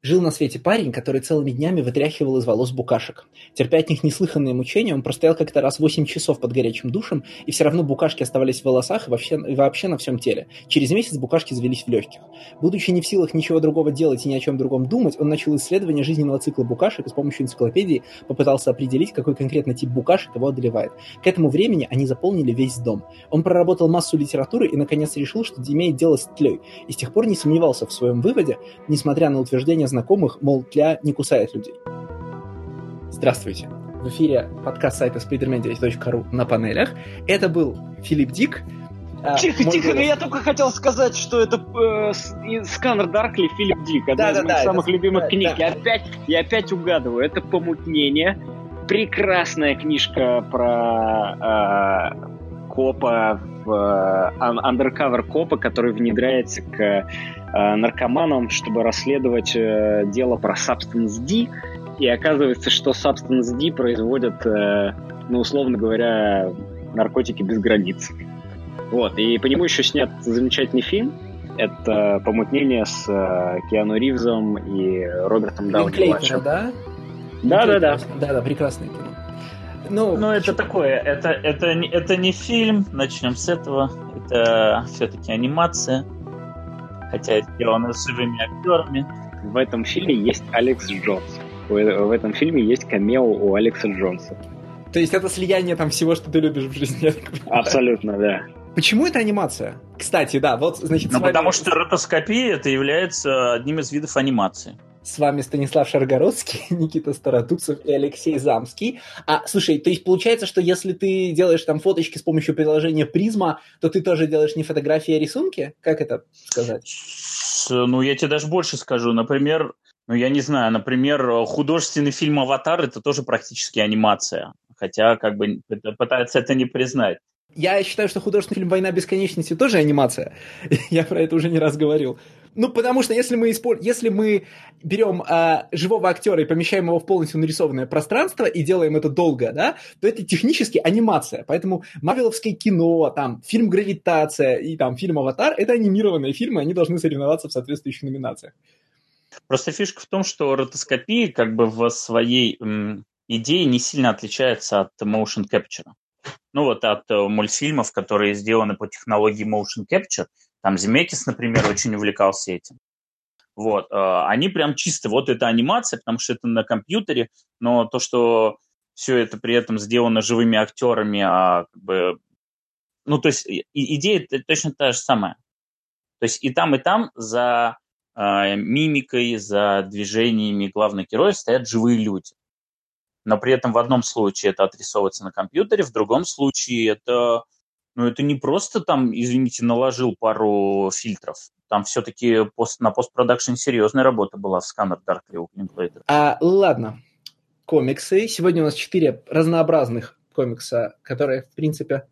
Жил на свете парень, который целыми днями вытряхивал из волос букашек. Терпя от них неслыханные мучения, он простоял как-то раз 8 часов под горячим душем, и все равно букашки оставались в волосах и вообще, и вообще на всем теле. Через месяц букашки завелись в легких. Будучи не в силах ничего другого делать и ни о чем другом думать, он начал исследование жизненного цикла букашек и с помощью энциклопедии попытался определить, какой конкретно тип букашек его одолевает. К этому времени они заполнили весь дом. Он проработал массу литературы и наконец решил, что имеет дело с тлей, и с тех пор не сомневался в своем выводе, несмотря на утверждение знакомых, мол, тля не кусает людей. Здравствуйте. В эфире подкаст сайта spiderman9.ru на панелях. Это был Филипп Дик. А, тихо, тихо, голос. ну я только хотел сказать, что это э, сканер Даркли Филипп Дик, одна да, из да, моих да, самых это, любимых да, книг. Да. Я, опять, я опять угадываю, это «Помутнение». Прекрасная книжка про э, копа, в, э, undercover копа, который внедряется к Э, наркоманам, чтобы расследовать э, дело про Substance D. И оказывается, что Substance D производят, э, ну, условно говоря, наркотики без границ. Вот. И по нему еще снят замечательный фильм. Это «Помутнение» с Киану Ривзом и Робертом Дауни младшим. да? Да, да, да. Да, да, прекрасное кино. Ну, ну это такое, это, это, это не фильм, начнем с этого. Это все-таки анимация хотя сделано живыми актерами. В этом фильме есть Алекс Джонс. В этом фильме есть камео у Алекса Джонса. То есть это слияние там всего, что ты любишь в жизни. Абсолютно, да. Почему это анимация? Кстати, да, вот, значит... Ну, вами... потому что ротоскопия это является одним из видов анимации. С вами Станислав Шаргородский, Никита Старотуцев и Алексей Замский. А, слушай, то есть получается, что если ты делаешь там фоточки с помощью приложения Призма, то ты тоже делаешь не фотографии, а рисунки? Как это сказать? Ну, я тебе даже больше скажу. Например, ну, я не знаю, например, художественный фильм «Аватар» — это тоже практически анимация. Хотя, как бы, пытаются это не признать. Я считаю, что художественный фильм «Война бесконечности» тоже анимация. Я про это уже не раз говорил. Ну, потому что если мы, использ... если мы берем а, живого актера и помещаем его в полностью нарисованное пространство и делаем это долго, да, то это технически анимация. Поэтому Марвеловское кино, там, фильм «Гравитация» и там фильм «Аватар» — это анимированные фильмы, они должны соревноваться в соответствующих номинациях. Просто фишка в том, что ротоскопия как бы в своей м, идее не сильно отличается от motion capture. Ну вот от э, мультфильмов, которые сделаны по технологии motion capture – там Земекис, например, очень увлекался этим. Вот, э, они прям чисто, вот это анимация, потому что это на компьютере, но то, что все это при этом сделано живыми актерами, а как бы, ну, то есть идея точно та же самая. То есть и там, и там за э, мимикой, за движениями главных героев стоят живые люди. Но при этом в одном случае это отрисовывается на компьютере, в другом случае это ну, это не просто там, извините, наложил пару фильтров. Там все-таки пост, на постпродакшн серьезная работа была в сканер Darkly у Linklater. А, ладно, комиксы. Сегодня у нас четыре разнообразных комикса, которые, в принципе,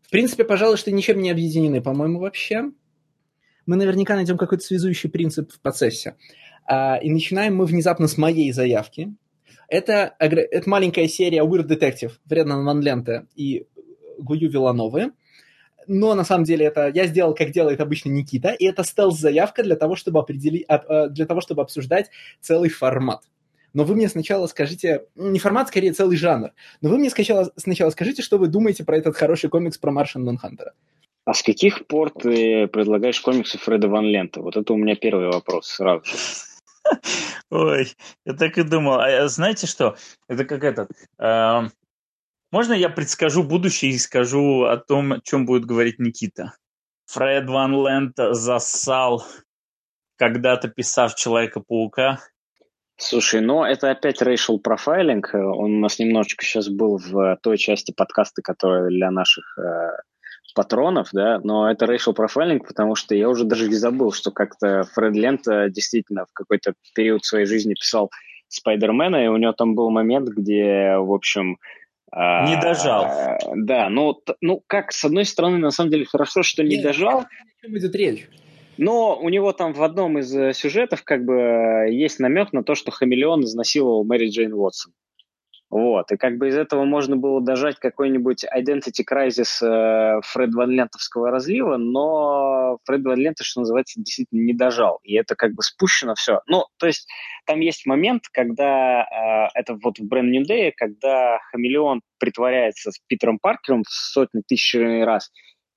в принципе, пожалуй, что ничем не объединены, по-моему, вообще. Мы наверняка найдем какой-то связующий принцип в процессе. А, и начинаем мы внезапно с моей заявки. Это, это маленькая серия Weird Detective Вредна Ван Ленте и Гую Вилановы. Но на самом деле это я сделал, как делает обычно Никита, и это стелс-заявка для того, чтобы определить, а, а, для того, чтобы обсуждать целый формат. Но вы мне сначала скажите, не формат, скорее целый жанр, но вы мне сначала, сначала скажите, что вы думаете про этот хороший комикс про Маршан Манхантера. А с каких пор ты предлагаешь комиксы Фреда Ван Лента? Вот это у меня первый вопрос сразу же. Ой, я так и думал. А знаете что? Это как этот... Эм, можно я предскажу будущее и скажу о том, о чем будет говорить Никита? Фред Ван Лент засал, когда-то писав Человека-паука. Слушай, ну это опять racial profiling. Он у нас немножечко сейчас был в той части подкаста, которая для наших э, патронов, да, но это racial profiling, потому что я уже даже не забыл, что как-то Фред Лент действительно в какой-то период своей жизни писал Спайдермена, и у него там был момент, где, в общем, не дожал. А, да, ну, ну как, с одной стороны, на самом деле хорошо, что не Нет, дожал. О чем идет речь? Но у него там в одном из э, сюжетов как бы есть намек на то, что хамелеон изнасиловал Мэри Джейн Уотсон. Вот. И как бы из этого можно было дожать какой-нибудь Identity Crisis э, Фред Ван Лентовского разлива, но Фред Ван Лента, что называется, действительно не дожал. И это как бы спущено все. Ну, то есть там есть момент, когда э, это вот в Brand New Day, когда хамелеон притворяется с Питером Паркером в сотни тысяч раз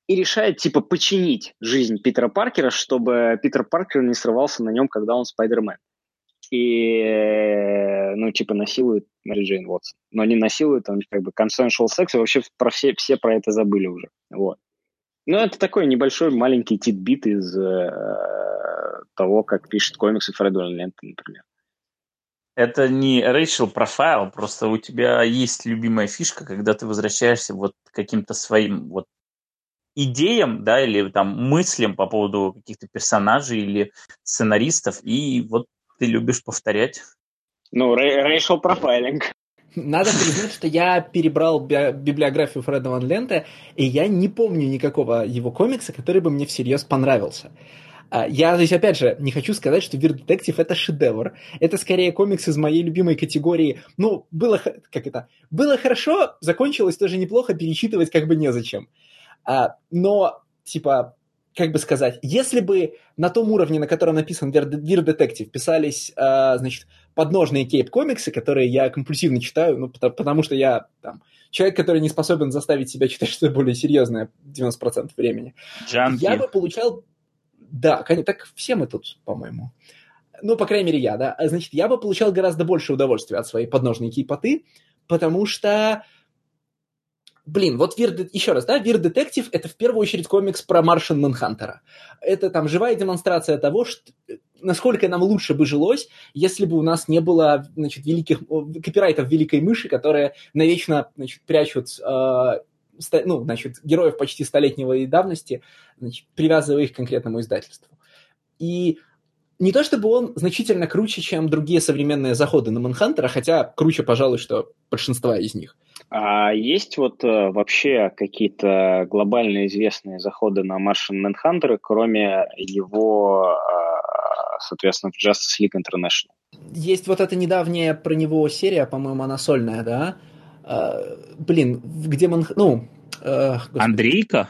и решает, типа, починить жизнь Питера Паркера, чтобы Питер Паркер не срывался на нем, когда он Спайдермен и, э, ну, типа, насилует Мэри Джейн Уотсон. Но не насилует, он как бы consensual секс, и вообще про все, все про это забыли уже. Вот. Ну, это такой небольшой маленький титбит из э, того, как пишет комиксы Фред Лента, например. Это не racial profile, просто у тебя есть любимая фишка, когда ты возвращаешься вот к каким-то своим вот идеям, да, или там мыслям по поводу каких-то персонажей или сценаристов, и вот ты любишь повторять? Ну, racial profiling. Надо признать, что я перебрал би- библиографию Фреда Ван Лента, и я не помню никакого его комикса, который бы мне всерьез понравился. А, я здесь, опять же, не хочу сказать, что Вир Детектив это шедевр. Это скорее комикс из моей любимой категории. Ну, было, как это, было хорошо, закончилось тоже неплохо, перечитывать как бы незачем. А, но, типа, как бы сказать, если бы на том уровне, на котором написан Вир Детектив, писались, э, значит, подножные кейп-комиксы, которые я компульсивно читаю, ну, потому, потому что я там, человек, который не способен заставить себя читать что-то более серьезное 90% времени, Джанки. я бы получал... Да, так все мы тут, по-моему. Ну, по крайней мере, я, да. Значит, я бы получал гораздо больше удовольствия от своей подножной кейпоты, потому что Блин, вот Вир, еще раз, да, Вир Детектив это в первую очередь комикс про Маршан Манхантера. Это там живая демонстрация того, что, насколько нам лучше бы жилось, если бы у нас не было, значит, великих, копирайтов Великой Мыши, которые навечно, значит, прячут э, ну, значит, героев почти столетнего давности, значит, привязывая их к конкретному издательству. И не то чтобы он значительно круче, чем другие современные заходы на Манхантера, хотя круче, пожалуй, что большинства из них. А есть вот э, вообще какие-то глобально известные заходы на Martian Manhunter, кроме его, э, соответственно, в Justice League International? Есть вот эта недавняя про него серия, по-моему, она сольная, да? А, блин, где Ман... Ну, э, Андрейка?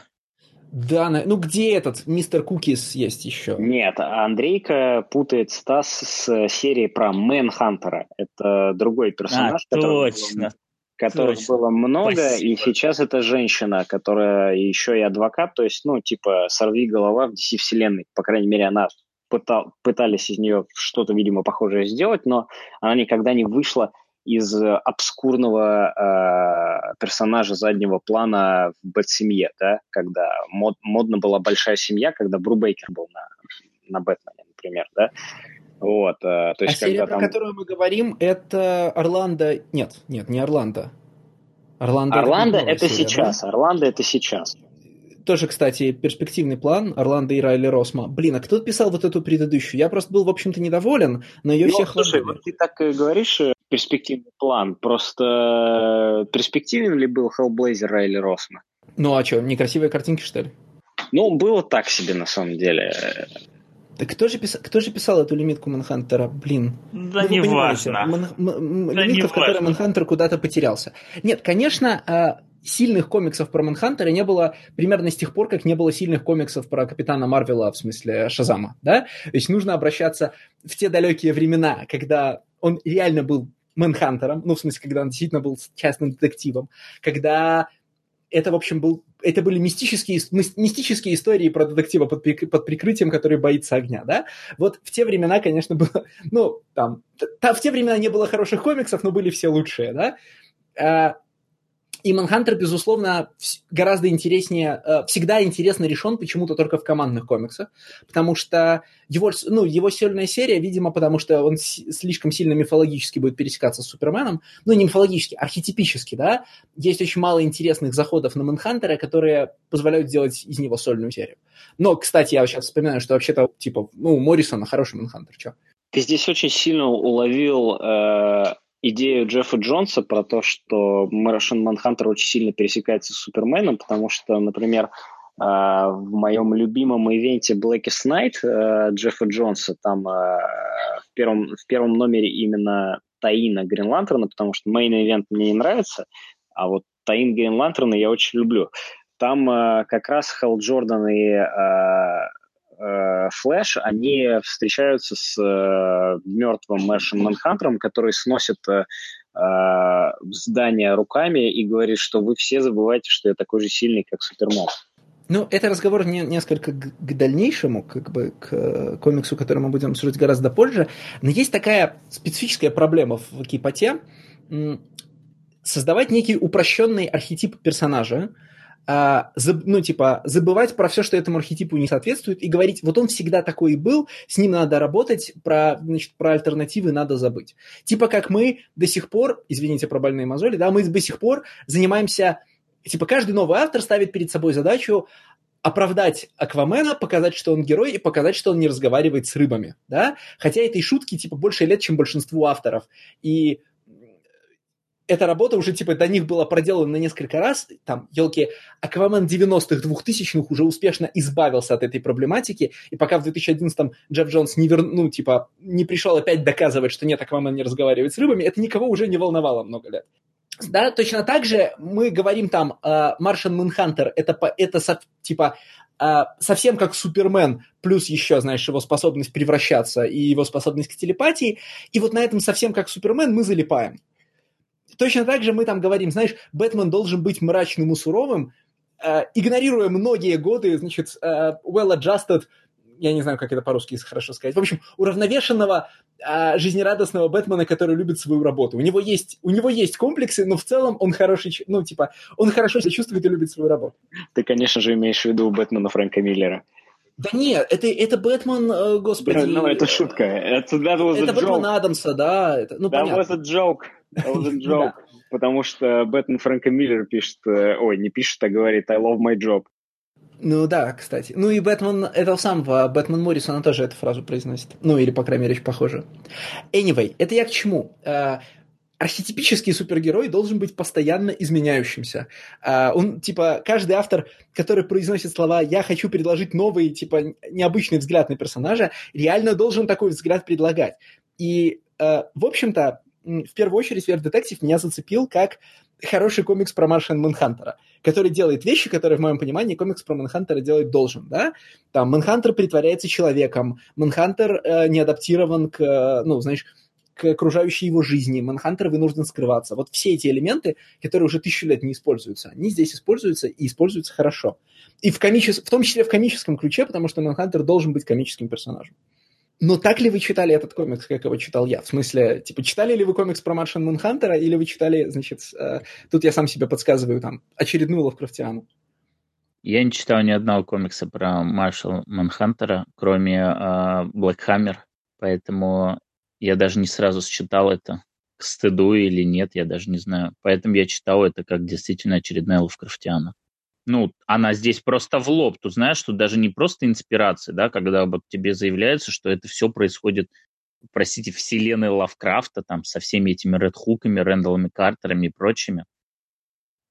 Да, ну где этот мистер Кукис есть еще? Нет, Андрейка путает Стас с серией про Мэнхантера. Это другой персонаж. А, точно, которых Точно. было много, Спасибо. и сейчас это женщина, которая еще и адвокат, то есть, ну, типа, сорви голова в DC-вселенной, по крайней мере, она пытал, пытались из нее что-то, видимо, похожее сделать, но она никогда не вышла из обскурного э, персонажа заднего плана в Бэт-семье, да, когда мод, модно была большая семья, когда Брубейкер был на, на Бэтмене, например, да, вот, э, то есть, а серия, там... про которую мы говорим, это Орландо... Нет, нет, не Орландо. Орландо, Орландо это, это серия, сейчас. Да? Орландо это сейчас. Тоже, кстати, перспективный план Орландо и Райли Росма. Блин, а кто писал вот эту предыдущую? Я просто был, в общем-то, недоволен, но ее ну, все слушай, вот ты так говоришь, э, перспективный план. Просто э, перспективен ли был Hellblazer Райли Росма? Ну а что, некрасивые картинки, что ли? Ну, было так себе, на самом деле. Так кто же, писал, кто же писал эту лимитку Манхантера? Блин. Да ну, не важно. Ман, м, да лимитка, в которой Манхантер куда-то потерялся. Нет, конечно, а, сильных комиксов про Манхантера не было примерно с тех пор, как не было сильных комиксов про Капитана Марвела, в смысле Шазама, да? То есть нужно обращаться в те далекие времена, когда он реально был Мэнхантером, ну, в смысле, когда он действительно был частным детективом, когда это, в общем, был, это были мистические, мистические истории про детектива под, под прикрытием, который боится огня, да? Вот в те времена, конечно, было, ну, там, та, в те времена не было хороших комиксов, но были все лучшие, да? А, и Манхантер, безусловно, гораздо интереснее, э, всегда интересно решен почему-то только в командных комиксах, потому что его, ну, его сильная серия, видимо, потому что он слишком сильно мифологически будет пересекаться с Суперменом, ну, не мифологически, архетипически, да, есть очень мало интересных заходов на Манхантера, которые позволяют сделать из него сольную серию. Но, кстати, я сейчас вспоминаю, что вообще-то, типа, ну, Моррисона хороший Манхантер, что? Ты здесь очень сильно уловил э, идею Джеффа Джонса про то, что Маршин Манхантер очень сильно пересекается с Суперменом, потому что, например, Э, в моем любимом event е Blackest Night э, Джеффа Джонса, там э, в, первом, в первом номере именно tie-in а Green Lantern а, потому что main event мне не нравится, а вот tie-in Green Lantern а я очень люблю. Там э, как раз Хэл Джордан и э, э, Флэш, они встречаются с э, мертвым Martian Manhunter ом, который сносит э, э, здание руками и говорит, что вы все забываете, что я такой же сильный, как Супермен. Ну, это разговор не, несколько к, к дальнейшему, как бы к комиксу, который мы будем обсуждать гораздо позже. Но есть такая специфическая проблема в Кипоте. Создавать некий упрощенный архетип персонажа, а, заб, ну, типа, забывать про все, что этому архетипу не соответствует, и говорить, вот он всегда такой и был, с ним надо работать, про, значит, про альтернативы надо забыть. Типа как мы до сих пор, извините про больные мозоли, да, мы до сих пор занимаемся типа каждый новый автор ставит перед собой задачу оправдать Аквамена, показать, что он герой, и показать, что он не разговаривает с рыбами, да? Хотя этой шутки, типа, больше лет, чем большинству авторов. И эта работа уже, типа, до них была проделана на несколько раз. Там, елки, Аквамен 90-х, 2000-х уже успешно избавился от этой проблематики. И пока в 2011-м Джефф Джонс не вернул, ну, типа, не пришел опять доказывать, что нет, Аквамен не разговаривает с рыбами, это никого уже не волновало много лет. Да, точно так же мы говорим там Маршан Мунхантер, это, это типа а, совсем как Супермен, плюс еще, знаешь, его способность превращаться и его способность к телепатии. И вот на этом совсем как Супермен мы залипаем. Точно так же мы там говорим, знаешь, Бэтмен должен быть мрачным и суровым, а, игнорируя многие годы, значит, а, well-adjusted я не знаю, как это по-русски хорошо сказать. В общем, уравновешенного, а, жизнерадостного Бэтмена, который любит свою работу. У него есть, у него есть комплексы, но в целом он хороший, ну, типа, он хорошо себя чувствует и любит свою работу. Ты, конечно же, имеешь в виду Бэтмена Фрэнка Миллера. Да нет, это, это Бэтмен, э, господи. Да, ну, это шутка. Это, that was это a Бэтмен joke. Адамса, да. Это, ну, that понятно. was a joke. That was a joke. Потому что Бэтмен Фрэнка Миллера пишет, э, ой, не пишет, а говорит I love my job. Ну да, кстати. Ну и Бэтмен, этого самого, Бэтмен Моррисона тоже эту фразу произносит. Ну или, по крайней мере, похоже. Anyway, это я к чему? Uh, архетипический супергерой должен быть постоянно изменяющимся. Он, типа, каждый автор, который произносит слова «я хочу предложить новый, типа, необычный взгляд на персонажа», реально должен такой взгляд предлагать. И, в общем-то, в первую очередь, Вер Детектив меня зацепил как хороший комикс про Маршан Мэнхантера, который делает вещи, которые, в моем понимании, комикс про Мэнхантера делать должен, да? Там Мэнхантер притворяется человеком, Мэнхантер э, не адаптирован к, э, ну, знаешь, к окружающей его жизни, Мэнхантер вынужден скрываться. Вот все эти элементы, которые уже тысячу лет не используются, они здесь используются и используются хорошо. И в, комичес... в том числе в комическом ключе, потому что Мэнхантер должен быть комическим персонажем. Но так ли вы читали этот комикс, как его читал я? В смысле, типа, читали ли вы комикс про Маршан Мунхантера, или вы читали, значит, э, тут я сам себе подсказываю, там, очередную Лавкрафтиану? Я не читал ни одного комикса про Маршала Манхантера, кроме Hammer, поэтому я даже не сразу считал это к стыду или нет, я даже не знаю. Поэтому я читал это как действительно очередная Лавкрафтиана ну, она здесь просто в лоб. Тут знаешь, что даже не просто инспирация, да, когда вот тебе заявляется, что это все происходит, простите, вселенной Лавкрафта, там, со всеми этими Ред Хуками, Рэндаллами Картерами и прочими.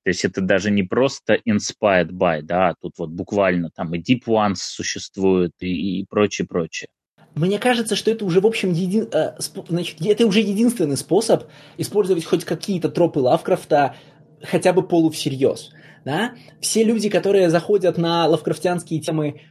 То есть это даже не просто inspired by, да, а тут вот буквально там и Deep Ones существует и, и прочее, прочее. Мне кажется, что это уже, в общем, еди... Э, значит, это уже единственный способ использовать хоть какие-то тропы Лавкрафта хотя бы полувсерьез да, все люди, которые заходят на лавкрафтианские темы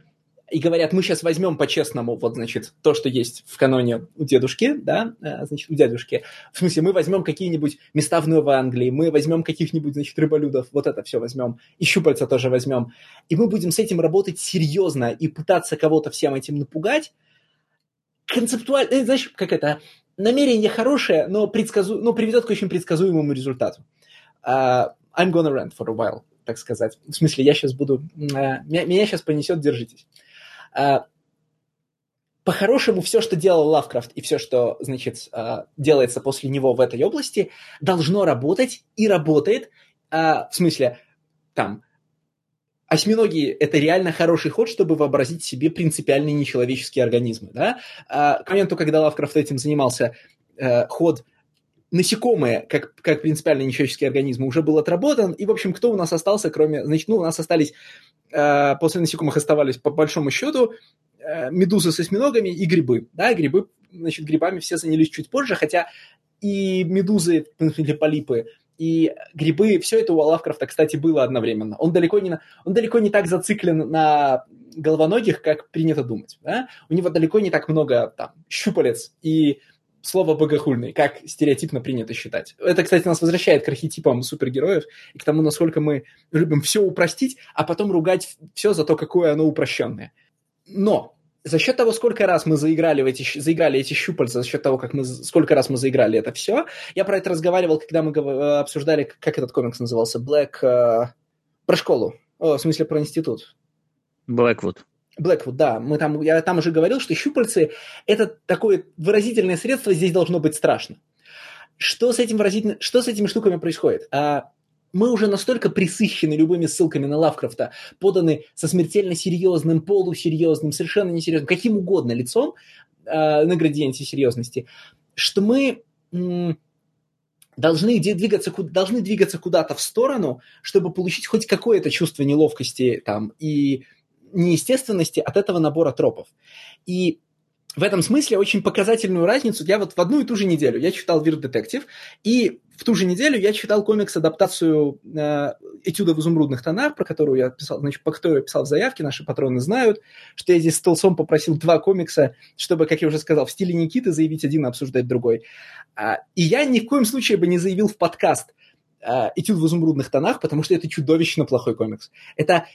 и говорят, мы сейчас возьмем по-честному, вот, значит, то, что есть в каноне у дедушки, да, э, значит, у дядюшки. В смысле, мы возьмем какие-нибудь места в Новой Англии, мы возьмем каких-нибудь, значит, рыболюдов, вот это все возьмем, и щупальца тоже возьмем. И мы будем с этим работать серьезно и пытаться кого-то всем этим напугать. Концептуально, э, знаешь, как это, намерение хорошее, но, предсказу... но приведет к очень предсказуемому результату. Uh, I'm gonna rant for a while так сказать. В смысле, я сейчас буду... Э, меня, меня сейчас понесет, держитесь. Э, по-хорошему, все, что делал Лавкрафт и все, что, значит, э, делается после него в этой области, должно работать и работает. В смысле, там, осьминоги – это реально хороший ход, чтобы вообразить себе принципиальные нечеловеческие организмы. Да? К моменту, когда Лавкрафт этим занимался, ход насекомые, как, как принципиально нечеловеческие организмы, уже был отработан. И, в общем, кто у нас остался, кроме... Значит, ну, у нас остались... Э, после насекомых оставались, по большому счету, э, медузы с осьминогами и грибы. Да, грибы, значит, грибами все занялись чуть позже, хотя и медузы, или полипы, и грибы, все это у Лавкрафта, кстати, было одновременно. Он далеко не, он далеко не так зациклен на головоногих, как принято думать. Да? У него далеко не так много там, щупалец и слово богохульный, как стереотипно принято считать. Это, кстати, нас возвращает к архетипам супергероев и к тому, насколько мы любим все упростить, а потом ругать все за то, какое оно упрощенное. Но за счет того, сколько раз мы заиграли, в эти, заиграли эти щупальца, за счет того, как мы, сколько раз мы заиграли это все, я про это разговаривал, когда мы э, обсуждали, как этот комикс назывался, Black... Э, про школу. О, в смысле, про институт. Blackwood. Blackwood, да. Мы там, я там уже говорил, что щупальцы – это такое выразительное средство, здесь должно быть страшно. Что с, этим выразительно, что с этими штуками происходит? А, мы уже настолько присыщены любыми ссылками на Лавкрафта, поданы со смертельно серьезным, полусерьезным, совершенно несерьезным, каким угодно лицом э, на градиенте серьезности, что мы должны двигаться, должны двигаться куда-то в сторону, чтобы получить хоть какое-то чувство неловкости там, и неестественности от этого набора тропов. И в этом смысле очень показательную разницу я вот в одну и ту же неделю я читал Вир Детектив, и в ту же неделю я читал комикс-адаптацию э, «Этюда в изумрудных тонах», про которую я писал, значит, по которой я писал в заявке, наши патроны знают, что я здесь с Толсом попросил два комикса, чтобы, как я уже сказал, в стиле Никиты заявить один, а обсуждать другой. А, и я ни в коем случае бы не заявил в подкаст э, «Этюд в изумрудных тонах», потому что это чудовищно плохой комикс. Это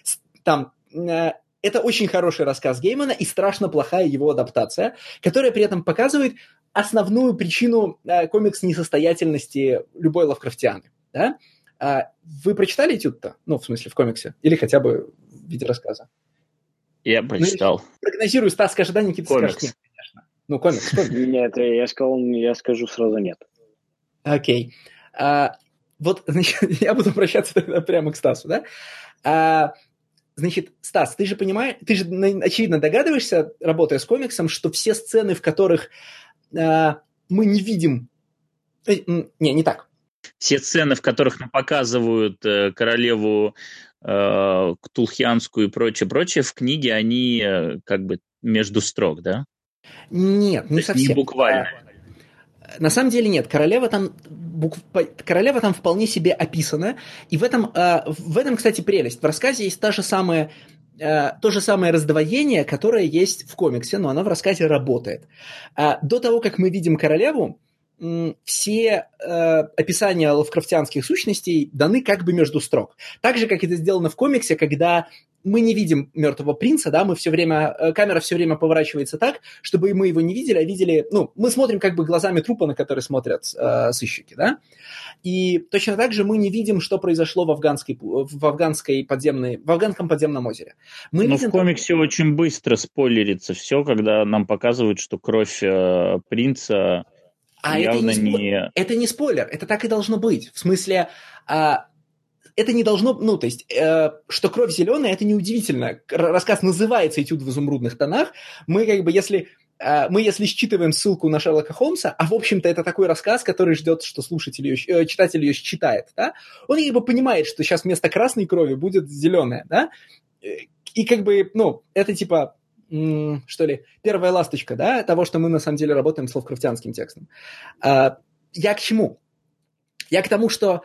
там... Э, это очень хороший рассказ Геймана и страшно плохая его адаптация, которая при этом показывает основную причину э, комикс-несостоятельности любой лавкрафтианы. Да? А вы прочитали этюд-то? Ну, в смысле, в комиксе? Или хотя бы в виде рассказа? Я ну, прочитал. Ну, прогнозирую, Стас скажет да, Никита комикс. скажет нет, конечно. Ну, комикс. комикс. Нет, я сказал, я скажу сразу нет. Окей. А, вот, значит, я буду обращаться тогда прямо к Стасу, да? А, Значит, Стас, ты же понимаешь, ты же очевидно догадываешься, работая с комиксом, что все сцены, в которых э, мы не видим... Э, не, не так. Все сцены, в которых нам показывают э, королеву э, Ктулхианскую и прочее, прочее, в книге они э, как бы между строк, да? Нет, не совсем. Не буквально. На самом деле нет. Королева там, букв... королева там вполне себе описана. И в этом, э, в этом, кстати, прелесть. В рассказе есть та же самая э, то же самое раздвоение, которое есть в комиксе, но оно в рассказе работает. А до того, как мы видим королеву, все э, описания лавкрафтианских сущностей даны как бы между строк. Так же, как это сделано в комиксе, когда мы не видим мертвого принца, да, мы все время, э, камера все время поворачивается так, чтобы мы его не видели, а видели, ну, мы смотрим как бы глазами трупа, на который смотрят э, сыщики, да, и точно так же мы не видим, что произошло в афганской, в афганской подземной, в афганском подземном озере. Мы Но видим, в комиксе только... очень быстро спойлерится все, когда нам показывают, что кровь э, принца а явно это не, не... Это не спойлер, это так и должно быть. В смысле, а, это не должно, ну, то есть, э, что кровь зеленая, это неудивительно. Рассказ называется «Этюд в изумрудных тонах». Мы как бы, если э, мы, если считываем ссылку на Шерлока Холмса, а, в общем-то, это такой рассказ, который ждет, что слушатель ее, э, читатель ее считает, да, он как бы понимает, что сейчас вместо красной крови будет зеленая, да, и как бы, ну, это типа, что ли, первая ласточка, да, того, что мы на самом деле работаем с лавкрафтянским текстом. Я к чему? Я к тому, что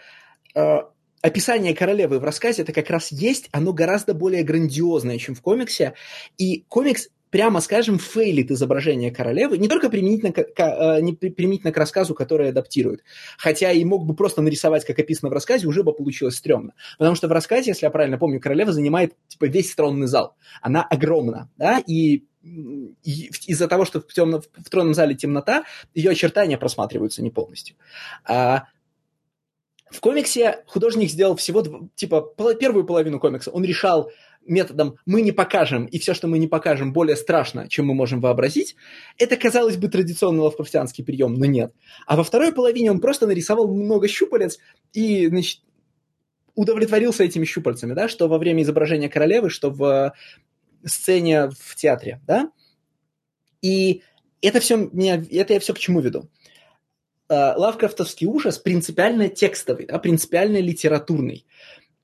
описание королевы в рассказе это как раз есть, оно гораздо более грандиозное, чем в комиксе. И комикс прямо скажем, фейлит изображение королевы, не только применительно к, к, э, не применительно к рассказу, который адаптирует, хотя и мог бы просто нарисовать, как описано в рассказе, уже бы получилось стрёмно. Потому что в рассказе, если я правильно помню, королева занимает типа весь тронный зал. Она огромна, да, и из-за того, что в, темно, в тронном зале темнота, ее очертания просматриваются не полностью. А, в комиксе художник сделал всего, типа, первую половину комикса. Он решал методом «мы не покажем, и все, что мы не покажем, более страшно, чем мы можем вообразить», это, казалось бы, традиционный лавкрафтианский прием, но нет. А во второй половине он просто нарисовал много щупалец и, значит, удовлетворился этими щупальцами, да, что во время изображения королевы, что в сцене в театре, да. И это все, меня, это я все к чему веду. Э, лавкрафтовский ужас принципиально текстовый, да, принципиально литературный.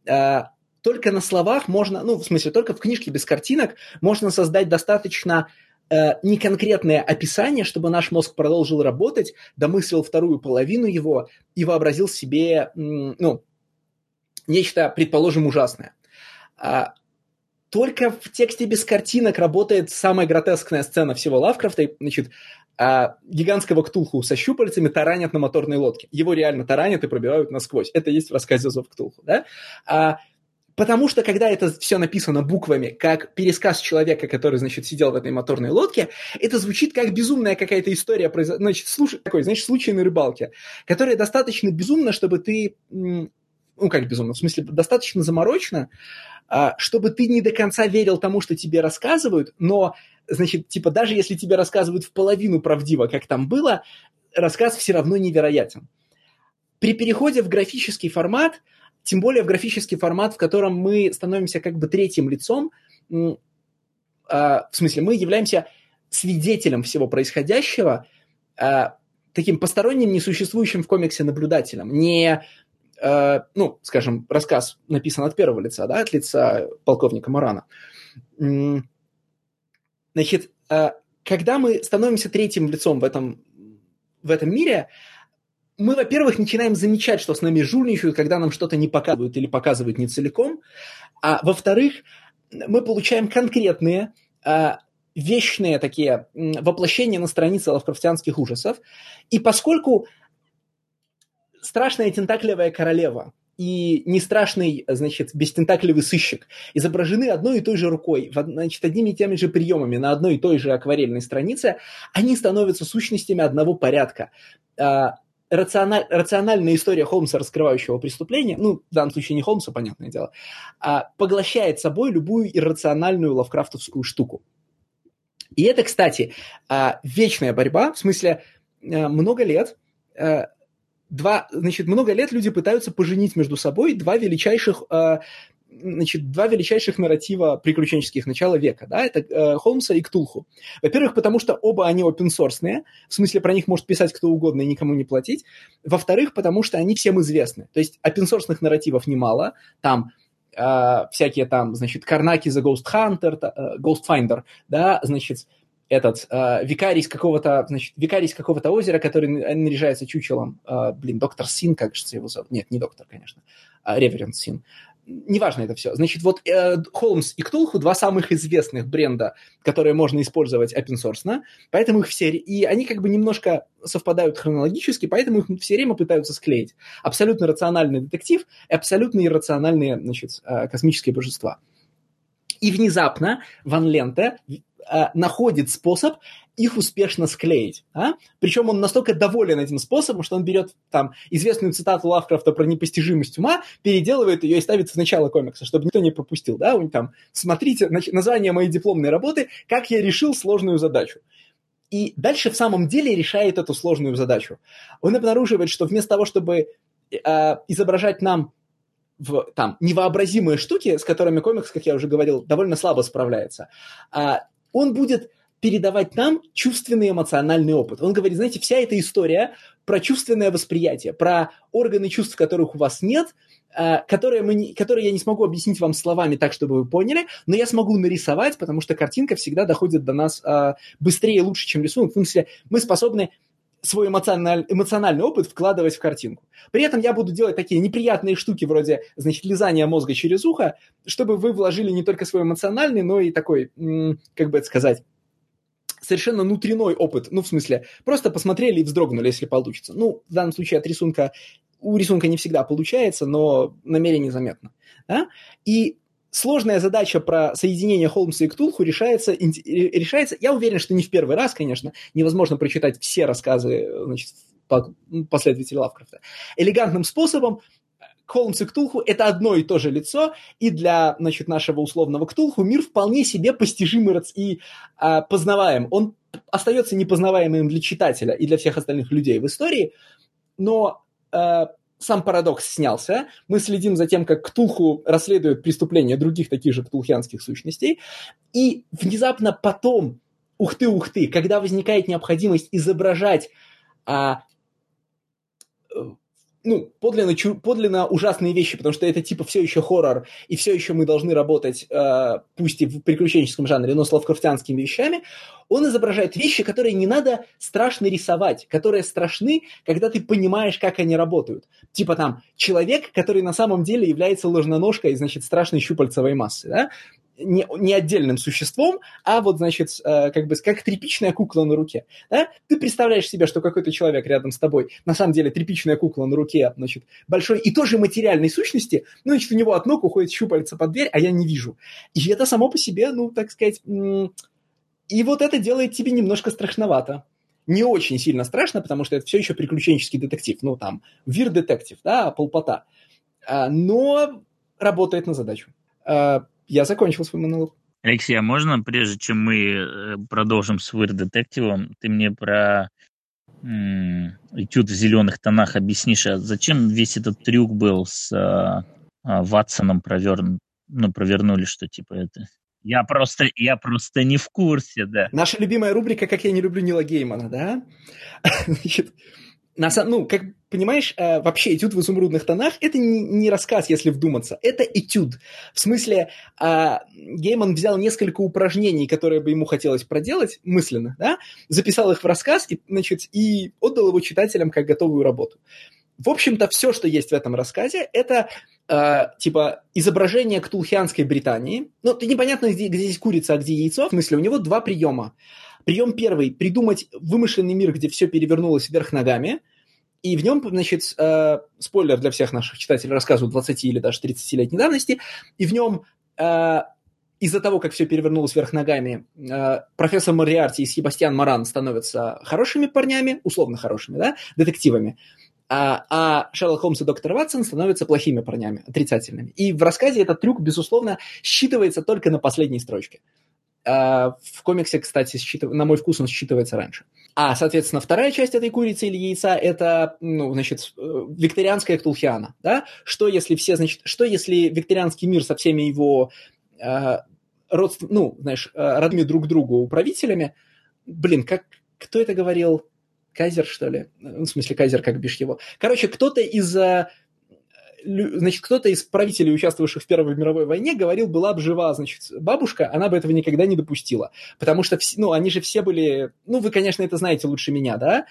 Э, только на словах можно, ну, в смысле, только в книжке без картинок можно создать достаточно э, не конкретное описание, чтобы наш мозг продолжил работать, домыслил вторую половину его и вообразил себе, ну, нечто, предположим, ужасное. Только в тексте без картинок работает самая гротескная сцена всего Лавкрафта. Значит, а, гигантского ктулху со щупальцами таранят на моторной лодке. Его реально таранят и пробивают насквозь. Это есть в рассказе «Зов Ктулху». Да? А, Потому что, когда это все написано буквами, как пересказ человека, который, значит, сидел в этой моторной лодке, это звучит как безумная какая-то история, значит, слуш... такой, знаешь, случай на рыбалке, которая достаточно безумна, чтобы ты, ну, как безумно, в смысле, достаточно заморочно, а, чтобы ты не до конца верил тому, что тебе рассказывают, но, значит, типа, даже если тебе рассказывают в половину правдиво, как там было, рассказ все равно невероятен. При переходе в графический формат – тем более в графический формат, в котором мы становимся как бы третьим лицом, а, в смысле, мы являемся свидетелем всего происходящего, а, таким посторонним, несуществующим в комиксе наблюдателем, не, а, ну, скажем, рассказ написан от первого лица, да, от лица полковника Марана. Значит, когда мы становимся третьим лицом в этом, в этом мире, мы, во-первых, начинаем замечать, что с нами жульничают, когда нам что-то не показывают или показывают не целиком, а во-вторых, мы получаем конкретные, а, вечные такие воплощения на странице лавкрафтянских ужасов. И поскольку страшная тентаклевая королева и не страшный, значит, бестентаклевый сыщик изображены одной и той же рукой, значит, одними и теми же приемами на одной и той же акварельной странице, они становятся сущностями одного порядка а, рациональ, рациональная история Холмса, раскрывающего преступление, ну, в данном случае не Холмса, понятное дело, а поглощает собой любую иррациональную лавкрафтовскую штуку. И это, кстати, а, вечная борьба, в смысле, а, много лет а, два, значит, много лет люди пытаются поженить между собой два величайших значит, два величайших нарратива приключенческих начала века, да, это э, Холмса и Ктулху. Во-первых, потому что оба они open-source, в смысле про них может писать кто угодно и никому не платить. Во-вторых, потому что они всем известны. То есть open-source нарративов немало, там э, всякие там, значит, Карнаки за Ghost Hunter, э, Ghost Finder, да, значит, этот э, викарий какого-то, значит, викарий какого-то озера, который наряжается чучелом, э, блин, доктор Син, как же его зовут? Нет, не доктор, конечно, а Реверент Син неважно это все. Значит, вот э, Холмс и Ктулху два самых известных бренда, которые можно использовать open source, поэтому их все... И они как бы немножко совпадают хронологически, поэтому их все время пытаются склеить. Абсолютно рациональный детектив и абсолютно иррациональные, значит, э, космические божества. И внезапно Ван Ленте э, находит способ их успешно склеить. А? Причем он настолько доволен этим способом, что он берет там известную цитату Лавкрафта про непостижимость ума, переделывает ее и ставит в начало комикса, чтобы никто не пропустил. Да? Он там, смотрите, название моей дипломной работы «Как я решил сложную задачу». И дальше в самом деле решает эту сложную задачу. Он обнаруживает, что вместо того, чтобы э, изображать нам в там невообразимые штуки, с которыми комикс, как я уже говорил, довольно слабо справляется, э, он будет передавать нам чувственный эмоциональный опыт. Он говорит, знаете, вся эта история про чувственное восприятие, про органы чувств, которых у вас нет, э, которые, мы не, которые я не смогу объяснить вам словами так, чтобы вы поняли, но я смогу нарисовать, потому что картинка всегда доходит до нас э, быстрее и лучше, чем рисунок. В смысле, мы способны свой эмоциональ, эмоциональный опыт вкладывать в картинку. При этом я буду делать такие неприятные штуки вроде, значит, лизания мозга через ухо, чтобы вы вложили не только свой эмоциональный, но и такой, как бы это сказать, совершенно внутренной опыт. Ну, в смысле, просто посмотрели и вздрогнули, если получится. Ну, в данном случае от рисунка, у рисунка не всегда получается, но намерение заметно. Да? И сложная задача про соединение Холмса и Ктулху решается, решается, я уверен, что не в первый раз, конечно, невозможно прочитать все рассказы значит, последователей Лавкрафта. Элегантным способом Холмс и Ктулху – это одно и то же лицо, и для значит, нашего условного Ктулху мир вполне себе постижимый и а, познаваем. Он остается непознаваемым для читателя и для всех остальных людей в истории, но а, сам парадокс снялся. Мы следим за тем, как Ктулху расследует преступления других таких же ктулхианских сущностей, и внезапно потом, ух ты, ух ты, когда возникает необходимость изображать а, ну, подлинно, подлинно ужасные вещи, потому что это типа все еще хоррор, и все еще мы должны работать, э, пусть и в приключенческом жанре, но с лавкрафтянскими вещами, он изображает вещи, которые не надо страшно рисовать, которые страшны, когда ты понимаешь, как они работают. Типа там человек, который на самом деле является ложноножкой, значит, страшной щупальцевой массы, да? Не, не отдельным существом, а вот, значит, э, как бы как тряпичная кукла на руке. Да? Ты представляешь себе, что какой-то человек рядом с тобой, на самом деле тряпичная кукла на руке, значит, большой и тоже материальной сущности, ну, значит, у него от ног уходит щупальца под дверь, а я не вижу. И это само по себе, ну, так сказать, и вот это делает тебе немножко страшновато. Не очень сильно страшно, потому что это все еще приключенческий детектив. Ну, там, вир-детектив, да, полпота. А, но работает на задачу. Я закончил свой монолог. Алексей, а можно, прежде чем мы э, продолжим с Weird Детективом, ты мне про м- этюд в зеленых тонах объяснишь, а зачем весь этот трюк был с а, а, Ватсоном проверн, ну, провернули, что типа это... Я просто, я просто не в курсе, да. Наша любимая рубрика «Как я не люблю Нила Геймана», да? Значит, на, ну, как понимаешь, э, вообще этюд в изумрудных тонах это не, рассказ, если вдуматься, это этюд. В смысле, э, Гейман взял несколько упражнений, которые бы ему хотелось проделать мысленно, да, записал их в рассказ и, значит, и отдал его читателям как готовую работу. В общем-то, все, что есть в этом рассказе, это э, типа изображение ктулхианской Британии. Ну, непонятно, где, где здесь курица, а где яйцо. В смысле, у него два приема. Прием первый – придумать вымышленный мир, где все перевернулось вверх ногами, и в нем, значит, э, спойлер для всех наших читателей, рассказывают 20 или даже 30-летней давности, и в нем э, из-за того, как все перевернулось вверх ногами, э, профессор Мориарти и Себастьян Маран становятся хорошими парнями, условно хорошими, да, детективами, а, а Шерлок Холмс и доктор Ватсон становятся плохими парнями, отрицательными. И в рассказе этот трюк, безусловно, считывается только на последней строчке. А, в комиксе, кстати, считыв... на мой вкус он считывается раньше. А, соответственно, вторая часть этой курицы или яйца – это, ну, значит, э, викторианская Ктулхиана, да? Что если все, значит, что если викторианский мир со всеми его э, родств... ну, знаешь, э, родными друг другу управителями, блин, как, кто это говорил? Кайзер, что ли? Ну, в смысле, Кайзер, как бишь его. Короче, кто-то из значит, кто-то из правителей, участвовавших в Первой мировой войне, говорил, была бы жива, значит, бабушка, она бы этого никогда не допустила. Потому что, ну, они же все были, ну, вы, конечно, это знаете лучше меня, да,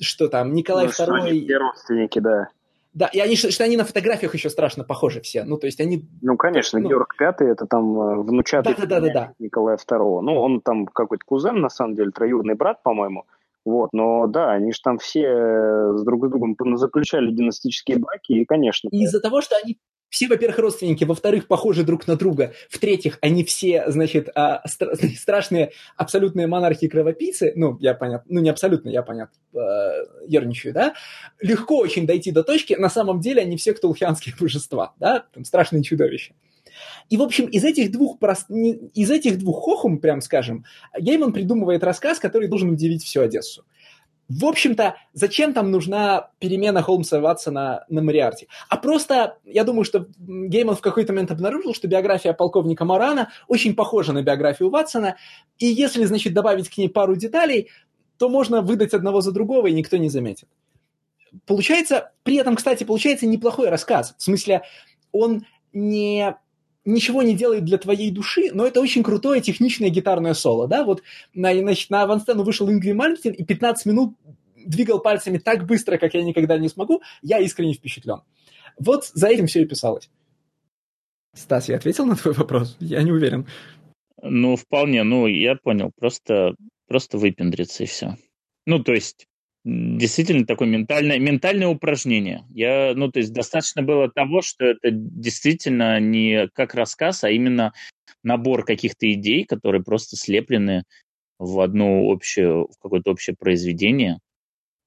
что там Николай ну, II... Все родственники, да. Да, и они, что они на фотографиях еще страшно похожи все. Ну, то есть они... Ну, конечно, ну, Георг Пятый это там э, внучатый да, да, да, да, Николая II. Ну, он там какой-то кузен, на самом деле, троюродный брат, по-моему. Вот, но да, они же там все э, с друг с другом заключали династические браки, и, конечно... Из-за того, что они все, во-первых, родственники, во-вторых, похожи друг на друга, в-третьих, они все, значит, а, стра- страшные абсолютные монархи-кровопийцы, ну, я понятно, ну, не абсолютно, я понятно, э, ерничаю, да, легко очень дойти до точки, на самом деле они все ктулхианские божества, да, там страшные чудовища. И, в общем, из этих двух, прост... из этих двух хохум, прям скажем, Гейман придумывает рассказ, который должен удивить всю Одессу. В общем-то, зачем там нужна перемена Холмса Ватсона на Мариарте? А просто, я думаю, что Гейман в какой-то момент обнаружил, что биография полковника Морана очень похожа на биографию Ватсона, и если, значит, добавить к ней пару деталей, то можно выдать одного за другого, и никто не заметит. Получается, при этом, кстати, получается неплохой рассказ. В смысле, он не ничего не делает для твоей души, но это очень крутое техничное гитарное соло, да, вот на, значит, на авансцену вышел Ингри Мальмстин и 15 минут двигал пальцами так быстро, как я никогда не смогу, я искренне впечатлен. Вот за этим все и писалось. Стас, я ответил на твой вопрос? Я не уверен. Ну, вполне, ну, я понял, просто, просто выпендриться и все. Ну, то есть, действительно такое ментальное, ментальное упражнение. Я, ну, то есть достаточно было того, что это действительно не как рассказ, а именно набор каких-то идей, которые просто слеплены в одно общее, в какое-то общее произведение.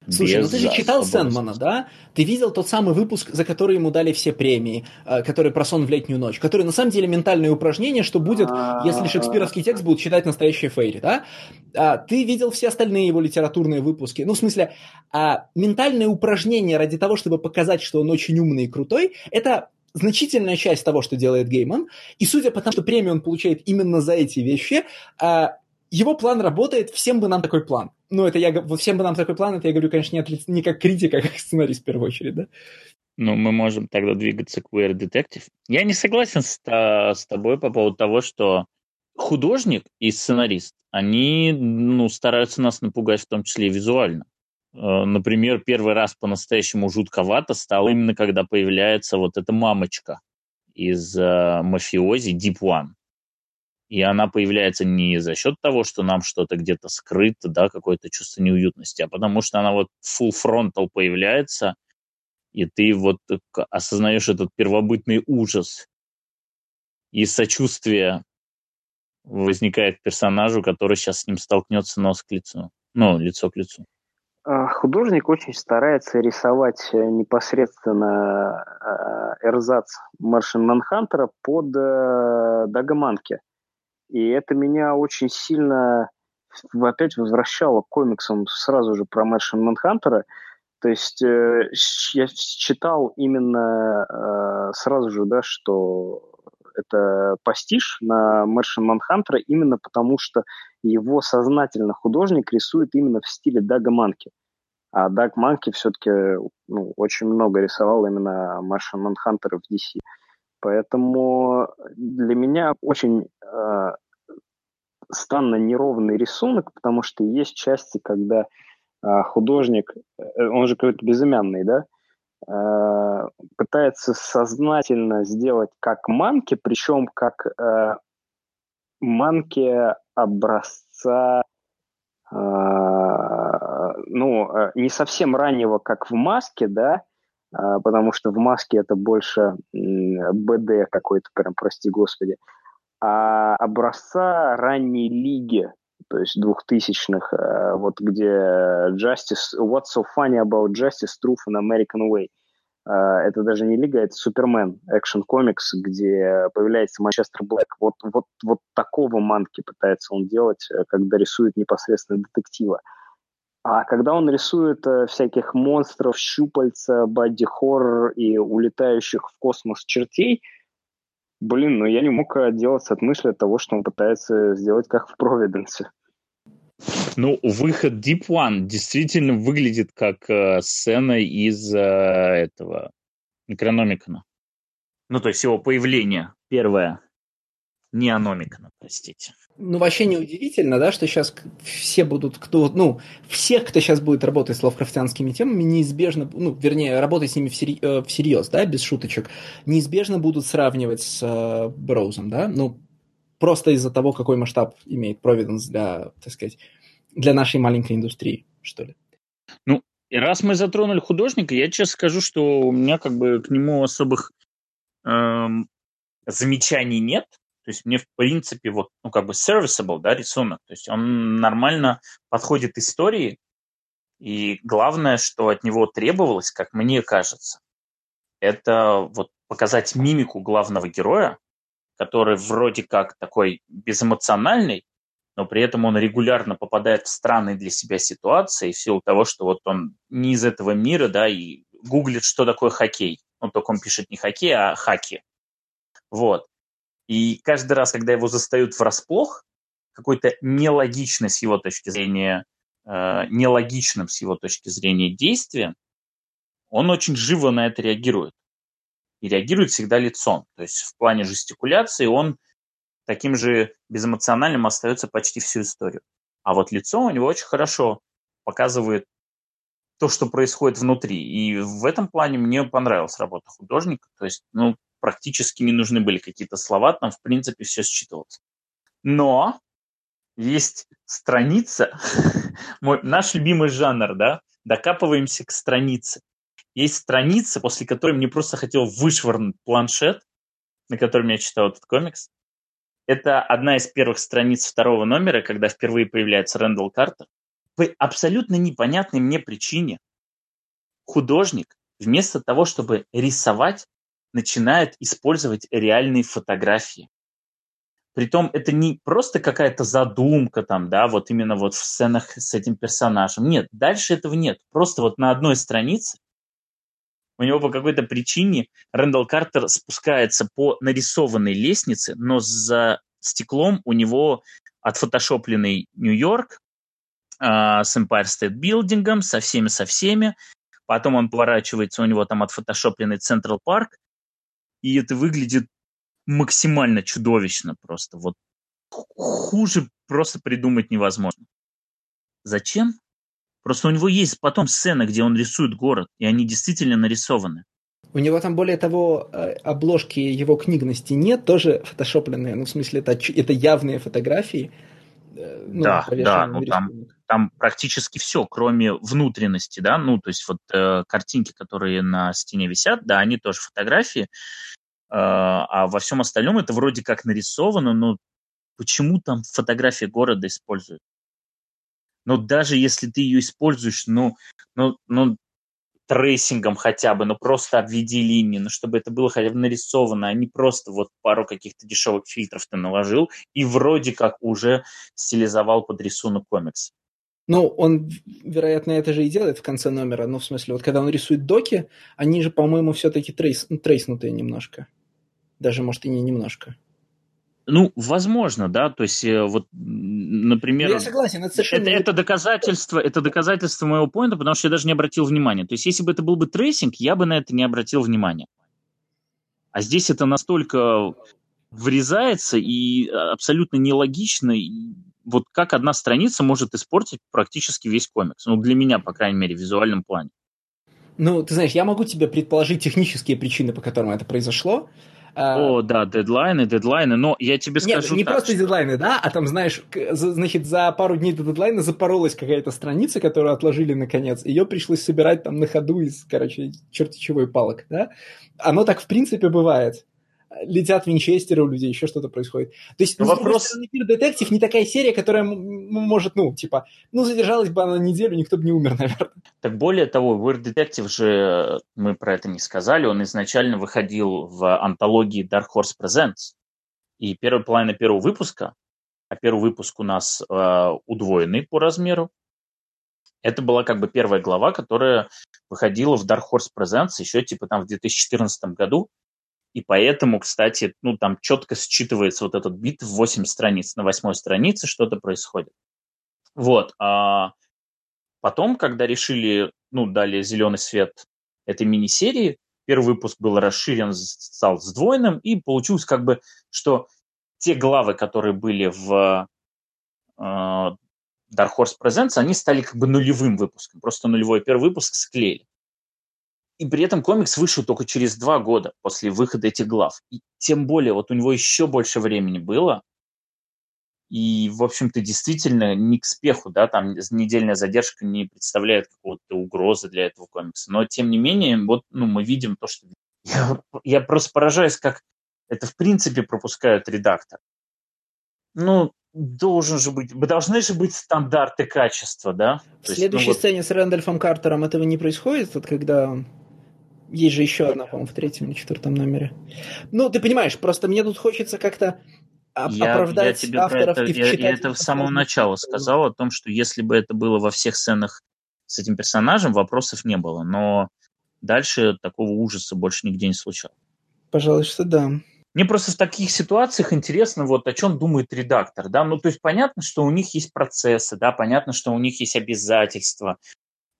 Слушай, ну ты же читал Сэндмана, да? Ты видел тот самый выпуск, за который ему дали все премии, э, который про сон в летнюю ночь, который на самом деле ментальное упражнение, что будет, если шекспировский текст будут читать настоящие фейри, да? А, ты видел все остальные его литературные выпуски. Ну, в смысле, а, ментальное упражнение ради того, чтобы показать, что он очень умный и крутой, это значительная часть того, что делает Гейман. И судя по тому, что премию он получает именно за эти вещи, а, его план работает, всем бы нам такой план. Ну, это я, вот всем бы нам такой план, это я говорю, конечно, не, не как критика, а как сценарист в первую очередь, да. Ну, мы можем тогда двигаться к Weird Detective. Я не согласен с, с тобой по поводу того, что художник и сценарист, они ну, стараются нас напугать в том числе и визуально. Э, например, первый раз по-настоящему жутковато стало именно когда появляется вот эта мамочка из э, мафиози Deep One. И она появляется не за счет того, что нам что-то где-то скрыто, да, какое-то чувство неуютности, а потому что она вот full frontal появляется, и ты вот осознаешь этот первобытный ужас и сочувствие возникает персонажу, который сейчас с ним столкнется нос к лицу, ну, лицо к лицу. А, художник очень старается рисовать э, непосредственно э, эрзац Маршин Манхантера под э, Дагоманки. И это меня очень сильно опять возвращало к комиксам сразу же про Маршин Манхантера. То есть э, я читал именно э, сразу же, да, что это пастиш на Маршин Манхантера именно потому, что его сознательно художник рисует именно в стиле Дага Манки. А Даг Манки все-таки ну, очень много рисовал именно Маршин Манхантера в DC. Поэтому для меня очень э, странно неровный рисунок, потому что есть части, когда э, художник, он же какой-то безымянный, да, э, пытается сознательно сделать как манки, причем как э, манки образца ну, э, не совсем раннего, как в маске, да, а, потому что в маске это больше БД какой-то, прям, прости господи, а образца ранней лиги, то есть двухтысячных, э, вот где Justice, What's so funny about Justice, Truth and American Way. Э, это даже не лига, это Супермен, экшен комикс, где появляется Манчестер Блэк. Вот, вот, вот такого манки пытается он делать, когда рисует непосредственно детектива. А когда он рисует э, всяких монстров, щупальца, бадди-хоррор и улетающих в космос чертей, блин, ну я не мог отделаться от мысли от того, что он пытается сделать как в Провиденсе. Ну, выход Deep One действительно выглядит как э, сцена из э, этого Некрономикона. Ну, то есть его появление первое. Не Аномикона, простите. Ну, вообще не удивительно, да, что сейчас все будут, кто, ну, всех, кто сейчас будет работать с лавкрафтянскими темами, неизбежно, ну, вернее, работать с ними всерьез, э, всерьез да, без шуточек, неизбежно будут сравнивать с э, Броузом, да, ну, просто из-за того, какой масштаб имеет Providence для, так сказать, для нашей маленькой индустрии, что ли. Ну, и раз мы затронули художника, я честно скажу, что у меня как бы к нему особых эм, замечаний нет, то есть мне, в принципе, вот, ну, как бы serviceable, да, рисунок. То есть он нормально подходит истории, и главное, что от него требовалось, как мне кажется, это вот показать мимику главного героя, который вроде как такой безэмоциональный, но при этом он регулярно попадает в странные для себя ситуации в силу того, что вот он не из этого мира, да, и гуглит, что такое хоккей. Ну, только он пишет не хоккей, а хаки. Вот. И каждый раз, когда его застают врасплох, какой-то нелогичный с его точки зрения, э, нелогичным с его точки зрения действием, он очень живо на это реагирует. И реагирует всегда лицом. То есть в плане жестикуляции он таким же безэмоциональным остается почти всю историю. А вот лицо у него очень хорошо показывает то, что происходит внутри. И в этом плане мне понравилась работа художника. То есть, ну, практически не нужны были какие-то слова, там, в принципе, все считывалось. Но есть страница, мой, наш любимый жанр, да, докапываемся к странице. Есть страница, после которой мне просто хотел вышвырнуть планшет, на котором я читал этот комикс. Это одна из первых страниц второго номера, когда впервые появляется Рэндалл Картер. По абсолютно непонятной мне причине художник вместо того, чтобы рисовать, начинает использовать реальные фотографии. Притом это не просто какая-то задумка там, да, вот именно вот в сценах с этим персонажем. Нет, дальше этого нет. Просто вот на одной странице у него по какой-то причине Рэндалл Картер спускается по нарисованной лестнице, но за стеклом у него отфотошопленный Нью-Йорк э, с Empire State Building, со всеми, со всеми. Потом он поворачивается, у него там отфотошопленный Централ Парк, и это выглядит максимально чудовищно просто. Вот хуже просто придумать невозможно. Зачем? Просто у него есть потом сцена, где он рисует город, и они действительно нарисованы. У него там, более того, э, обложки его книг на стене тоже фотошопленные. Ну, в смысле, это, это явные фотографии. Э, ну, да, да, ну, там, там практически все, кроме внутренности, да, ну, то есть вот э, картинки, которые на стене висят, да, они тоже фотографии, э, а во всем остальном это вроде как нарисовано, но почему там фотография города используют? Но даже если ты ее используешь, ну, ну, ну, tracing ом хотя бы, ну просто обведи линии, ну чтобы это было хотя бы нарисовано, а не просто вот пару каких-то дешевых фильтров ты наложил и вроде как уже стилизовал под рисунок комикс. Ну, он, вероятно, это же и делает в конце номера. Ну, в смысле, вот когда он рисует доки, они же, по-моему, все-таки trace, ну, trace нутые немножко. Даже, может, и не немножко. Ну, возможно, да, то есть э, вот, например... Я согласен, это совершенно... Это, это, доказательство, это доказательство моего point а, потому что я даже не обратил внимания. То есть если бы это был бы tracing, я бы на это не обратил внимания. А здесь это настолько врезается и абсолютно нелогично, и вот как одна страница может испортить практически весь комикс. Ну, для меня, по крайней мере, в визуальном плане. Ну, ты знаешь, я могу тебе предположить технические причины, по которым это произошло, а, О, да, дедлайны, дедлайны, но я тебе скажу Нет, не так, просто что... дедлайны, да, а там, знаешь, значит, за пару дней до дедлайна запоролась какая-то страница, которую отложили наконец, ее пришлось собирать там на ходу из, короче, черти чего и палок, да. Оно так, в принципе, бывает летят винчестеры у людей, еще что-то происходит. То есть, ну, вопрос... стороны, Детектив не такая серия, которая может, ну, типа, ну, задержалась бы она неделю, никто бы не умер, наверное. Так более того, Weird Detective же, мы про это не сказали, он изначально выходил в антологии Dark Horse Presents. И первая половина первого выпуска, а первый выпуск у нас э, удвоенный по размеру, это была как бы первая глава, которая выходила в Dark Horse Presents еще типа там в 2014 году. И поэтому, кстати, ну, там четко считывается вот этот бит в 8 страниц. На восьмой странице что-то происходит. Вот. А потом, когда решили, ну, дали зеленый свет этой мини-серии, первый выпуск был расширен, стал сдвоенным, и получилось как бы, что те главы, которые были в э, Dark Horse Presents, они стали как бы нулевым выпуском. Просто нулевой первый выпуск склеили. И при этом комикс вышел только через два года после выхода этих глав. И тем более, вот у него еще больше времени было. И, в общем-то, действительно не к спеху, да, там недельная задержка не представляет какого-то угрозы для этого комикса. Но, тем не менее, вот, ну, мы видим то, что... Я, я просто поражаюсь, как это, в принципе, пропускают редактор. Ну, должен же быть, должны же быть стандарты качества, да? В следующей есть, ну, вот... сцене с Рэндольфом Картером этого не происходит, вот когда есть же еще одна, по-моему, в третьем или четвертом номере. Ну, ты понимаешь, просто мне тут хочется как-то я, оправдать я тебе авторов это, и я, я это с самого начала сказал о том, что если бы это было во всех сценах с этим персонажем, вопросов не было. Но дальше такого ужаса больше нигде не случалось. Пожалуй, что да. Мне просто в таких ситуациях интересно, вот о чем думает редактор, да, ну, то есть понятно, что у них есть процессы, да, понятно, что у них есть обязательства,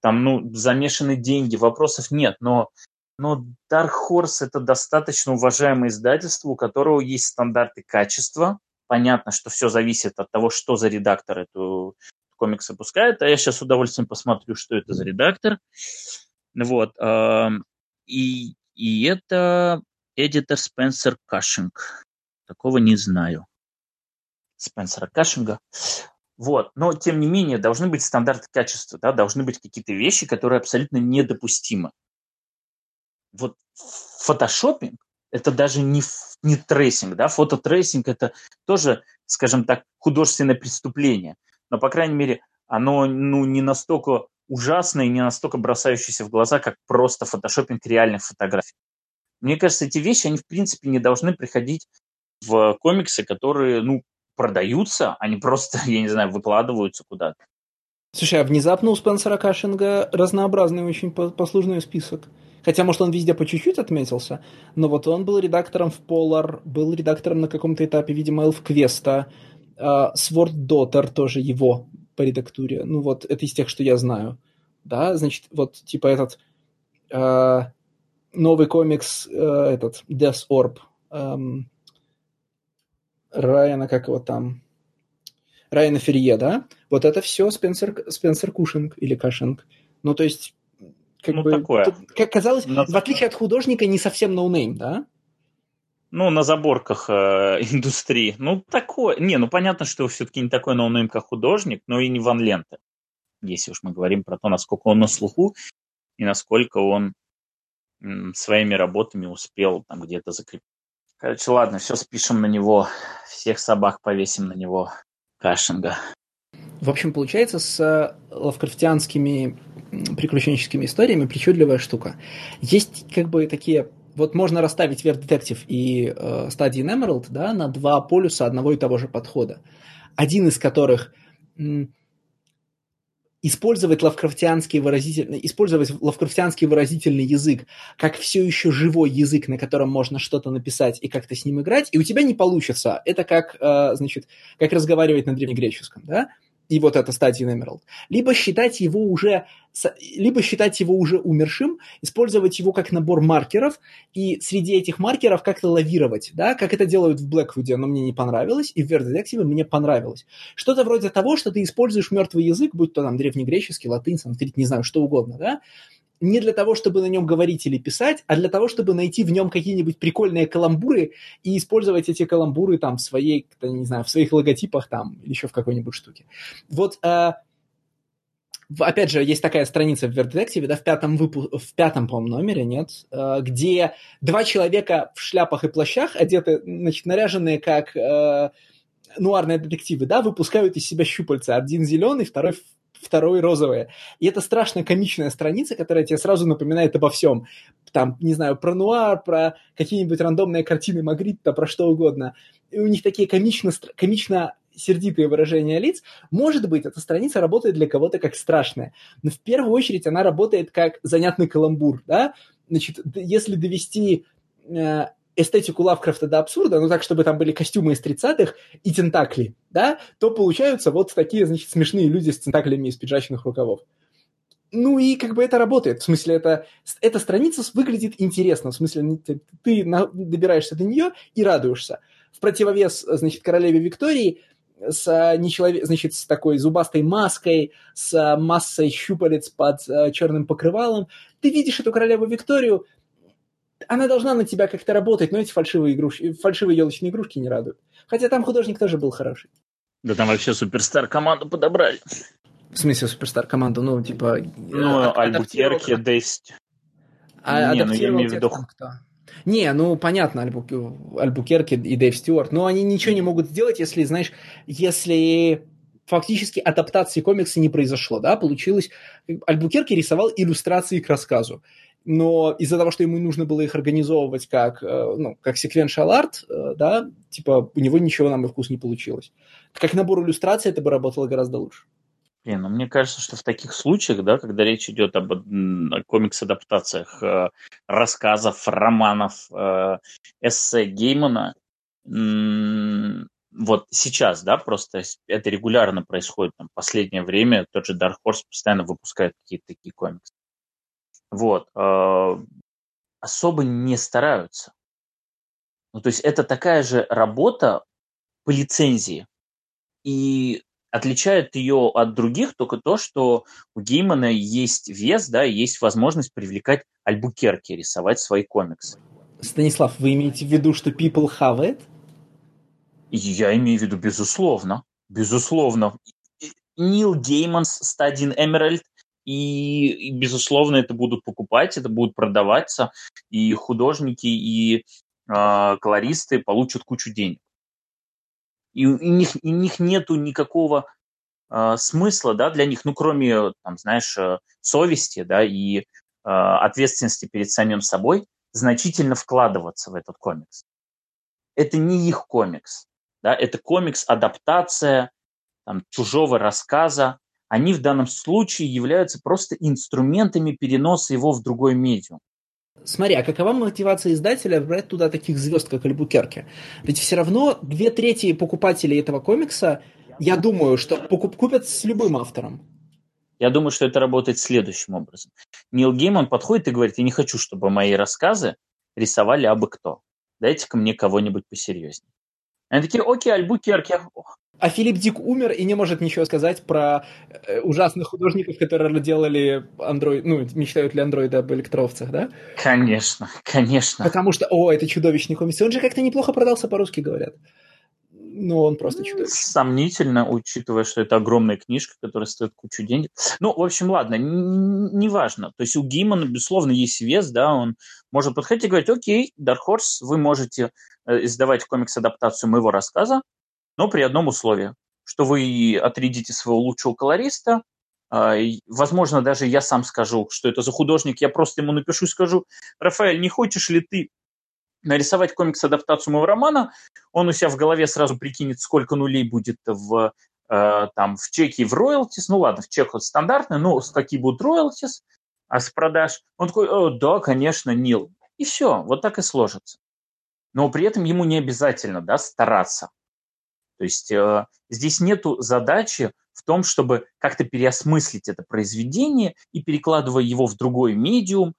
там, ну, замешаны деньги, вопросов нет, но но Dark Horse это достаточно уважаемое издательство, у которого есть стандарты качества. Понятно, что все зависит от того, что за редактор эту комикс выпускает. А я сейчас с удовольствием посмотрю, что это за редактор. Вот. И, и это эдитор Спенсер Кашинг. Такого не знаю. Спенсера Кашинга. Вот. Но, тем не менее, должны быть стандарты качества, да, должны быть какие-то вещи, которые абсолютно недопустимы вот photoshopping это даже не, не tracing, да, фото tracing это тоже, скажем так, художественное преступление, но, по крайней мере, оно, ну, не настолько ужасное и не настолько бросающееся в глаза, как просто photoshopping реальных фотографий. Мне кажется, эти вещи, они, в принципе, не должны приходить в комиксы, которые, ну, продаются, они просто, я не знаю, выкладываются куда-то. Слушай, а внезапно у Спенсера Кашинга разнообразный очень послужной список. Хотя, может, он везде по чуть-чуть отметился, но вот он был редактором в Polar, был редактором на каком-то этапе, видимо, Элф Квеста, Sword Daughter тоже его по редактуре. Ну вот, это из тех, что я знаю. Да, значит, вот типа этот uh, новый комикс, uh, этот Death Orb. Um, Райана, как его там? Райана Ферье, да? Вот это все Спенсер, Спенсер Кушинг или Кашинг. Ну, то есть, как ну, бы, такое. Тут, как казалось, Но... в отличие от художника, не совсем noname, ну да? Ну, на задворках э, индустрии. Ну, такое. Не, ну понятно, что все-таки не такой noname, как художник, но и не Ван Лента. Если уж мы говорим про то, насколько он на слуху и насколько он м, своими работами успел там где-то закрепить. Короче, ладно, все спишем на него, всех собак повесим на него кашинга. В общем, получается, с э, лавкрафтианскими приключенческими историями причудливая штука. Есть как бы такие вот можно расставить Вер Детектив и э, Study Emerald да, на два полюса одного и того же подхода. Один из которых использовать лавкрафтианский выразительный, использовать лавкрафтианский выразительный язык как все еще живой язык, на котором можно что-то написать и как-то с ним играть, и у тебя не получится. Это как, э, значит, как разговаривать на древнегреческом, да? И вот это стадия Emerald, либо считать его уже, либо считать его уже умершим, использовать его как набор маркеров, и среди этих маркеров как-то лавировать, да, как это делают в Blackwood, но мне не понравилось, и в Word Detective мне понравилось. Что-то вроде того, что ты используешь мертвый язык, будь то там древнегреческий, латынь, санскрит, не знаю, что угодно, да, не для того, чтобы на нем говорить или писать, а для того, чтобы найти в нем какие-нибудь прикольные каламбуры и использовать эти каламбуры там в своей, не знаю, в своих логотипах там или еще в какой-нибудь штуке. Вот э, опять же, есть такая страница в Word да, в пятом, выпу- в пятом, по-моему, номере, нет, э, где два человека в шляпах и плащах, одеты, значит, наряженные как э, нуарные детективы, да, выпускают из себя щупальца. Один зеленый, второй второй розовое. И это страшно комичная страница, которая тебе сразу напоминает обо всем. Там, не знаю, про нуар, про какие-нибудь рандомные картины Магритта, про что угодно. И у них такие комично, комично сердитые выражения лиц, может быть, эта страница работает для кого-то как страшная. Но в первую очередь она работает как занятный каламбур, да? Значит, если довести э, эстетику Лавкрафта до абсурда, ну так, чтобы там были костюмы из 30-х и тентакли, да, то получаются вот такие, значит, смешные люди с тентаклями из пиджачных рукавов. Ну и как бы это работает. В смысле, это, эта страница выглядит интересно. В смысле, ты, ты добираешься до нее и радуешься. В противовес, значит, королеве Виктории с, нечеловек... значит, с такой зубастой маской, с массой щупалец под э, черным покрывалом. Ты видишь эту королеву Викторию, она должна на тебя как-то работать, но эти фальшивые, игрушки, фальшивые елочные игрушки не радуют. Хотя там художник тоже был хороший. Да там вообще суперстар команду подобрали. В смысле суперстар команду? Ну, типа... Ну, а, Альбукерки, Дейст. А, не, ну я имею в виду... Кто? Не, ну понятно, Альбу... Альбукерки и Дэйв Стюарт, но они ничего не могут сделать, если, знаешь, если фактически адаптации комикса не произошло, да, получилось... Альбукерки рисовал иллюстрации к рассказу но из-за того, что ему нужно было их организовывать как, э, ну, как sequential art, э, да, типа у него ничего на мой вкус не получилось. Как набор иллюстраций это бы работало гораздо лучше. Не, ну мне кажется, что в таких случаях, да, когда речь идет об комикс-адаптациях э, рассказов, романов, э, эссе Геймана, вот сейчас, да, просто это регулярно происходит, там, последнее время тот же Dark Horse постоянно выпускает какие-то такие комиксы. Вот. А, особо не стараются. Ну, то есть это такая же работа по лицензии. И отличает ее от других только то, что у Геймана есть вес, да, есть возможность привлекать Альбукерки, рисовать свои комиксы. Станислав, вы имеете в виду, что people have it? Я имею в виду, безусловно. Безусловно. Нил Гейман, Стадин Эмеральд и, и, безусловно, это будут покупать, это будет продаваться, и художники, и э, колористы получат кучу денег. И у них, у них нету никакого э, смысла, да, для них, ну, кроме, там, знаешь, э, совести, да, и э, ответственности перед самим собой, значительно вкладываться в этот комикс. Это не их комикс, да, это комикс-адаптация там, чужого рассказа, они в данном случае являются просто инструментами переноса его в другой медиум. Смотри, а какова мотивация издателя брать туда таких звезд, как Альбукерки? Ведь все равно две трети покупателей этого комикса, я думаю, что покуп купят с любым автором. Я думаю, что это работает следующим образом. Нил Гейман подходит и говорит, я не хочу, чтобы мои рассказы рисовали абы кто. Дайте-ка мне кого-нибудь посерьезнее. Они такие, окей, Альбукерки. А Филипп Дик умер и не может ничего сказать про э, ужасных художников, которые делали андроид, ну, мечтают ли андроиды об электровцах, да? Конечно, конечно. Потому что, о, это чудовищный комикс. Он же как-то неплохо продался, по-русски говорят. Ну, он просто чудовищный. Сомнительно, учитывая, что это огромная книжка, которая стоит кучу денег. Ну, в общем, ладно, неважно. То есть у Геймана, безусловно, есть вес, да, он может подходить и говорить, окей, Dark Horse, вы можете э, издавать комикс-адаптацию моего рассказа, но при одном условии, что вы отрядите своего лучшего колориста, а, Возможно, даже я сам скажу, что это за художник. Я просто ему напишу и скажу, Рафаэль, не хочешь ли ты нарисовать комикс-адаптацию моего романа? Он у себя в голове сразу прикинет, сколько нулей будет в, э, там, в чеке и в роялтис. Ну ладно, в чек вот стандартный, но какие будут роялтис а с продаж. Он такой, О, да, конечно, Нил. И все, вот так и сложится. Но при этом ему не обязательно да, стараться. То есть э, здесь нету задачи в том, чтобы как-то переосмыслить это произведение и, перекладывая его в другой медиум,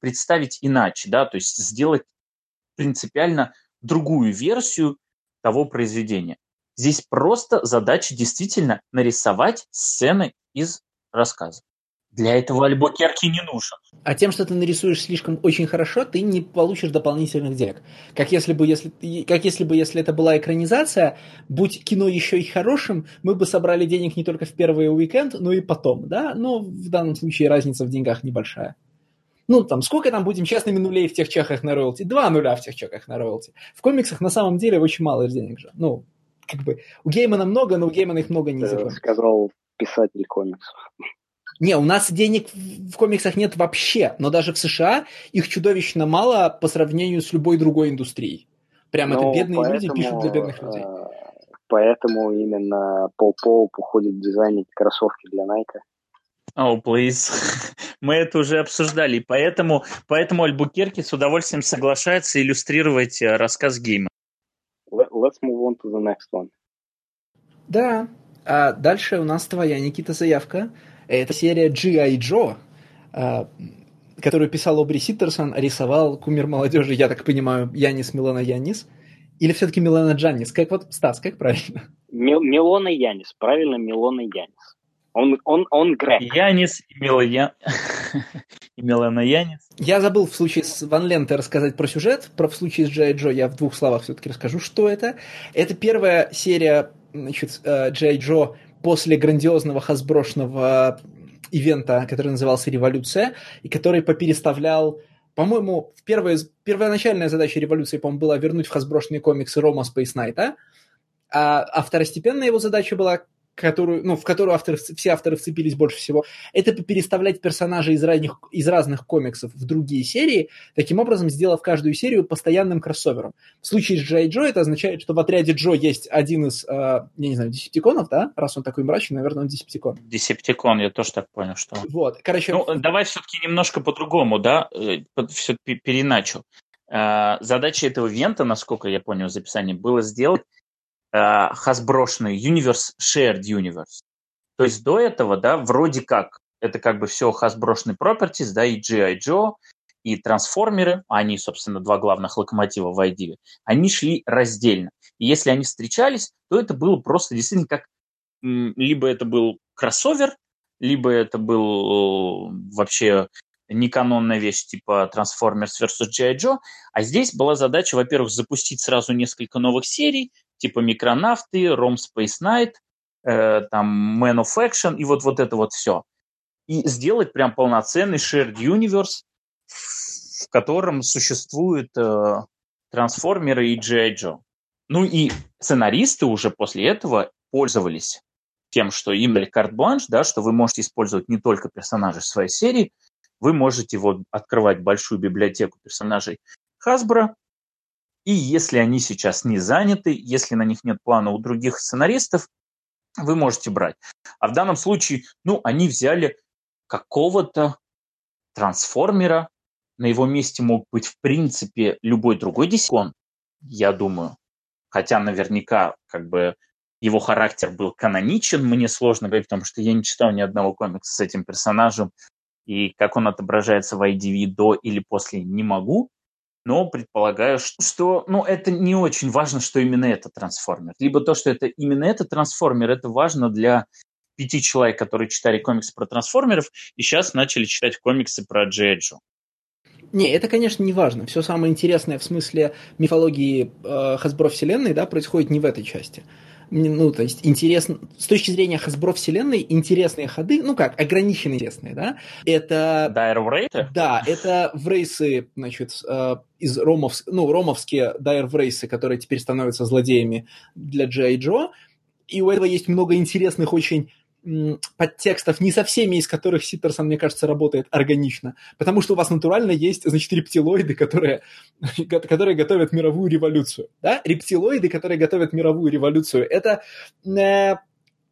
представить иначе, да, то есть сделать принципиально другую версию того произведения. Здесь просто задача действительно нарисовать сцены из рассказа. Для этого Альбукерки не нужен. А тем, что ты нарисуешь слишком очень хорошо, ты не получишь дополнительных денег. Как если бы, если, как если бы, если это была экранизация, будь кино еще и хорошим, мы бы собрали денег не только в первый уикенд, но и потом, да? Но в данном случае разница в деньгах небольшая. Ну, там, сколько там будем честными нулей в тех чеках на роялти? Два нуля в тех чеках на роялти. В комиксах на самом деле очень мало денег же. Ну, как бы, у Геймана много, но у Геймана их много не сказал писатель комиксов. Не, у нас денег в комиксах нет вообще, но даже в США их чудовищно мало по сравнению с любой другой индустрией. Прям ну, это бедные поэтому, люди пишут для бедных людей. Э, поэтому именно Пол Поуп уходит дизайнить кроссовки для Nike. Oh, please. Мы это уже обсуждали. Поэтому, поэтому Альбукерки с удовольствием соглашается иллюстрировать э, рассказ Гейма. Let's move on to the next one. Да. А дальше у нас твоя, Никита, заявка. Это серия G.I. Joe, а, которую писал Обри Ситтерсон, рисовал кумир молодежи, я так понимаю, Янис Милана Янис. Или все-таки Милана Джанис? Как вот, Стас, как правильно? Мил, Милона Янис, правильно, Милона Янис. Он, он, он грек. Янис и Милана, и Милана Янис. Я забыл в случае с Ван Ленте рассказать про сюжет, про в случае с Джей Джо я в двух словах все-таки расскажу, что это. Это первая серия значит, Джей Джо после грандиозного хасброшного ивента, который назывался «Революция», и который попереставлял по-моему, первая, первоначальная задача революции, по-моему, была вернуть в хасброшные комиксы Рома Knight, а, а второстепенная его задача была которую, ну, в которую авторы, все авторы вцепились больше всего, это переставлять персонажей из разных, из разных комиксов в другие серии, таким образом сделав каждую серию постоянным кроссовером. В случае с Джей Джо это означает, что в отряде Джо есть один из, э, я не знаю, десептиконов, да? Раз он такой мрачный, наверное, он десептикон. Десептикон, я тоже так понял, что... Вот, короче... Ну, давай все-таки немножко по-другому, да? Э, все-таки переначу. Э, задача этого вента, насколько я понял из описания, было сделать Э, хасброшный Universe Shared Universe. То есть до этого, да, вроде как, это как бы все хасброшный properties, да, и G.I. Joe, и трансформеры, они, собственно, два главных локомотива в IDV, они шли раздельно. И если они встречались, то это было просто действительно как либо это был кроссовер, либо это был э, вообще неканонная вещь типа Transformers vs. G.I. Joe. А здесь была задача, во-первых, запустить сразу несколько новых серий, типа Микронавты, Rom Space Knight, э, там Man of Action и вот, вот это вот все. И сделать прям полноценный shared universe, в котором существуют э, трансформеры и G.I. Joe. Ну и сценаристы уже после этого пользовались тем, что им дали карт-бланш, да, что вы можете использовать не только персонажей своей серии, вы можете вот открывать большую библиотеку персонажей Hasbro, и если они сейчас не заняты, если на них нет плана у других сценаристов, вы можете брать. А в данном случае, ну, они взяли какого-то трансформера на его месте мог быть, в принципе, любой другой Десикон, я думаю. Хотя наверняка, как бы, его характер был каноничен, мне сложно говорить, потому что я не читал ни одного комикса с этим персонажем, и как он отображается в IDV до или после, не могу но предполагаю, что ну, это не очень важно, что именно это трансформер. Либо то, что это именно этот трансформер, это важно для пяти человек, которые читали комиксы про трансформеров, и сейчас начали читать комиксы про Джеджу. Не, это, конечно, не важно. Все самое интересное в смысле мифологии э, Хасбро вселенной, да, происходит не в этой части ну, то есть интересно, с точки зрения Hasbro вселенной, интересные ходы, ну как, ограниченно интересные, да, это... Dire Wraith? Да, это в рейсы, значит, э, из ромов, ну, ромовские Dire рейсы, которые теперь становятся злодеями для Джей Джо, и у этого есть много интересных очень подтекстов, не со всеми из которых Ситтерсон, мне кажется, работает органично. Потому что у вас натурально есть, значит, рептилоиды, которые, которые готовят мировую революцию. Да? Рептилоиды, которые готовят мировую революцию. Это... Э,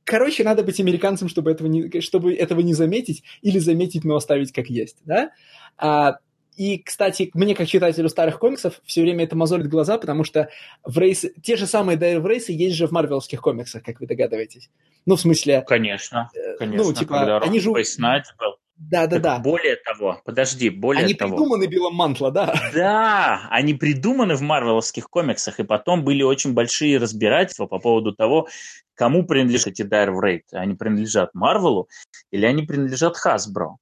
короче, надо быть американцем, чтобы этого не, чтобы этого не заметить, или заметить, но оставить как есть. Да? А, и, кстати, мне, как читателю старых комиксов, все время это мозолит глаза, потому что в рейсы, те же самые Dire в рейсы есть же в марвеловских комиксах, как вы догадываетесь. Ну, в смысле... Конечно, э, конечно. Ну, типа, когда они же... был. Да, да, да. Более того, подожди, более они того. Они придуманы Биллом Мантла, да. Да, они придуманы в марвеловских комиксах, и потом были очень большие разбирательства по поводу того, кому принадлежат эти Dire Wraith. Они принадлежат Марвелу или они принадлежат Hasbro.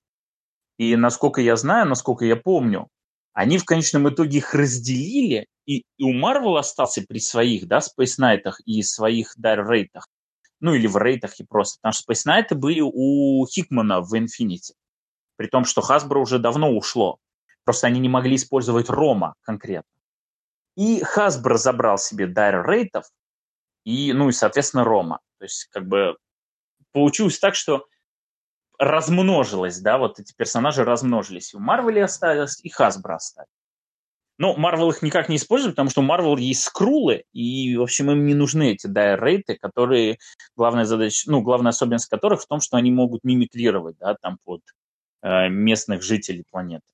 И насколько я знаю, насколько я помню, они в конечном итоге их разделили, и, и у Marvel остался при своих, да, Space Knight и своих Dire рейтах. Ну, или в рейтах и просто. Потому что Space Knight были у Хикмана в Infinity. При том, что Hasbro уже давно ушло. Просто они не могли использовать Рома конкретно. И Hasbro забрал себе Dire рейтов и, ну, и, соответственно, Рома. То есть, как бы, получилось так, что размножилось, да, вот эти персонажи размножились. У Марвеле остались, и Хасбро остались. Но Марвел их никак не использует, потому что у Марвел есть скрулы, и, в общем, им не нужны эти дайрейты, которые, главная задача, ну, главная особенность которых в том, что они могут мимикрировать, да, там под э, местных жителей планеты.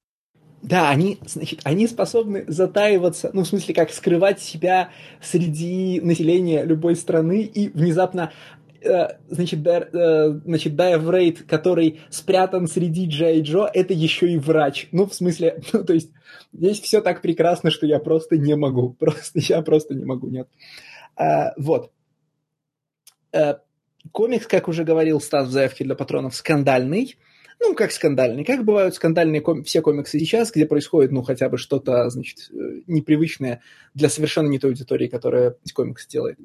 Да, они, значит, они способны затаиваться, ну, в смысле, как скрывать себя среди населения любой страны и внезапно значит, Дар, э, значит, Дайв Рейд, который спрятан среди Джей Джо, это еще и врач. Ну, в смысле, ну, то есть, здесь все так прекрасно, что я просто не могу. Просто, я просто не могу, нет. А, вот. А, комикс, как уже говорил Стас в заявке для патронов, скандальный ну, как скандальный, как бывают скандальные ком- все комиксы сейчас, где происходит, ну, хотя бы что-то, значит, э, непривычное для совершенно не той аудитории, которая комикс делает.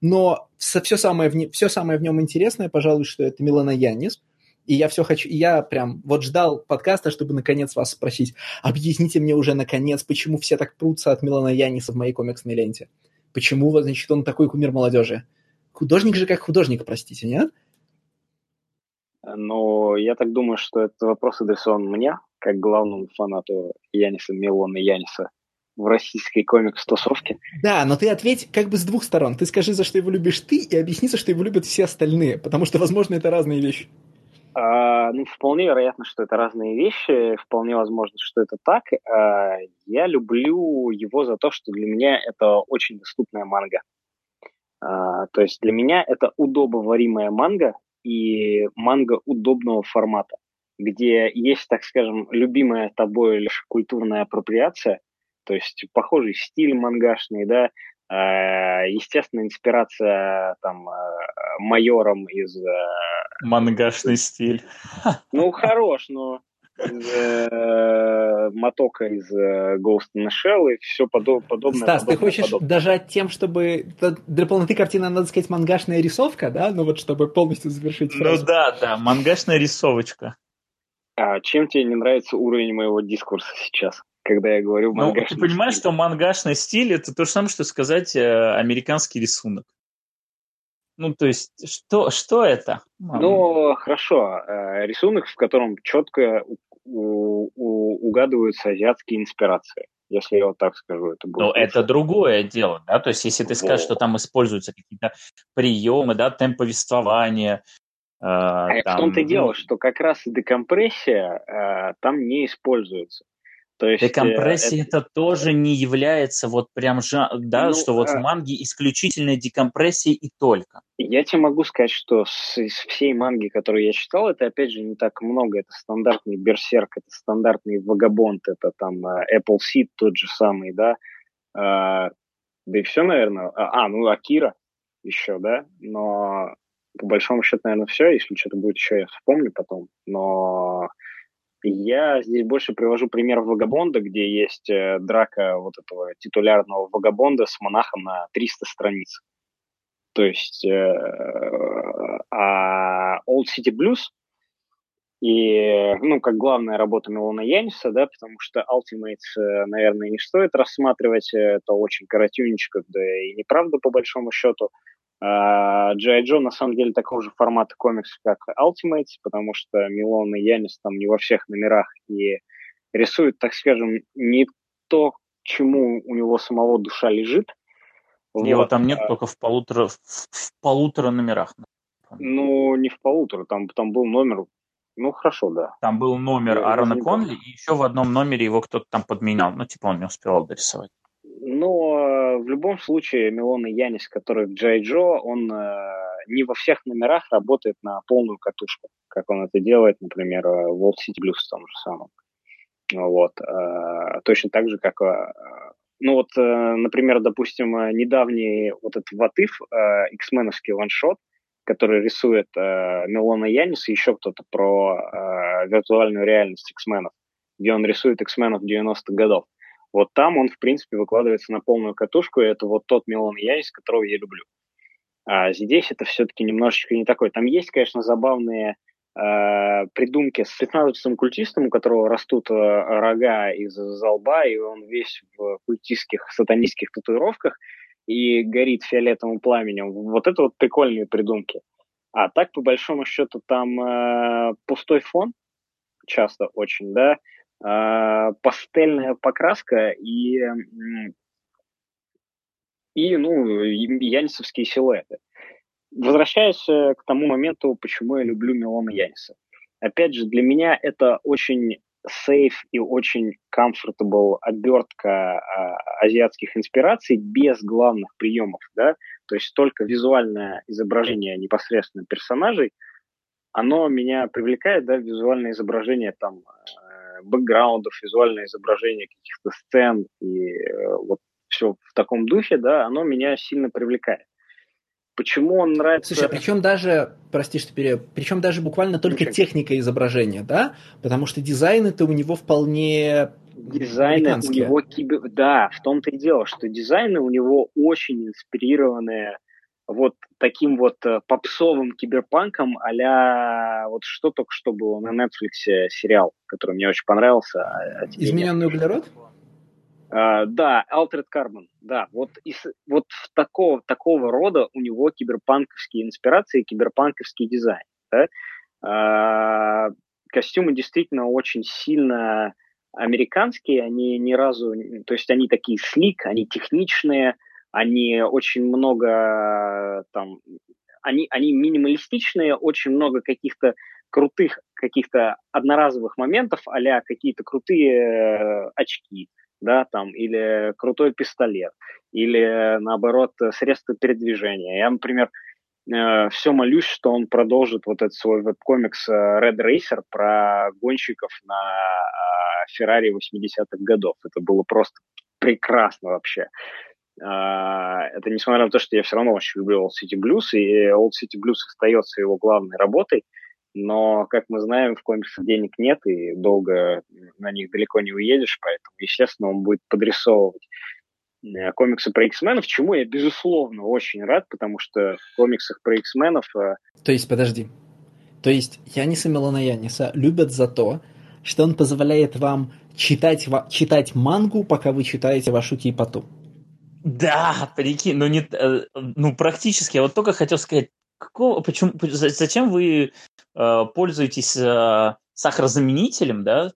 Но все самое, в не- все самое в нем интересное, пожалуй, что это Милана Янис, и я все хочу, я прям вот ждал подкаста, чтобы наконец вас спросить, объясните мне уже наконец, почему все так прутся от Милана Яниса в моей комиксной ленте? Почему, значит, он такой кумир молодежи? Художник же как художник, простите, нет? Но я так думаю, что этот вопрос адресован мне, как главному фанату Яниса Милона Яниса в российской комикс-тусовке. Да, но ты ответь как бы с двух сторон. Ты скажи, за что его любишь ты, и объясни, за что его любят все остальные, потому что, возможно, это разные вещи. А, ну, вполне вероятно, что это разные вещи, вполне возможно, что это так. А, я люблю его за то, что для меня это очень доступная манга. А, то есть для меня это удобоваримая манга, и манга удобного формата, где есть, так скажем, любимая тобой лишь культурная апроприация, то есть похожий стиль мангашный, да, э, естественно, инспирация там э, майором из... Э, Мангашный стиль. Ну, хорош, но мотока из э, Ghost in the Shell и все подоб, подобное. Стас, подобное, ты хочешь подобное. дожать тем, чтобы для полноты картины, надо сказать, мангашная рисовка, да? Ну вот, чтобы полностью завершить ну фразу. Ну да, да, мангашная рисовочка. А чем тебе не нравится уровень моего дискурса сейчас? когда я говорю мангашный Ну, ты понимаешь, стиль. что мангашный стиль это то же самое, что сказать э, американский рисунок. Ну, то есть, что, что это? Ну, хорошо. Э, рисунок, в котором четко у, у, угадываются азиатские инспирации. Если я вот так скажу, это будет. Но лучше. это другое дело, да. То есть, если ты скажешь, что там используются какие-то приемы, да, темповествования. Э, а там... В том-то и дело, что как раз декомпрессия э, там не используется. То есть, Декомпрессия это... это тоже не является вот прям да, ну, что вот а... в манге исключительно декомпрессия и только. Я тебе могу сказать, что с, из всей манги, которую я читал, это опять же не так много. Это стандартный Берсерк, это стандартный Вагабонд, это там Apple Seed тот же самый, да. А, да и все, наверное. А, а, ну Акира еще, да. Но по большому счету, наверное, все. Если что-то будет еще, я вспомню потом. Но я здесь больше привожу пример Вагабонда, где есть э, драка вот этого титулярного Вагабонда с монахом на 300 страниц. То есть э, а Old City Blues и, ну, как главная работа Милона Яниса, да, потому что Ultimates, э, наверное, не стоит рассматривать, это очень коротюнечко, да и неправда по большому счету. Джей Джо на самом деле такого же формата комикс, как Ultimate, потому что Милон и Янис там не во всех номерах и рисует, так скажем, не то, чему у него самого душа лежит. Его вот. там нет, а... только в полутора, в, в полутора номерах. Ну, не в полутора, там, там был номер, ну, хорошо, да. Там был номер Я Аарона Конли, и еще в одном номере его кто-то там подменял, ну, типа он не успевал дорисовать. Э, в любом случае Милон и Янис, который в Джай Джо, он э, не во всех номерах работает на полную катушку, как он это делает, например, э, в Wall City Blues том же самом. Вот. Точно так же, как ну вот, например, допустим, недавний вот этот Ватыф, X-меновский ваншот, который рисует Милона Янис и еще кто-то про виртуальную реальность X-менов, где он рисует X-менов 90-х годов. Вот там он, в принципе, выкладывается на полную катушку, и это вот тот Милан Янис, которого я люблю. А здесь это все-таки немножечко не такой. Там есть, конечно, забавные э, придумки с 15 культистом, у которого растут э, рога из залба, и он весь в культистских, сатанистских татуировках и горит фиолетовым пламенем. Вот это вот прикольные придумки. А так, по большому счету, там э, пустой фон, часто очень, да, пастельная покраска и, и ну, янисовские силуэты. Возвращаясь э, к тому моменту, почему я люблю Милона Яниса. Опять же, для меня это очень сейф и очень comfortable обертка а, азиатских инспираций без главных приемов, да, то есть только визуальное изображение непосредственно персонажей, оно меня привлекает, да, визуальное изображение там бэкграундов, визуальное изображение каких-то сцен и э, вот все в таком духе, да, оно меня сильно привлекает. Почему он нравится... Слушай, а причем даже, прости, что пере... причем даже буквально только Ничего. техника изображения, да? Потому что дизайн это у него вполне Дизайны у него кибер... Да, в том-то и дело, что дизайны у него очень инспирированные вот таким вот э, попсовым киберпанком а вот что только что было на Netflix сериал, который мне очень понравился. А, а Измененный углерод? Uh, да, Altered Carbon, да, вот, из, вот в такого, такого рода у него киберпанковские инспирации, киберпанковский дизайн. Да? Uh, костюмы действительно очень сильно американские, они ни разу, то есть они такие слик, они техничные, они очень много там, они, они минималистичные, очень много каких-то крутых, каких-то одноразовых моментов, а какие-то крутые э, очки, да, там, или крутой пистолет, или, наоборот, средства передвижения. Я, например, э, все молюсь, что он продолжит вот этот свой веб-комикс э, Red Racer про гонщиков на Феррари 80-х годов. Это было просто прекрасно вообще. А, это несмотря на то, что я все равно очень люблю Old City Blues, и Old City Blues остается его главной работой, но, как мы знаем, в комиксах денег нет, и долго на них далеко не уедешь, поэтому, естественно, он будет подрисовывать э, комиксы про X-менов, чему я, безусловно, очень рад, потому что в комиксах про X-менов... Э, то есть, подожди, то есть Яниса Мелана Яниса любят за то, что он позволяет вам читать, читать мангу, пока вы читаете вашу кипоту. Да, прикинь, ну, не, э, ну практически. Я вот только хотел сказать, какого, почему, зачем вы э, пользуетесь э, сахарозаменителем, да?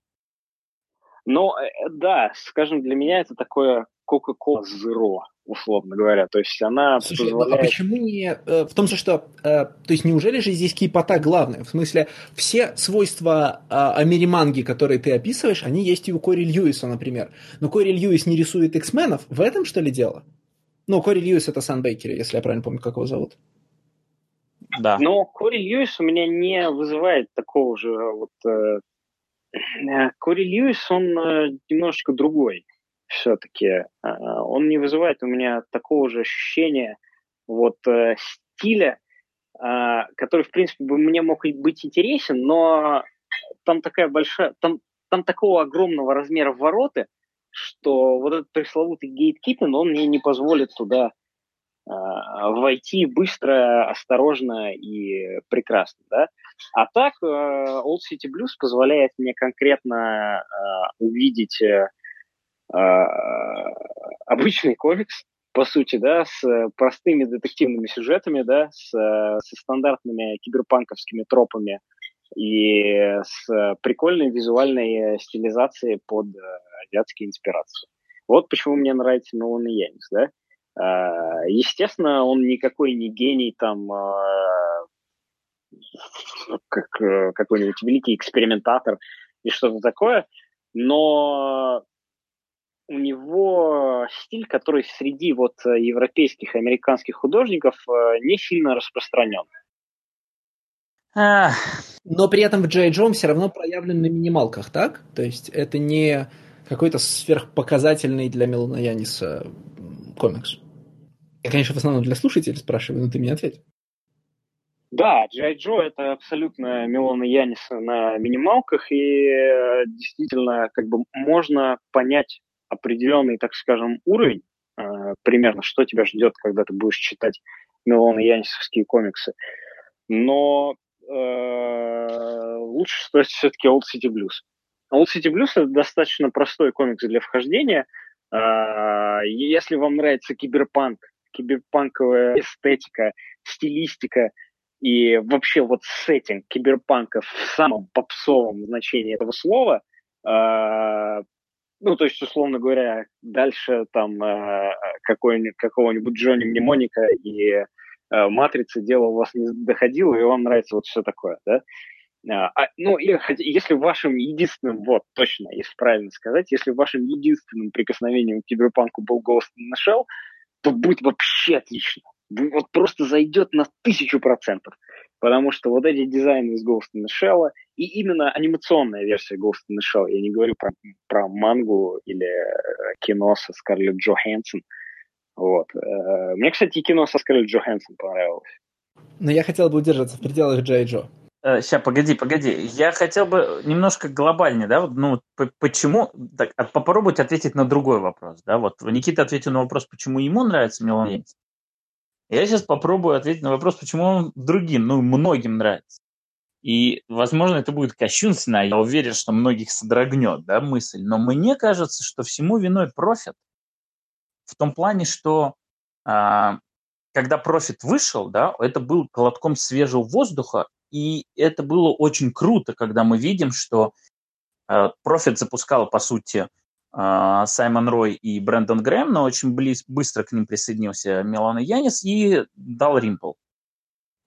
Ну, э, да, скажем, для меня это такое Coca-Cola Zero. Условно говоря. То есть она Слушай, позволяет... а почему не... Э, в том, что... Э, то есть неужели же здесь кипота главная? В смысле, все свойства э, Америманги, которые ты описываешь, они есть и у Кори Льюиса, например. Но Кори Льюис не рисует X-менов. В этом, что ли, дело? Ну, Кори Льюис это Сан Бейкер, если я правильно помню, как его зовут. Да. Но Кори Льюис у меня не вызывает такого же вот... Э, Кори Льюис, он э, немножечко другой все-таки. Э, он не вызывает у меня такого же ощущения вот э, стиля, э, который, в принципе, бы мне мог быть интересен, но там такая большая... Там, там такого огромного размера вороты, что вот этот пресловутый гейткипинг, он мне не позволит туда войти быстро, осторожно и прекрасно, да. А так Old City Blues позволяет мне конкретно увидеть обычный комикс, по сути, да, с простыми детективными сюжетами, да, с, со стандартными киберпанковскими тропами и с прикольной визуальной стилизацией под азиатские инспирации. Вот почему мне нравится и Янис, да. А, естественно, он никакой не гений там а, как э, какой-нибудь великий экспериментатор и что-то такое, но у него стиль, который среди вот европейских и американских художников э, не сильно распространен. Но при этом в Джей Джо все равно проявлен на минималках, так? То есть это не какой-то сверхпоказательный для Мелана Яниса комикс. Я, конечно, в основном для слушателей спрашиваю, но ты мне ответь. Да, Джай Джо это абсолютно Милона Яниса на минималках, и э, действительно как бы можно понять определенный, так скажем, уровень, э, примерно, что тебя ждет, когда ты будешь читать Милона Янисовские комиксы. Но э, лучше стоит все-таки Old City Blues. Old City Blues это достаточно простой комикс для вхождения. Э, если вам нравится киберпанк, киберпанковая эстетика, стилистика и вообще вот сеттинг киберпанка в самом попсовом значении этого слова, э, ну, то есть, условно говоря, дальше там э, какого-нибудь Джонни Мнемоника и э, Матрицы дело у вас не доходило, и вам нравится вот все такое, да? А, ну, или, если вашим единственным, вот, точно, если правильно сказать, если вашим единственным прикосновением к киберпанку был Ghost in the Shell, то будет вообще отлично. Вот просто зайдет на тысячу процентов. Потому что вот эти дизайны из Ghost in the Shell, и именно анимационная версия Ghost in the Shell, я не говорю про, про мангу или э, кино со Скарлетт Джоханссон. Вот. Э, мне, кстати, и кино со Скарлетт Джоханссон понравилось. Но я хотел бы удержаться в пределах Джей Джо. Сейчас, погоди, погоди. Я хотел бы немножко глобальнее, да, вот, ну, почему, так, а попробовать ответить на другой вопрос, да, вот Никита ответил на вопрос, почему ему нравится Милан Янис. Я сейчас попробую ответить на вопрос, почему он другим, ну, многим нравится. И, возможно, это будет кощунственно, я уверен, что многих содрогнет, да, мысль. Но мне кажется, что всему виной профит. В том плане, что а, когда профит вышел, да, это был колотком свежего воздуха, и это было очень круто, когда мы видим, что Профит запускала, по сути, Саймон Рой и Брэндон Грэм, но очень близ, быстро к ним присоединился Милана Янис и дал Римпл.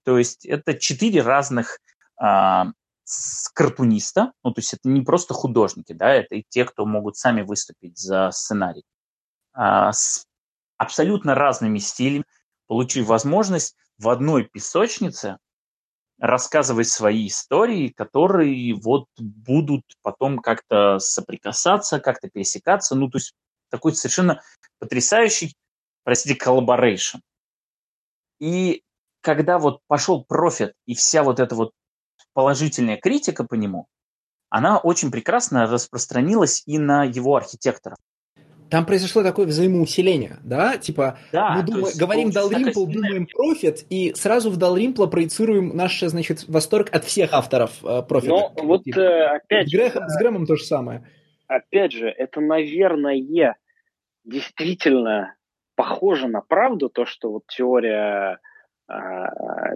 То есть это четыре разных а, картуниста, ну то есть это не просто художники, да, это и те, кто могут сами выступить за сценарий, а, с абсолютно разными стилями, получили возможность в одной песочнице рассказывать свои истории, которые вот будут потом как-то соприкасаться, как-то пересекаться. Ну, то есть такой совершенно потрясающий, простите, collaboration. И когда вот пошел Prophet и вся вот эта вот положительная критика по нему, она очень прекрасно распространилась и на его архитекторов. Там произошло такое взаимоусиление, да? Типа, да, мы думаем, говорим Dalrymple, думаем профит, и сразу в Dalrymple проецируем наш, значит, восторг от всех авторов э, профита. Но вот типа. э, опять же... С Грэмом то же самое. Опять же, это, наверное, действительно похоже на правду, то, что вот теория э,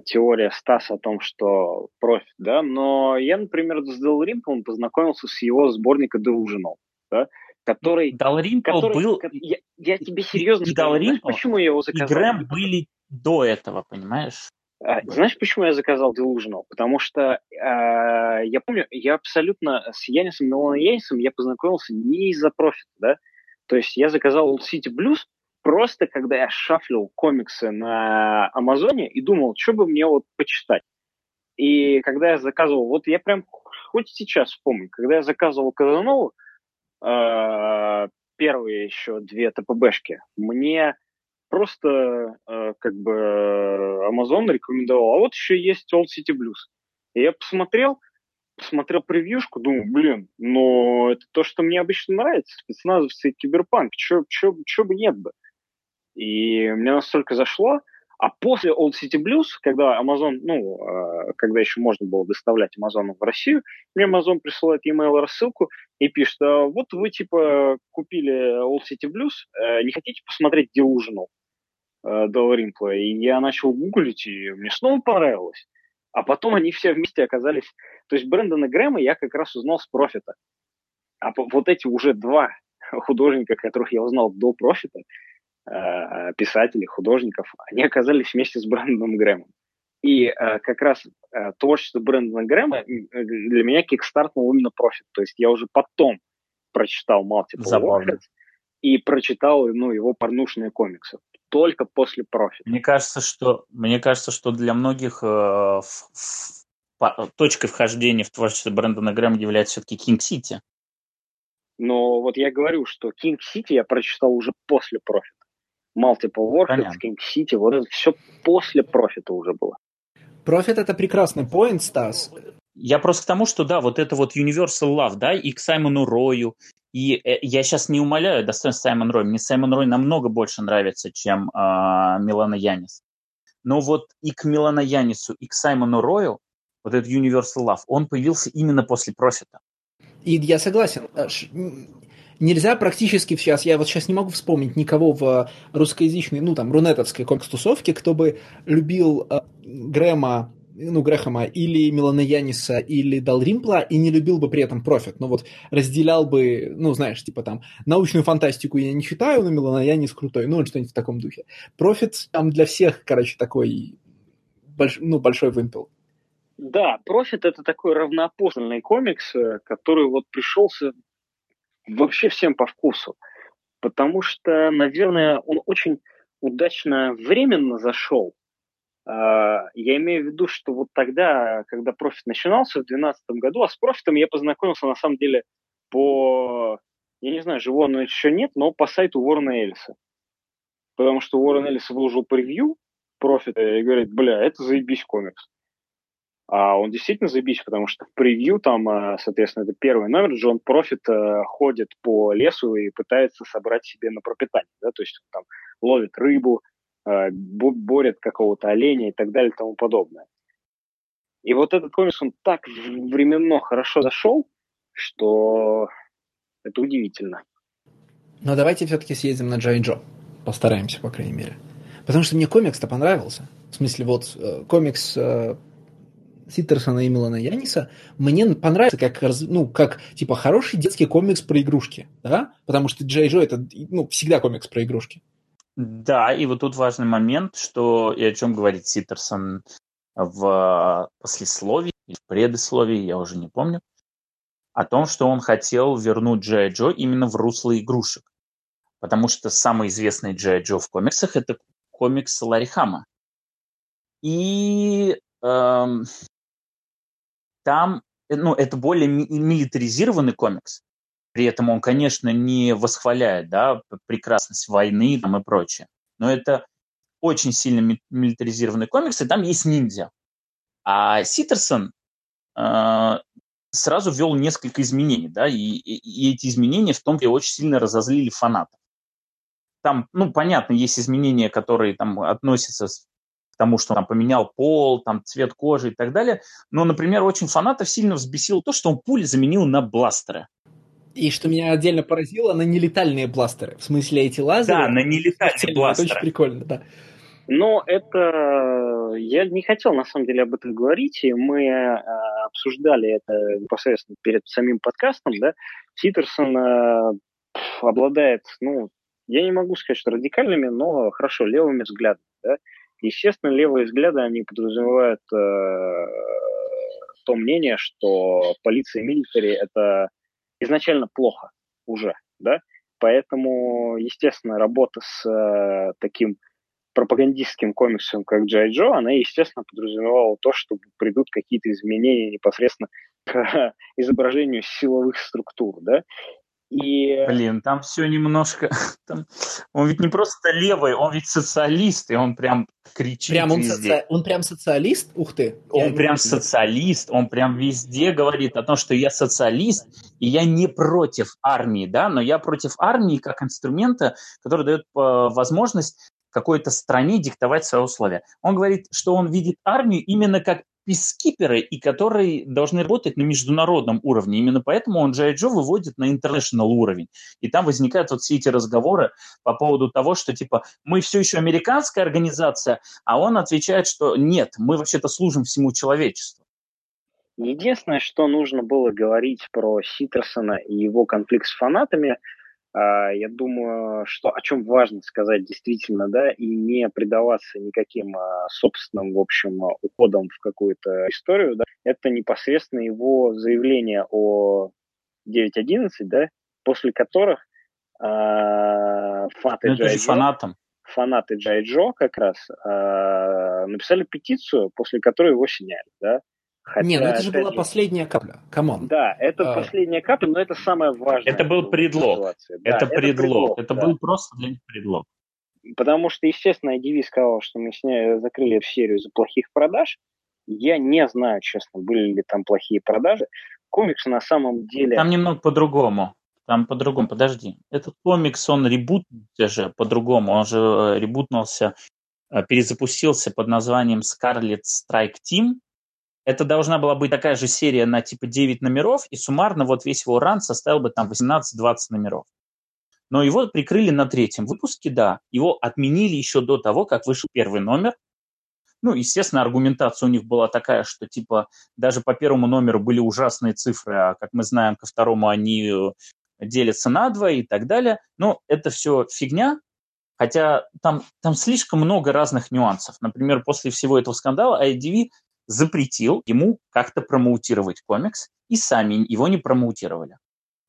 теория Стаса о том, что профит, да, но я, например, с Dalrymple познакомился с его сборника Delusional, да, который... Далринпл который, был... Я, я тебе серьезно и скажу, знаешь, почему я его заказал? И Грэм были до этого, понимаешь? А, знаешь, почему я заказал Delusional? Потому что э, я помню, я абсолютно с Янисом Миланом Янисом я познакомился не из-за профита, да? То есть я заказал Old City Blues просто когда я шафлил комиксы на Амазоне и думал, что бы мне вот почитать. И когда я заказывал, вот я прям хоть сейчас вспомню, когда я заказывал Казанову, э, первые еще две ТПБшки, мне просто э, как бы Amazon рекомендовал, а вот еще есть Old City Blues. И я посмотрел, посмотрел превьюшку, думаю, блин, но это то, что мне обычно нравится, спецназовцы и киберпанк, что бы нет бы. И мне настолько зашло, а после Old City Blues, когда Amazon, ну, э, когда еще можно было доставлять Amazon в Россию, мне Amazon присылает e-mail рассылку и пишет, а вот вы, типа, купили Old City Blues, э, не хотите посмотреть Delusional э, Римпла? И я начал гуглить, и мне снова понравилось. А потом они все вместе оказались... То есть Брэндона Грэма я как раз узнал с профита. А вот эти уже два художника, которых я узнал до профита, писателей, художников, они оказались вместе с Брэндоном Грэмом. И э, как раз э, творчество Брэндона Грэма для меня кикстартнул именно профит. То есть я уже потом прочитал Multiple Warheads и прочитал ну, его порнушные комиксы. Только после профита. Мне кажется, что, мне кажется, что для многих э, в, в, точкой вхождения в творчество Брэндона Грэма является все-таки King City. Но вот я говорю, что King City я прочитал уже после профита. Multiple King City, вот это все после профита уже было. Профит это прекрасный поинт, Стас. Я просто к тому, что да, вот это вот Universal Love, да, и к Саймону Рою, и э, я сейчас не умоляю достоинство Саймон Рой. Мне Саймон Рой намного больше нравится, чем э, Милана Янис. Но вот и к Милана Янису, и к Саймону Рою, вот этот Universal Love, он появился именно после профита. И я согласен нельзя практически сейчас, я вот сейчас не могу вспомнить никого в русскоязычной, ну там, рунетовской комикс-тусовке, кто бы любил э, Грэма ну, Грэхэма или Милана Яниса, или Далримпла, и не любил бы при этом профит. Ну, вот разделял бы, ну, знаешь, типа там, научную фантастику я не читаю, но Милоноянис крутой, ну, что-нибудь в таком духе. Prophet там для всех, короче, такой, больш, ну, большой вымпел. Да, Prophet это такой равноапостольный комикс, э, который вот пришелся вообще всем по вкусу. Потому что, наверное, он очень удачно временно зашел. А, я имею в виду, что вот тогда, когда Prophet начинался в 2012 году, а с Prophet ом я познакомился на самом деле по, я не знаю, живого он еще нет, но по сайту Уоррена Эллиса. Потому что Уоррен Эллис выложил превью профита и говорит, бля, это заебись комикс. А он действительно заебись, потому что в превью там, э, соответственно, это первый номер, Джон Профит э, ходит по лесу и пытается собрать себе на пропитание, да, то есть там ловит рыбу, э, борет какого-то оленя и так далее и тому подобное. И вот этот комикс, он так временно хорошо зашел, что это удивительно. Но давайте все-таки съездим на Джай Джо. Постараемся, по крайней мере. Потому что мне комикс-то понравился. В смысле, вот комикс Ситтерсона и Милана Яниса, мне понравится как, ну, как, типа, хороший детский комикс про игрушки, да? Потому что Джей Джо это, ну, всегда комикс про игрушки. Да, и вот тут важный момент, что и о чем говорит Ситтерсон в послесловии, в предисловии, я уже не помню, о том, что он хотел вернуть Джей Джо именно в русло игрушек. Потому что самый известный Джей Джо в комиксах – это комикс Ларри Хама. И эм, там, э, ну, это более милитаризированный комикс. При этом он, конечно, не восхваляет, да, прекрасность войны там, и прочее. Но это очень сильно милитаризированный комикс, и там есть ниндзя. А Ситерсон э, сразу ввел несколько изменений, да, и, и, и эти изменения в том числе очень сильно разозлили фанатов. Там, ну, понятно, есть изменения, которые там относятся тому, что он там поменял пол, там цвет кожи и так далее. Но, например, очень фанатов сильно взбесило то, что он пули заменил на бластеры. И что меня отдельно поразило, на нелетальные бластеры. В смысле, эти лазеры... Да, на нелетальные бластеры. Это очень прикольно, да. Но это... Я не хотел, на самом деле, об этом говорить, и мы э, обсуждали это непосредственно перед самим подкастом, да. Ситерсон э, обладает, ну, я не могу сказать, что радикальными, но хорошо, левыми взглядами. Да? Естественно, левые взгляды, они подразумевают э, то мнение, что полиция и милитари – это изначально плохо уже, да, поэтому, естественно, работа с э, таким пропагандистским комиксом, как Джай Джо, она, естественно, подразумевала то, что придут какие-то изменения непосредственно к изображению силовых структур, да, и... Блин, там все немножко... Там... Он ведь не просто левый, он ведь социалист, и он прям кричит прям он везде. Соци... Он прям социалист? Ух ты! Он прям социалист, он прям везде говорит о том, что я социалист, и я не против армии, да, но я против армии как инструмента, который дает э, возможность какой-то стране диктовать свои условия. Он говорит, что он видит армию именно как пискиперы, и которые должны работать на международном уровне. Именно поэтому он Джей Джо выводит на international уровень. И там возникают вот все эти разговоры по поводу того, что типа мы все еще американская организация, а он отвечает, что нет, мы вообще-то служим всему человечеству. Единственное, что нужно было говорить про Ситерсона и его конфликт с фанатами – я думаю, что о чем важно сказать действительно, да, и не предаваться никаким а, собственным, в общем, уходам в какую-то историю, да, это непосредственно его заявление о 9.11, да, после которых э, фанаты, Джай Джо, фанатом. фанаты Джай Джо как раз э, написали петицию, после которой его сняли, да, Хотя, Не, ну это же была последняя капля. Come on. Да, это а... последняя капля, но это самое важное. Это был предлог. Да, это, это предлог. Это да. был просто для них предлог. Потому что, естественно, IDW сказал, что мы сняли, закрыли эту серию за плохих продаж. Я не знаю, честно, были ли там плохие продажи. Комикс на самом деле... Там немного по-другому. Там по-другому, подожди. Этот комикс, он ребутнулся же по-другому. Он же э, ребутнулся, э, перезапустился под названием Scarlet Strike Team это должна была быть такая же серия на типа 9 номеров, и суммарно вот весь его ран составил бы там 18-20 номеров. Но его прикрыли на третьем выпуске, да. Его отменили еще до того, как вышел первый номер. Ну, естественно, аргументация у них была такая, что типа даже по первому номеру были ужасные цифры, а как мы знаем, ко второму они э, делятся на два и так далее. Но это все фигня, хотя там, там слишком много разных нюансов. Например, после всего этого скандала IDV запретил ему как-то промоутировать комикс, и сами его не промоутировали.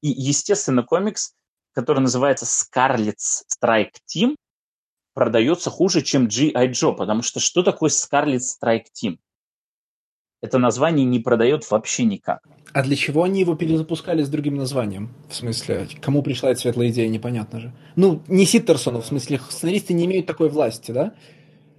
И, естественно, комикс, который называется Scarlet's Strike Team, продается хуже, чем G.I. Joe, потому что что такое Scarlet Strike Team? Это название не продает вообще никак. А для чего они его перезапускали с другим названием? В смысле, кому пришла эта светлая идея, непонятно же. Ну, не Ситтерсону, в смысле, сценаристы не имеют такой власти, да?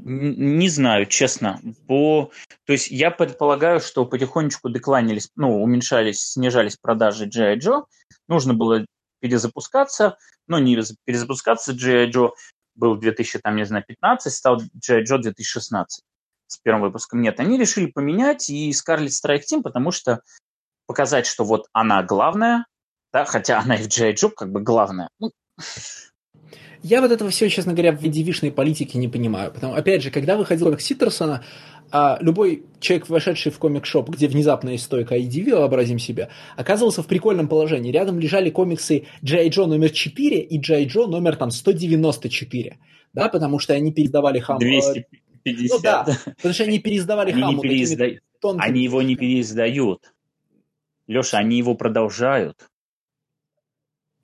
Не знаю, честно. По... То есть я предполагаю, что потихонечку декланились, ну, уменьшались, снижались продажи G.I. Joe. Нужно было перезапускаться, но не перезапускаться. G.I. Joe был 2000, там, не знаю, 15, стал G.I. Joe 2016 с первым выпуском. Нет, они решили поменять и Scarlet Strike Team, потому что показать, что вот она главная, да, хотя она и в G.I. Joe как бы главная. Ну, я вот этого все, честно говоря, в виде вишной политики не понимаю. Потому, опять же, когда выходил комик Ситтерсона, а любой человек, вошедший в комик-шоп, где внезапно есть стойка IDV, вообразим себе, оказывался в прикольном положении. Рядом лежали комиксы G.I. Joe номер 4 и G.I. Joe номер там 194. Да, потому что они пересдавали хам... 250. Ну да, потому что они пересдавали они хаму. Не переизда... Они его не переиздают. Леша, они его продолжают.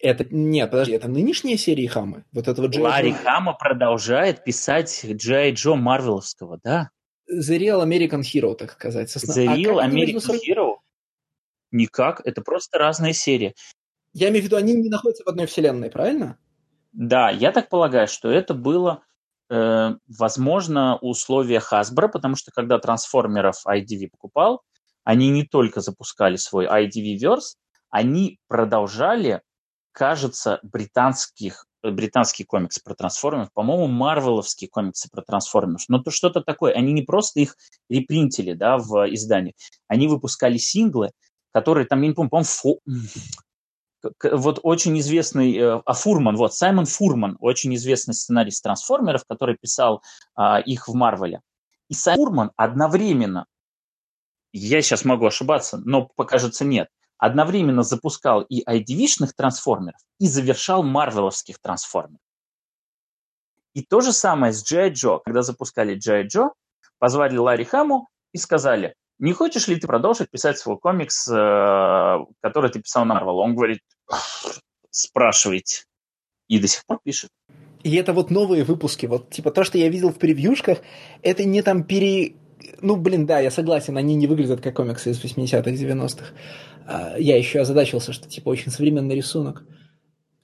Это, нет, подожди, это нынешние серии Хамы? Вот этого Джей Ларри Джо... Хама продолжает писать Джей Джо Марвеловского, да? The Real American Hero, так сказать. Сосна... The а Real American между... Hero? Никак, это просто разные серии. Я имею в виду, они не находятся в одной вселенной, правильно? Да, я так полагаю, что это было, э, возможно, условия Hasbro, потому что когда трансформеров IDV покупал, они не только запускали свой IDV-верс, они продолжали кажется, британских э, британский комикс про трансформеров, по-моему, марвеловские комиксы про трансформеров, но то что-то такое. Они не просто их репринтили, да, в издании, они выпускали синглы, которые там, я не помню, по-моему, фо... вот очень известный, э, а Фурман, вот, Саймон Фурман, очень известный сценарист трансформеров, который писал а, их в Марвеле. И Саймон Фурман одновременно, я сейчас могу ошибаться, но, покажется, нет, одновременно запускал и IDV-шных трансформеров, и завершал марвеловских трансформеров. И то же самое с G.I. Joe. Когда запускали G.I. Joe, позвали Ларри Хаму и сказали, не хочешь ли ты продолжить писать свой комикс, э, который ты писал на Marvel? Он говорит, спрашивайте. И до сих пор пишет. И это вот новые выпуски. Вот типа то, что я видел в превьюшках, это не там пере... Ну, блин, да, я согласен, они не выглядят как комиксы из 80-х, 90-х. А, я еще озадачился, что типа очень современный рисунок.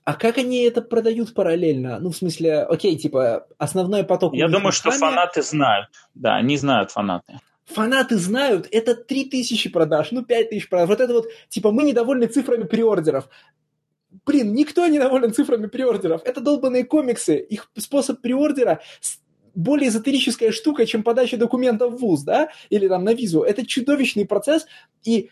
А как они это продают параллельно? Ну, в смысле, окей, типа, основной поток... Я думаю, что фанаты знают. Да, они знают фанаты. Фанаты знают, это 3000 продаж, ну 5000 продаж. Вот это вот, типа, мы недовольны цифрами приордеров. Блин, никто не доволен цифрами приордеров. Это долбанные комиксы. Их способ приордера более эзотерическая штука, чем подача документов в ВУЗ, да, или там на визу. Это чудовищный процесс, и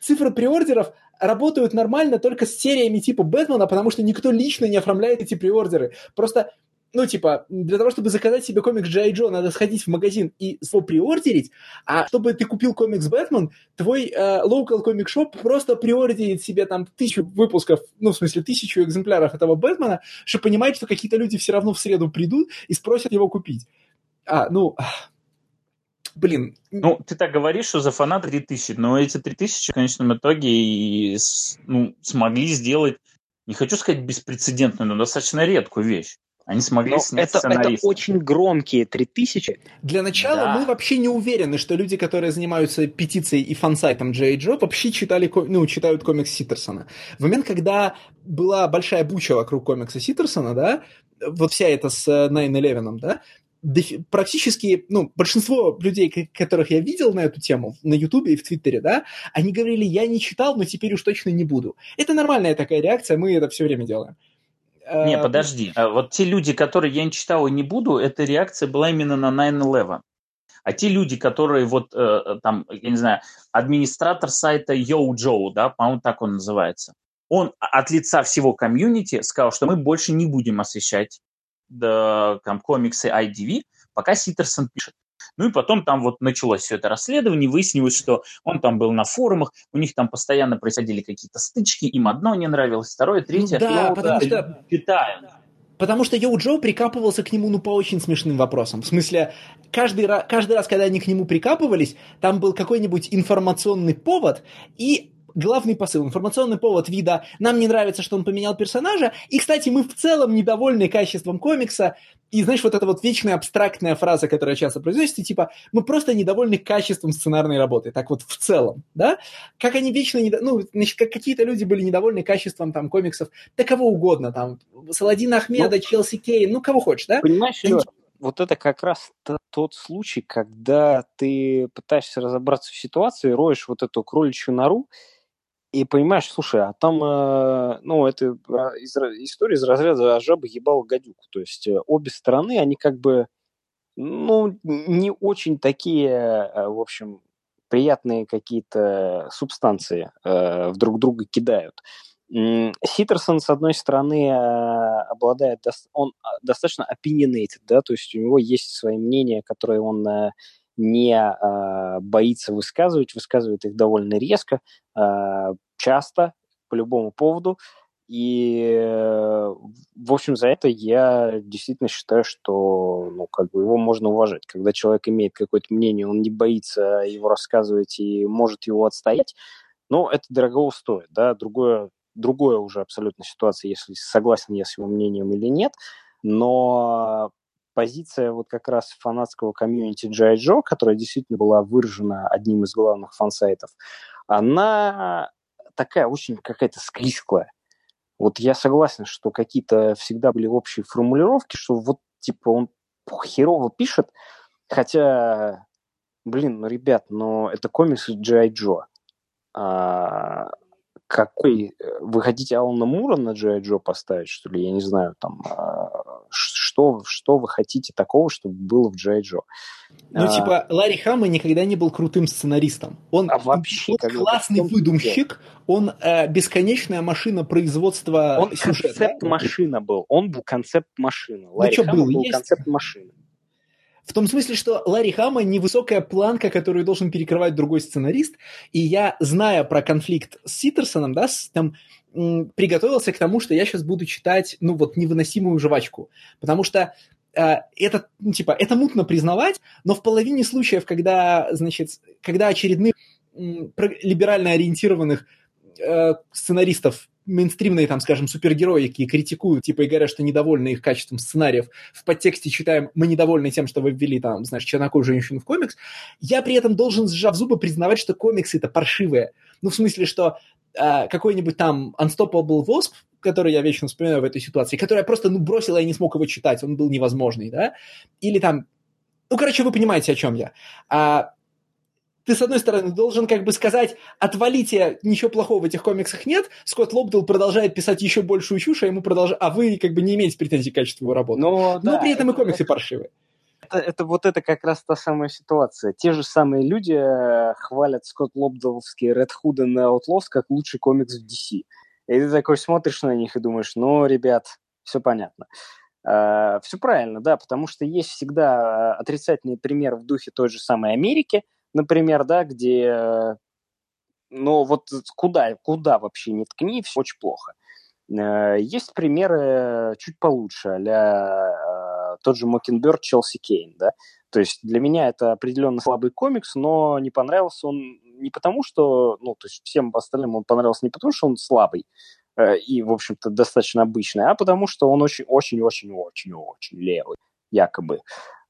цифры приордеров работают нормально только с сериями типа Бэтмена, потому что никто лично не оформляет эти приордеры. Просто ну, типа, для того, чтобы заказать себе комикс Джей Джо, надо сходить в магазин и его приордерить, а чтобы ты купил комикс Бэтмен, твой э, local comic просто приордерит себе там тысячу выпусков, ну, в смысле, тысячу экземпляров этого Бэтмена, чтобы понимать, что какие-то люди все равно в среду придут и спросят его купить. А, ну, блин. Ну, ты так говоришь, что за фанат 3000, но эти 3000 в конечном итоге и, ну, смогли сделать, не хочу сказать беспрецедентную, но достаточно редкую вещь. Они смогли но снять это, это очень громкие 3000. Для начала да. мы вообще не уверены, что люди, которые занимаются петицией и фансайтом Джей Джо, вообще читали, ну, читают комикс Ситтерсона. В момент, когда была большая буча вокруг комикса Ситтерсона, да, вот вся эта с 9-11, э, да, практически, ну, большинство людей, которых я видел на эту тему на Ютубе и в Твиттере, да, они говорили, я не читал, но теперь уж точно не буду. Это нормальная такая реакция, мы это все время делаем. Не, э, подожди. А вот те люди, которые я не читал и не буду, эта реакция была именно на 9-11. А те люди, которые вот э, там, я не знаю, администратор сайта Yo Joe, да, по-моему, так он называется, он от лица всего комьюнити сказал, что мы больше не будем освещать да, там, комиксы IDV, пока Ситтерсон пишет. Ну и потом там вот началось все это расследование, выяснилось, что он там был на форумах, у них там постоянно происходили какие-то стычки, им одно не нравилось, второе, третье. Ну, да, потому что... Читаем. Потому что Йоу Джо прикапывался к нему, ну, по очень смешным вопросам. В смысле, каждый, раз, каждый раз, когда они к нему прикапывались, там был какой-нибудь информационный повод, и главный посыл, информационный повод вида. «нам не нравится, что он поменял персонажа», и, кстати, мы в целом недовольны качеством комикса, и, знаешь, вот эта вот вечная абстрактная фраза, которая часто произносится, типа «мы просто недовольны качеством сценарной работы», так вот в целом, да? Как они вечно, недо... ну, значит, как какие-то люди были недовольны качеством там комиксов, да кого угодно, там, Саладина Ахмеда, ну, Челси Кейн, ну, кого хочешь, да? Понимаешь, Лёш, вот это как раз тот случай, когда ты пытаешься разобраться в ситуации, роешь вот эту кроличью нору, и понимаешь, слушай, а там, э, ну, это из, история из разряда «А жаба ебала гадюку». То есть э, обе стороны, они как бы, ну, не очень такие, э, в общем, приятные какие-то субстанции в друг друга кидают. Ситерсон, с одной стороны, обладает, он а, достаточно opinionated, да, то есть у него есть свои мнения, которые он не э, боится высказывать, высказывает их довольно резко, э, часто, по любому поводу. И, э, в общем, за это я действительно считаю, что ну, как бы его можно уважать. Когда человек имеет какое-то мнение, он не боится его рассказывать и может его отстоять, но это дорого стоит. Да? Другое, другое уже абсолютно ситуация, если согласен я с его мнением или нет. Но позиция вот как раз фанатского комьюнити G.I. Joe, которая действительно была выражена одним из главных фан-сайтов, она такая очень какая-то склизкая. Вот я согласен, что какие-то всегда были общие формулировки, что вот типа он херово пишет, хотя, блин, ну, ребят, ну это комикс G.I. Joe. А, какой... Э, вы хотите Алана Мура на G.I. Joe поставить, что ли? Я не знаю, там... А, что, что вы хотите такого, чтобы было в G.I. Joe? Ну, а, типа, Ларри Хамма никогда не был крутым сценаристом. Он, а вообще, он классный выдумщик, он э, бесконечная машина производства Он концепт-машина был. Он был концепт-машина. Ну, Ларри что был? был концепт-машина. В том смысле, что Ларри Хама невысокая планка, которую должен перекрывать другой сценарист, и я, зная про конфликт с Ситерсоном, да, с, там, приготовился к тому, что я сейчас буду читать, ну, вот, невыносимую жвачку. Потому что э, это, ну, типа, это мутно признавать, но в половине случаев, когда, значит, когда очередных либерально ориентированных э, сценаристов мейнстримные, там, скажем, супергероики критикуют, типа, и говорят, что недовольны их качеством сценариев, в подтексте читаем, мы недовольны тем, что вы ввели, там, знаешь, чернокожую женщину в комикс, я при этом должен, сжав зубы, признавать, что комиксы это паршивые. Ну, в смысле, что э, какой-нибудь там Unstoppable Wasp, который я вечно вспоминаю в этой ситуации, который я просто, ну, бросил, и я не смог его читать, он был невозможный, да, или там, ну, короче, вы понимаете, о чем я. А, ты, с одной стороны, должен как бы сказать, отвалите, ничего плохого в этих комиксах нет, Скотт Лобдел продолжает писать еще большую чушь, а ему продолжает, а вы как бы не имеете претензий к качеству его работы. Но, Но да, при этом это, и комиксы это, паршивые. Это, это вот это как раз та самая ситуация. Те же самые люди э, хвалят Скотт Лобделовский Red Hood and Outlaws как лучший комикс в DC. И ты такой смотришь на них и думаешь, ну, ребят, все понятно. Uh, э, все правильно, да, потому что есть всегда э, отрицательные примеры в духе той же самой Америки – например, да, где, ну вот куда, куда вообще не ткни, все очень плохо. Э, есть примеры чуть получше, а тот же Мокенберг Челси Кейн, да, то есть для меня это определенно слабый комикс, но не понравился он не потому, что, ну, то есть всем остальным он понравился не потому, что он слабый, э, и, в общем-то, достаточно обычный, а потому что он очень-очень-очень-очень-очень левый, якобы.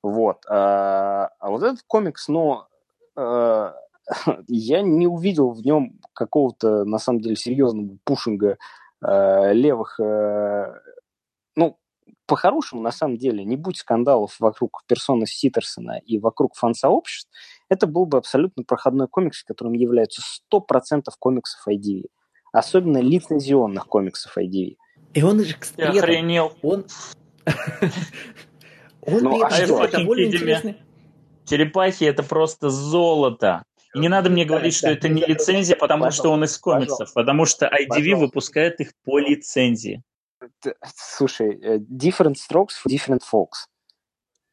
Вот. А, а вот этот комикс, ну, Э, я не увидел в нем какого-то, на самом деле, серьезного пушинга э, левых... Э, ну, по-хорошему, на самом деле, не будь скандалов вокруг персоны Ситерсона и вокруг фан-сообществ, это был бы абсолютно проходной комикс, которым являются 100% комиксов IDV. Особенно лицензионных комиксов IDV. И он же, кстати, охренел. Он... Он ну, а довольно интересный. Черепахи это просто золото. И не надо мне говорить, что это не лицензия, потому что он из комиксов, потому что IDV выпускает их по лицензии. Слушай, э, different strokes for different folks.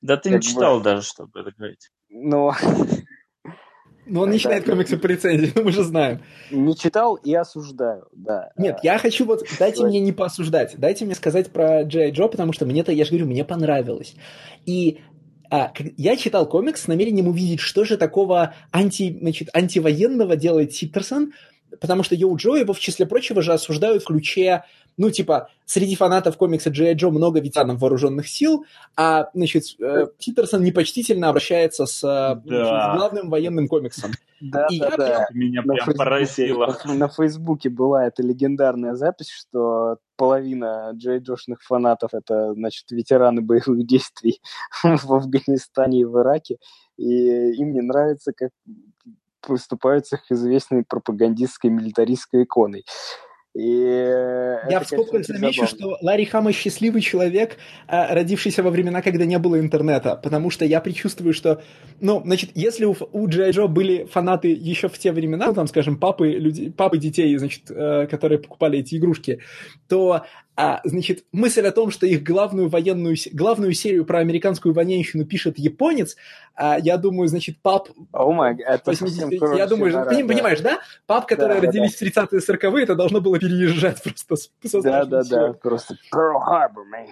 Да ты не читал даже, чтобы это говорить. Ну, но он не читает комиксы по лицензии, мы же знаем. Не читал и осуждаю, да. Нет, я хочу вот, дайте мне не поосуждать, дайте мне сказать про Джей Джо, потому что мне-то, я же говорю, мне понравилось. И а, я читал комикс с намерением увидеть, что же такого анти, значит, антивоенного делает Ситтерсон, потому что Йоу Джо его, в числе прочего, же осуждают в ключе ну, типа, среди фанатов комикса Джей Джо много ветеранов вооруженных сил, а, значит, э, Питерсон непочтительно обращается с, э, да. с главным военным комиксом. Да, и да, я да. Меня на прям поразило. На Фейсбуке была эта легендарная запись, что половина Джей Джошных фанатов это, значит, ветераны боевых действий в Афганистане и в Ираке, и им не нравится, как выступают с их известной пропагандистской милитаристской иконой. И Я в скобках замечу, что Ларри Хама счастливый человек, а, родившийся во времена, когда не было интернета, потому что я предчувствую, что, ну, значит, если у, у Джей Джо были фанаты еще в те времена, ну, там, скажем, папы, люди, папы детей, значит, э, которые покупали эти игрушки, то а, значит, мысль о том, что их главную военную, главную серию про американскую военщину пишет японец, а, я думаю, значит, пап... Oh my, это 80, я думаю, да, ты да. понимаешь, да? Пап, которые да, родились да. в 30-е 40-е, это должно было переезжать просто со Да, да, да, просто Pearl Harbor, man.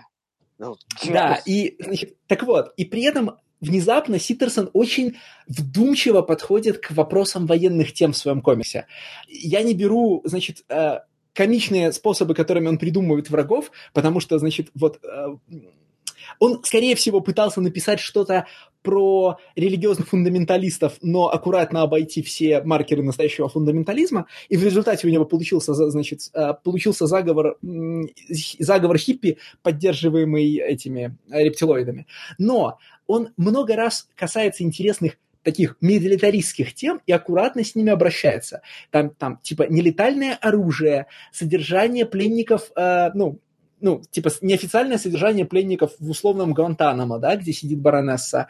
Ну, да, и, значит, так вот, и при этом внезапно Ситтерсон очень вдумчиво подходит к вопросам военных тем в своем комиксе. Я не беру, значит, э, комичные способы, которыми он придумывает врагов, потому что, значит, вот э, он, скорее всего, пытался написать что-то про религиозных фундаменталистов, но аккуратно обойти все маркеры настоящего фундаментализма, и в результате у него получился, значит, э, получился заговор, заговор хиппи, поддерживаемый этими рептилоидами. Но он много раз касается интересных таких милитаристских тем и аккуратно с ними обращается. Там, там типа нелетальное оружие, содержание пленников, э, ну, ну, типа, неофициальное содержание пленников в условном Гуантанамо, да, где сидит баронесса,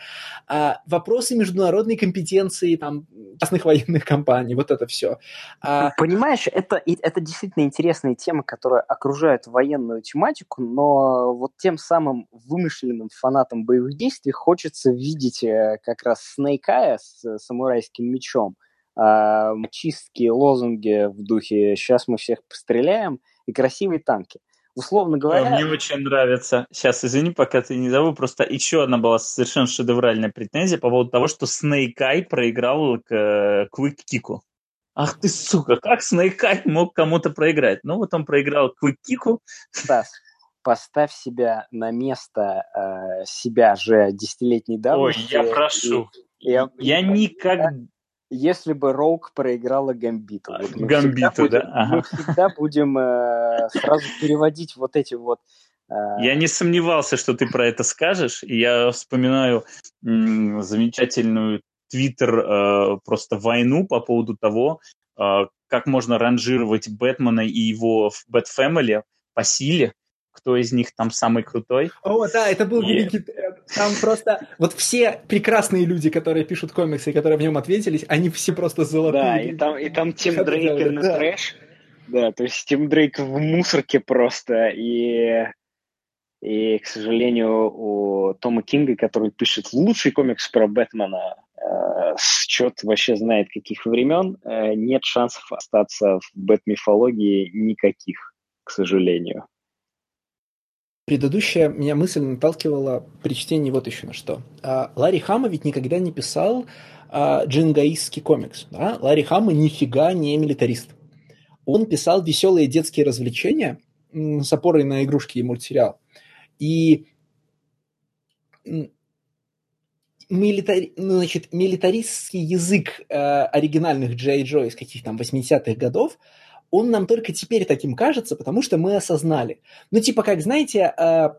а, вопросы международной компетенции, там, частных военных компаний, вот это все. А... Понимаешь, это, это действительно интересная тема, которая окружает военную тематику, но вот тем самым вымышленным фанатам боевых действий хочется видеть э, как раз Eye с самурайским мечом, а, чистки, лозунги в духе «сейчас мы всех постреляем» и красивые танки – условно говоря... Мне очень нравится. Сейчас, извини, пока ты не забыл, просто еще одна была совершенно шедевральная претензия по поводу того, что Eye проиграл к э, Kick. Ах ты, сука, как Eye мог кому-то проиграть? Ну, вот он проиграл Kick. Стас, поставь себя на место э, себя же десятилетней давности. Ой, я прошу. И, я, я никогда если бы Роук проиграла Гамбиту. Вот Гамбиту, да. Ага. Мы всегда будем э, сразу переводить вот эти вот... Э... Я не сомневался, что ты про это скажешь. И я вспоминаю м- замечательную твиттер э, просто войну по поводу того, э, как можно ранжировать Бэтмена и его Бэт Фэмили по силе кто из них там самый крутой. О, да, это был и... великий... Там просто... Вот все прекрасные люди, которые пишут комиксы и которые в нем ответились, они все просто золотые. Да, и там, и там Тим Дрейк на да. трэш. Да, то есть Тим Дрейк в мусорке просто, и... И, к сожалению, у Тома Кинга, который пишет лучший комикс про Бэтмена, э, счет вообще знает каких времен, э, нет шансов остаться в бэт-мифологии никаких, к сожалению. Предыдущая меня мысль наталкивала при чтении вот еще на что. А, Ларри Хама ведь никогда не писал а, джингаистский комикс. Да? Ларри Хама нифига не милитарист. Он писал веселые детские развлечения с опорой на игрушки и мультсериал. И милитари... значит, милитаристский язык э, оригинальных Джей Джо из каких там 80-х годов – он нам только теперь таким кажется, потому что мы осознали. Ну, типа, как, знаете, э,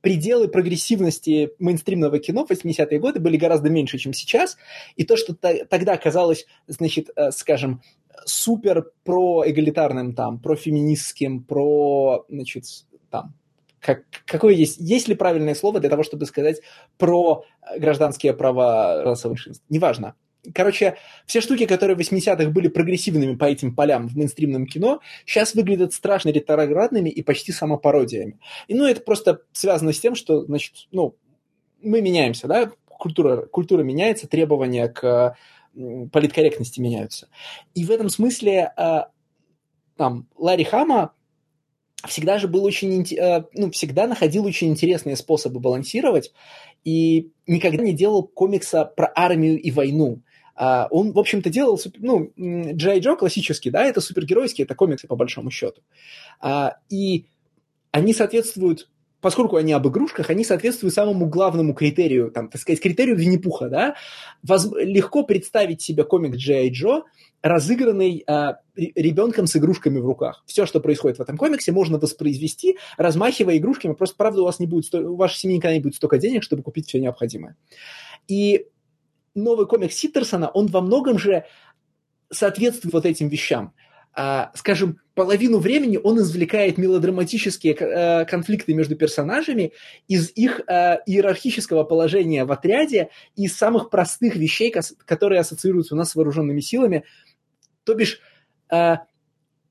пределы прогрессивности мейнстримного кино в 80-е годы были гораздо меньше, чем сейчас, и то, что тогда казалось, значит, э, скажем, супер про-эгалитарным, там, про-феминистским, про, значит, там, как, какое есть, есть ли правильное слово для того, чтобы сказать про гражданские права расовых меньшинств? Неважно. Короче, все штуки, которые в 80-х были прогрессивными по этим полям в мейнстримном кино, сейчас выглядят страшно ретроградными и почти самопародиями. И, ну, это просто связано с тем, что, значит, ну, мы меняемся, да, культура, культура меняется, требования к политкорректности меняются. И в этом смысле э, там, Ларри Хама всегда же был очень, э, ну, всегда находил очень интересные способы балансировать и никогда не делал комикса про армию и войну. Uh, он, в общем-то, делал, ну, Джей Джо классический, да, это супергеройские, это комиксы по большому счету. Uh, и они соответствуют, поскольку они об игрушках, они соответствуют самому главному критерию, там, так сказать, критерию Винни-Пуха, да. Воз... Легко представить себе комик Джей Джо, разыгранный uh, ребенком с игрушками в руках. Все, что происходит в этом комиксе, можно воспроизвести, размахивая игрушками. Просто, правда, у вас не будет, сто... у вашей семьи никогда не будет столько денег, чтобы купить все необходимое. И новый комикс Ситтерсона, он во многом же соответствует вот этим вещам. А, скажем, половину времени он извлекает мелодраматические э, конфликты между персонажами из их э, иерархического положения в отряде из самых простых вещей, которые ассоциируются у нас с вооруженными силами. То бишь, э,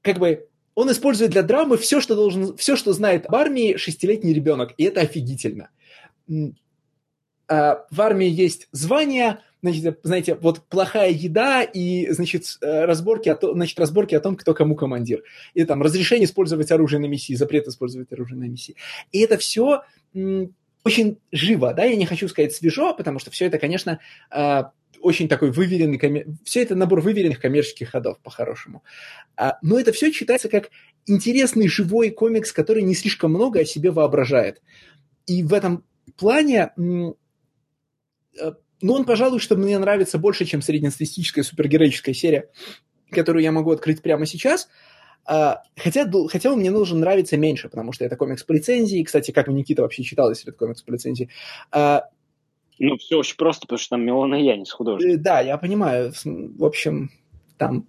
как бы он использует для драмы все, что должен, все, что знает об армии шестилетний ребенок, и это офигительно. В армии есть звания, значит, знаете, вот плохая еда и, значит, э, разборки о, том, значит, разборки о том, кто кому командир. И там разрешение использовать оружие на миссии, запрет использовать оружие на миссии. И это все очень живо, да, я не хочу сказать свежо, потому что все это, конечно, э, очень такой выверенный, коммер... все это набор выверенных коммерческих ходов, по-хорошему. А, но это все читается как интересный живой комикс, который не слишком много о себе воображает. И в этом плане но он, пожалуй, что мне нравится больше, чем среднестатистическая супергероическая серия, которую я могу открыть прямо сейчас. А, хотя, хотя он мне должен нравиться меньше, потому что это комикс по лицензии. Кстати, как Никита вообще читал, если это комикс по лицензии. А, ну, все очень просто, потому что там Милана Янис художник. Э, да, я понимаю. В общем, там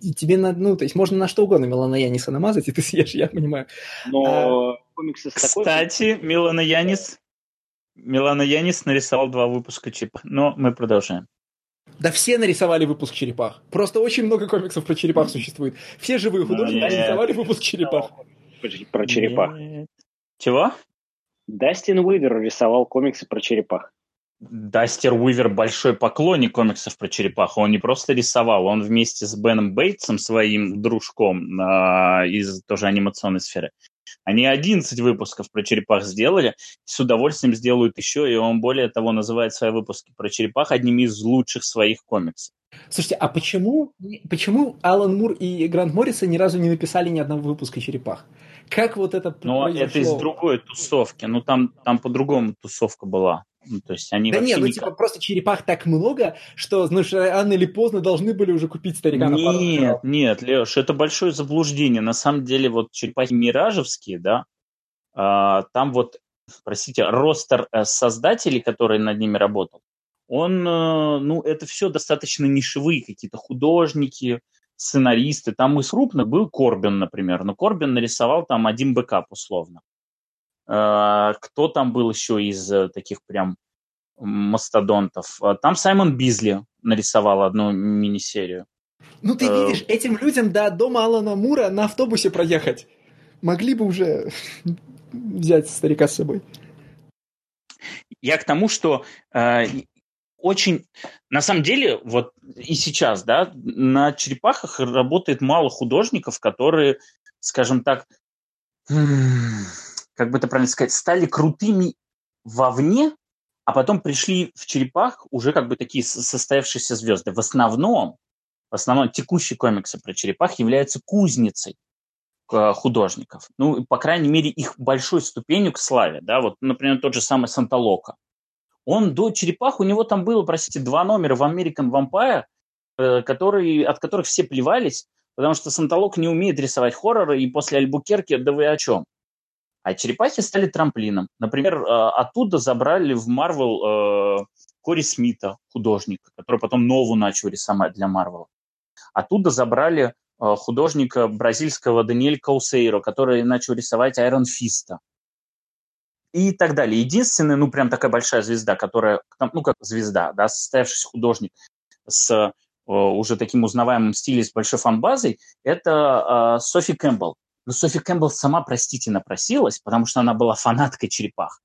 тебе, на, ну, то есть можно на что угодно Милана Яниса намазать, и ты съешь, я понимаю. Но а, комиксы с Кстати, такой... Милана Янис, Милана Янис нарисовал два выпуска чипа, но мы продолжаем. Да все нарисовали выпуск черепах. Просто очень много комиксов про черепах существует. Все живые художники Нет. нарисовали выпуск черепах. Про черепах. Нет. Чего? Дастин Уивер рисовал комиксы про черепах. Дастер Уивер большой поклонник комиксов про черепах. Он не просто рисовал, он вместе с Беном Бейтсом, своим дружком э, из тоже анимационной сферы, они 11 выпусков про черепах сделали, с удовольствием сделают еще, и он, более того, называет свои выпуски про черепах одними из лучших своих комиксов. Слушайте, а почему, почему Алан Мур и Грант Морриса ни разу не написали ни одного выпуска «Черепах»? Как вот это Но произошло? это из другой тусовки. Ну, там, там по-другому тусовка была. Ну, то есть они да нет, ну типа просто черепах так много, что, знаешь, рано или поздно должны были уже купить старика на Нет, нет, Леш, это большое заблуждение. На самом деле вот черепахи миражевские, да, а, там вот, простите, ростер э, создателей, который над ними работал, он, э, ну, это все достаточно нишевые какие-то художники, сценаристы. Там из крупных был Корбин, например, но Корбин нарисовал там один backup условно. Э, кто там был еще из э, таких прям мастодонтов? Э, там Саймон Бизли нарисовал одну мини-серию. Ну, ты видишь, этим людям до дома Алана Мура на автобусе проехать. Могли бы уже взять старика с собой. Я к тому, что э, очень, на самом деле, вот и сейчас, да, на черепахах работает мало художников, которые, скажем так, как бы это правильно сказать, стали крутыми вовне, а потом пришли в черепах уже как бы такие состоявшиеся звезды. В основном, в основном текущие комиксы про черепах являются кузницей э, художников. Ну, по крайней мере, их большой ступенью к славе. Да? Вот, например, тот же самый Санталока. Он до черепах, у него там было, простите, два номера в American Vampire, э, которые, от которых все плевались, потому что Санталок не умеет рисовать хорроры, и после Альбукерки, да вы о чем? А черепахи стали трамплином. Например, э, оттуда забрали в Марвел э, Кори Смита, художника, который потом новую начал рисовать для Марвел. Оттуда забрали э, художника бразильского Даниэль Каусейро, который начал рисовать Iron Fist а. И так далее. Единственная, ну, прям такая большая звезда, которая, ну, как звезда, да, состоявшийся художник с уже таким узнаваемым стилем, с большой фан-базой, это Софи Кэмпбелл. Но Софи Кэмпбелл сама, простите, напросилась, потому что она была фанаткой черепах.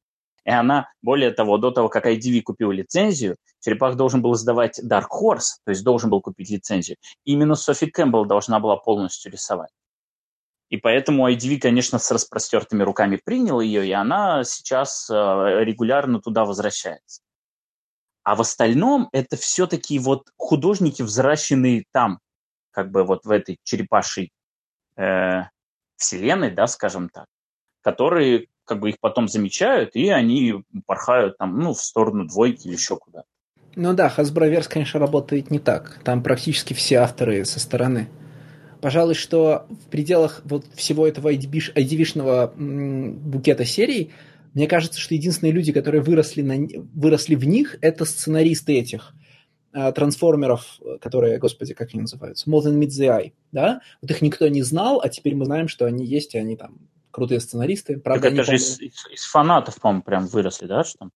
И она, более того, до того, как IDW купил лицензию, Черепах должен был издавать Dark Horse, то есть должен был купить лицензию. именно Софи Кэмпбелл должна была полностью рисовать. И поэтому IDV, конечно, с распростертыми руками принял ее, и она сейчас э, регулярно туда возвращается. А в остальном это все-таки вот художники, взращенные там, как бы вот в этой черепашей э, вселенной, да, скажем так, которые как бы их потом замечают, и они порхают там, ну, в сторону двойки или еще куда. Ну да, Hasbroverse, конечно, работает не так. Там практически все авторы со стороны. Пожалуй, что в пределах вот всего этого IDV-шного букета серий, мне кажется, что единственные люди, которые выросли, на, выросли в них, это сценаристы этих трансформеров, которые, господи, как они называются, More Than Meets the Eye, да? Вот их никто не знал, а теперь мы знаем, что они есть, и они там крутые сценаристы. Правда, так это же из, из, из фанатов, по-моему, прям выросли, да, что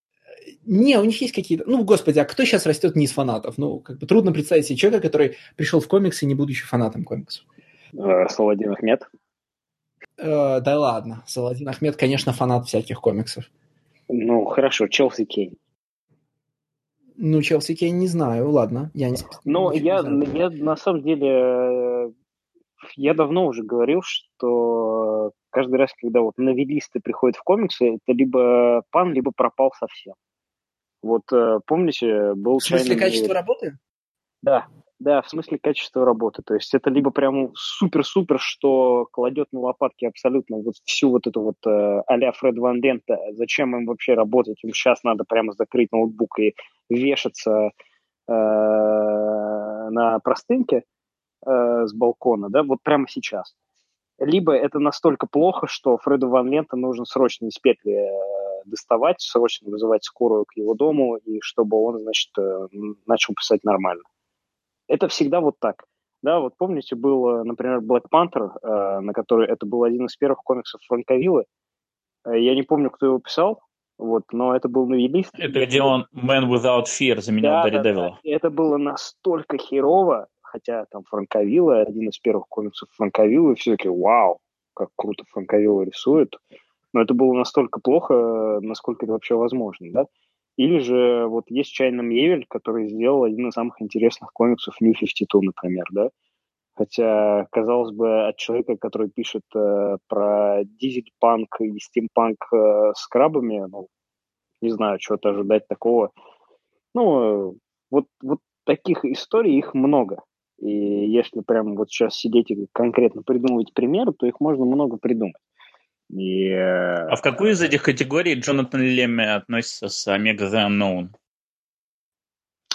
Не, у них есть какие-то... Ну, господи, а кто сейчас растет не из фанатов? Ну, как бы трудно представить себе человека, который пришел в комиксы, не будучи фанатом комиксов. Э, Саладин Ахмед? Э, да ладно, Саладин Ахмед, конечно, фанат всяких комиксов. Ну, хорошо, Челси Кейн. Ну, Челси я не знаю, ладно. Я не Ну, я, я на самом деле, э, я давно уже говорил, что каждый раз, когда вот новелисты приходят в комиксы, это либо пан, либо пропал совсем. Вот э, помните, был... В смысле качество работы? Да, да, в смысле качества работы. То есть это либо прям супер-супер, что кладет на лопатки абсолютно вот всю вот эту вот э, а-ля Фред Ван Дента. Зачем им вообще работать? Им сейчас надо прямо закрыть ноутбук и вешаться э, на простынке э, с балкона, да, вот прямо сейчас. Либо это настолько плохо, что Фреду Ван Лента нужно срочно из петли э, доставать, срочно вызывать скорую к его дому, и чтобы он, значит, начал писать нормально это всегда вот так. Да, вот помните, был, например, Black Panther, э, на который это был один из первых комиксов Франка Виллы, Я не помню, кто его писал, вот, но это был новелист. Это где он Man Without Fear заменял да, Дарри да, Да. Это было настолько херово, хотя там Франковилла, один из первых комиксов Франковилла, и все таки вау, как круто Франковилла рисует. Но это было настолько плохо, насколько это вообще возможно, да? Или же вот есть Чайна Мьевель, который сделал один из самых интересных комиксов New 52, например, да? Хотя, казалось бы, от человека, который пишет э, про дизель-панк и стимпанк э, с крабами, ну, не знаю, чего-то ожидать такого. Ну, вот, вот таких историй их много. И если прямо вот сейчас сидеть и конкретно придумывать примеры, то их можно много придумать. И, э, а в какую из этих категорий Джонатан Лемми относится с Omega The Unknown?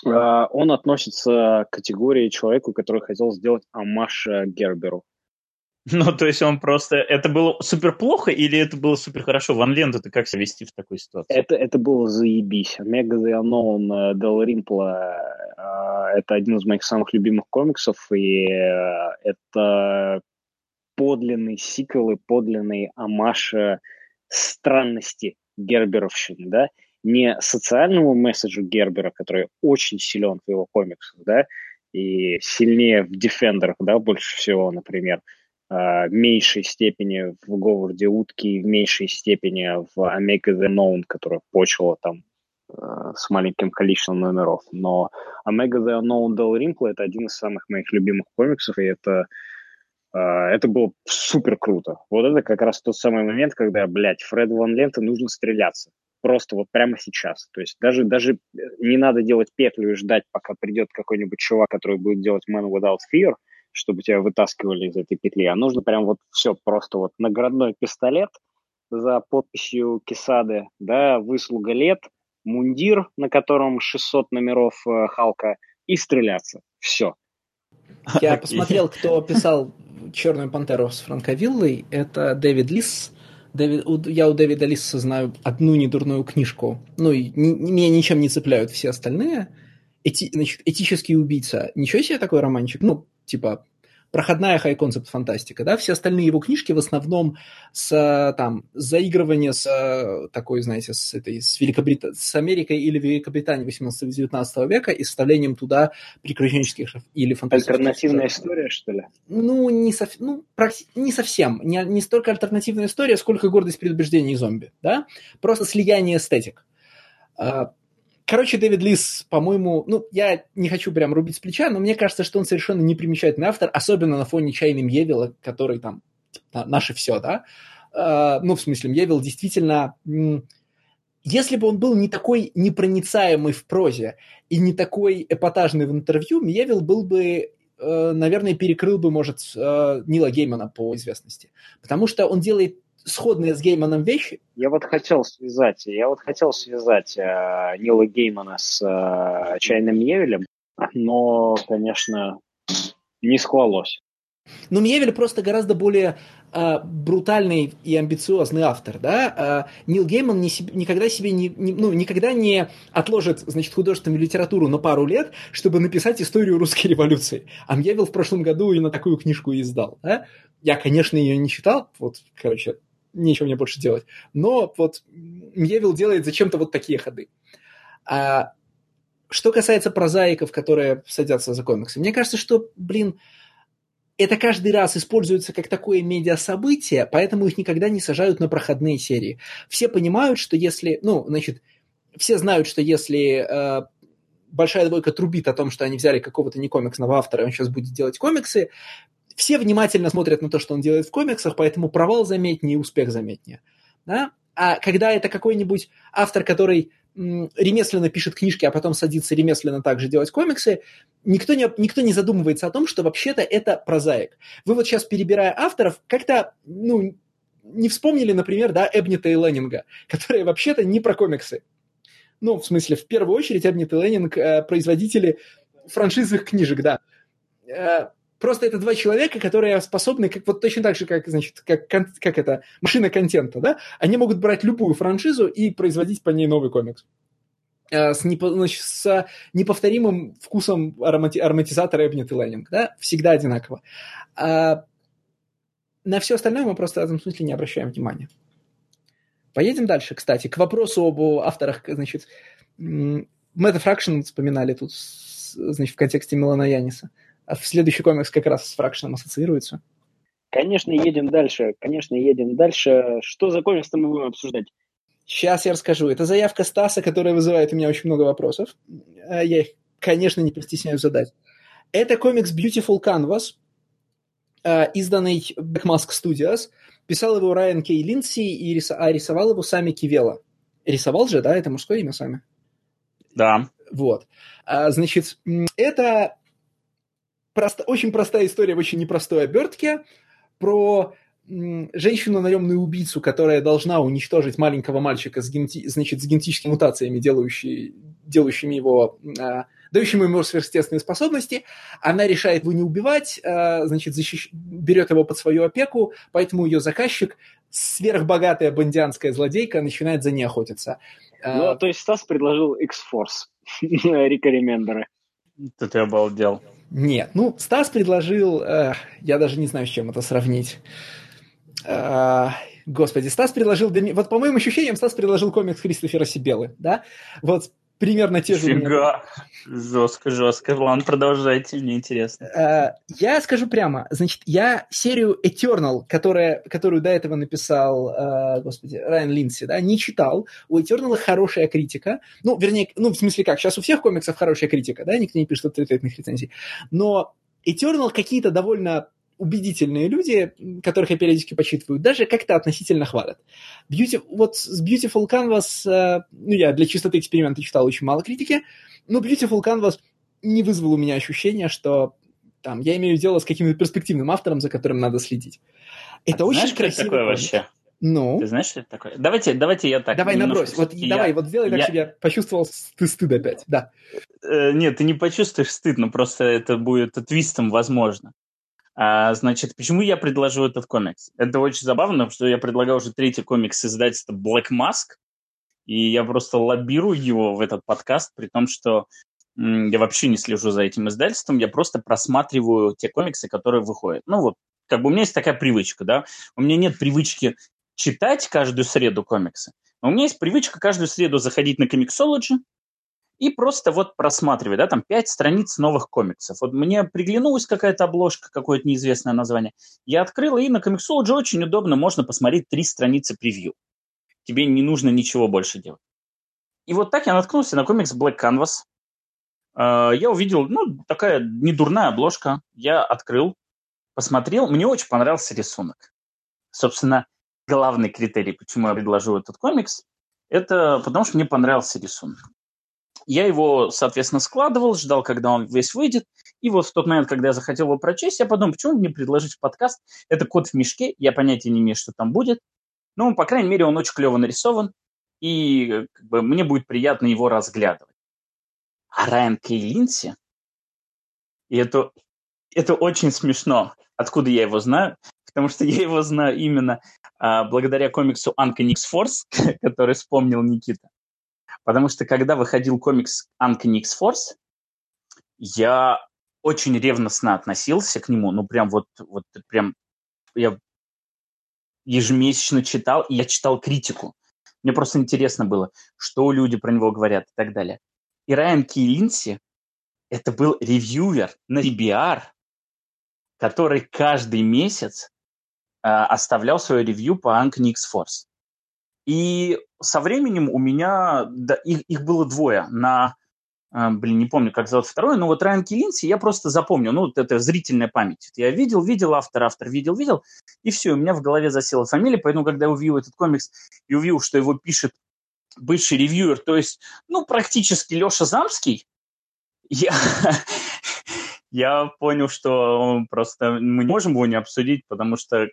А, он относится к категории человеку, который хотел сделать амаш э, Герберу. Ну, то есть он просто... Это было супер плохо или это было супер хорошо? Ван Лент, ты как себя вести в такой ситуации? Это, это было заебись. Омега The Unknown Дел Римпла это один из моих самых любимых комиксов, и э, это подлинный сиквел и подлинный амаш странности герберовщины, да, не социальному месседжу Гербера, который очень силен в его комиксах, да, и сильнее в Дефендерах, да, больше всего, например, в меньшей степени в Говарде Утки, в меньшей степени в Omega the Known, которая почила там с маленьким количеством номеров. Но Omega the Unknown Del Римпла это один из самых моих любимых комиксов, и это это было супер круто. Вот это как раз тот самый момент, когда, блядь, Фред Ван Лента нужно стреляться просто вот прямо сейчас. То есть даже, даже э, не надо делать петлю и ждать, пока придет какой-нибудь чувак, который будет делать Man Without Fear, чтобы тебя вытаскивали из этой петли, а нужно прям вот все просто вот наградной пистолет за подписью Кисады, да, выслуга лет, мундир, на котором 600 номеров э, Халка, и стреляться. Все. Я посмотрел, кто писал «Черную пантеру» с Франковиллой. Это Дэвид Лис, Дэвид, я у Дэвида Лисса знаю одну недурную книжку. Ну, и не, меня ничем не цепляют все остальные. Эти, значит, «Этический убийца». Ничего себе такой романчик. Ну, типа, проходная хай-концепт фантастика, да, все остальные его книжки в основном с, там, заигрывание с такой, знаете, с этой, с, Великобрит... с Америкой или Великобританией 18-19 века и вставлением туда приключенческих или фантастических... Альтернативная история, что ли? Ну, не, сов... ну, практи... не совсем. Не, не столько альтернативная история, сколько гордость, предубеждение и зомби, да, просто слияние эстетик. А, Короче, Дэвид Лис, по-моему, ну, я не хочу прям рубить с плеча, но мне кажется, что он совершенно непримечательный автор, особенно на фоне Чайны Мьевила, который там типа, наше все, да? Uh, ну, в смысле, Мьевил действительно... Если бы он был не такой непроницаемый в прозе и не такой эпатажный в интервью, Мьевил был бы э, наверное, перекрыл бы, может, э, Нила Геймана по известности. Потому что он делает сходные с Гейманом вещи. Я вот хотел связать, я вот хотел связать э, Нила Геймана с э, Чайным Евелем, но, конечно, не склалось. Но Мьевель просто гораздо более э, брутальный и амбициозный автор, да. Э, Нил Гейман не, никогда себе не, не, ну, никогда не отложит, значит, художественную литературу на пару лет, чтобы написать историю русской революции. А Мьевел в прошлом году и на такую книжку издал, да. Я, конечно, ее не читал, вот, короче, нечего мне больше делать. Но вот Мьевил делает зачем-то вот такие ходы. А что касается прозаиков, которые садятся за комиксы, мне кажется, что, блин, это каждый раз используется как такое медиа-событие, поэтому их никогда не сажают на проходные серии. Все понимают, что если, ну, значит, все знают, что если э, большая двойка трубит о том, что они взяли какого-то некомиксного автора, и он сейчас будет делать комиксы, все внимательно смотрят на то, что он делает в комиксах, поэтому провал заметнее и успех заметнее. Да? А когда это какой-нибудь автор, который м, ремесленно пишет книжки, а потом садится ремесленно также делать комиксы, никто не, никто не задумывается о том, что вообще-то это прозаик. Вы вот сейчас, перебирая авторов, как-то ну, не вспомнили, например, да, Эбнита и Леннинга, которые вообще-то не про комиксы. Ну, в смысле, в первую очередь Эбнит и Леннинг э, производители франшизных книжек, да. Э, Просто это два человека, которые способны, как, вот точно так же, как, значит, как, как это, машина контента, да, они могут брать любую франшизу и производить по ней новый комикс э, с, непо, значит, с неповторимым вкусом аромати, ароматизатора Эбнет и Леннинг, да, всегда одинаково. А на все остальное мы просто в этом смысле не обращаем внимания. Поедем дальше, кстати, к вопросу об авторах, значит, Мэтта Фракшн вспоминали тут, значит, в контексте Милана Яниса. А в следующий комикс как раз с Фракшном ассоциируется. Конечно, едем дальше. Конечно, едем дальше. Что за комикс мы будем обсуждать? Сейчас я расскажу. Это заявка Стаса, которая вызывает у меня очень много вопросов. А я их, конечно, не постесняюсь задать. Это комикс Beautiful Canvas, а, изданный Backmask Studios. Писал его Райан Кей Линдси, и рис... а рисовал его Сами Кивела. Рисовал же, да? Это мужское имя Сами? Да. Вот. А, значит, это просто, очень простая история в очень непростой обертке про женщину-наемную убийцу, которая должна уничтожить маленького мальчика с, генти... значит, с генетическими мутациями, делающими, его, э, дающими ему сверхъестественные способности, она решает его не убивать, э, значит, берет его под свою опеку, поэтому ее заказчик, сверхбогатая бандианская злодейка, начинает за ней охотиться. Ну, то есть Стас предложил X-Force, Рика Ремендера. Ты ты обалдел. Нет, ну, Стас предложил, э, я даже не знаю, с чем это сравнить. Э, господи, Стас предложил, вот по моим ощущениям, Стас предложил комикс Кристофера Сибелы, да? Вот примерно те же... Фига, жестко, жестко. Ладно, продолжайте, мне интересно. Uh, я скажу прямо, значит, я серию Eternal, которая, которую до этого написал, uh, господи, Райан Линдси, да, не читал. У Eternal хорошая критика. Ну, вернее, ну, в смысле как, сейчас у всех комиксов хорошая критика, да, никто не пишет авторитетных рецензий. Но Eternal какие-то довольно убедительные люди, которых я периодически почитываю, даже как-то относительно хвалят. Beauty, вот с Beautiful Canvas, э, ну, я для чистоты эксперимента читал очень мало критики, но Beautiful Canvas не вызвал у меня ощущения, что там, я имею дело с каким-то перспективным автором, за которым надо следить. Это а очень знаешь, красиво. такое вообще? Ну. Ты знаешь, что это такое? Давайте, давайте я так. Давай набрось. Вот я, давай, вот сделай так, я... чтобы я почувствовал ты стыд опять. Да. Э, нет, ты не почувствуешь стыд, но просто это будет твистом, возможно. А, значит, почему я предложил этот комикс? Это очень забавно, потому что я предлагал уже третий комикс издательства Black Mask, и я просто лоббирую его в этот подкаст, при том, что я вообще не слежу за этим издательством, я просто просматриваю те комиксы, которые выходят. Ну вот, как бы у меня есть такая привычка, да, у меня нет привычки читать каждую среду комиксы, но у меня есть привычка каждую среду заходить на комиксологи, и просто вот просматривать, да, там пять страниц новых комиксов. Вот мне приглянулась какая-то обложка, какое-то неизвестное название. Я открыл, и на Comixology очень удобно, можно посмотреть три страницы превью. Тебе не нужно ничего больше делать. И вот так я наткнулся на комикс Black Canvas. А, я увидел, ну, такая недурная обложка. Я открыл, посмотрел. Мне очень понравился рисунок. Собственно, главный критерий, почему я предложил этот комикс, это потому что мне понравился рисунок. Я его, соответственно, складывал, ждал, когда он весь выйдет. И вот в тот момент, когда я захотел его прочесть, я подумал, почему мне предложить подкаст? Это код в мешке, я понятия не имею, что там будет. Ну, по крайней мере, он очень клево нарисован, и как бы, мне будет приятно его разглядывать. А Райан Кей и это, это очень смешно. Откуда я его знаю? Потому что я его знаю именно а, благодаря комиксу Анка Никс Форс, который вспомнил Никита. Потому что когда выходил комикс Uncanny X-Force, я очень ревностно относился к нему, ну прям вот, вот прям я ежемесячно читал, и я читал критику. Мне просто интересно было, что люди про него говорят и так далее. И Райан Киллинси – это был ревьюер на CBR, который каждый месяц э, оставлял свое ревью по Uncanny X-Force. И со временем у меня, да, их, их было двое на, э, блин, не помню, как зовут второй, но вот Райан Киллинси я просто запомнил, ну, вот это зрительная память. Я видел, видел автор, автор видел, видел, и все, у меня в голове засела фамилия, поэтому, когда я увидел этот комикс и увидел, что его пишет бывший ревьюер, то есть, ну, практически Леша Замский, я, я понял, что просто мы не можем его не обсудить, потому что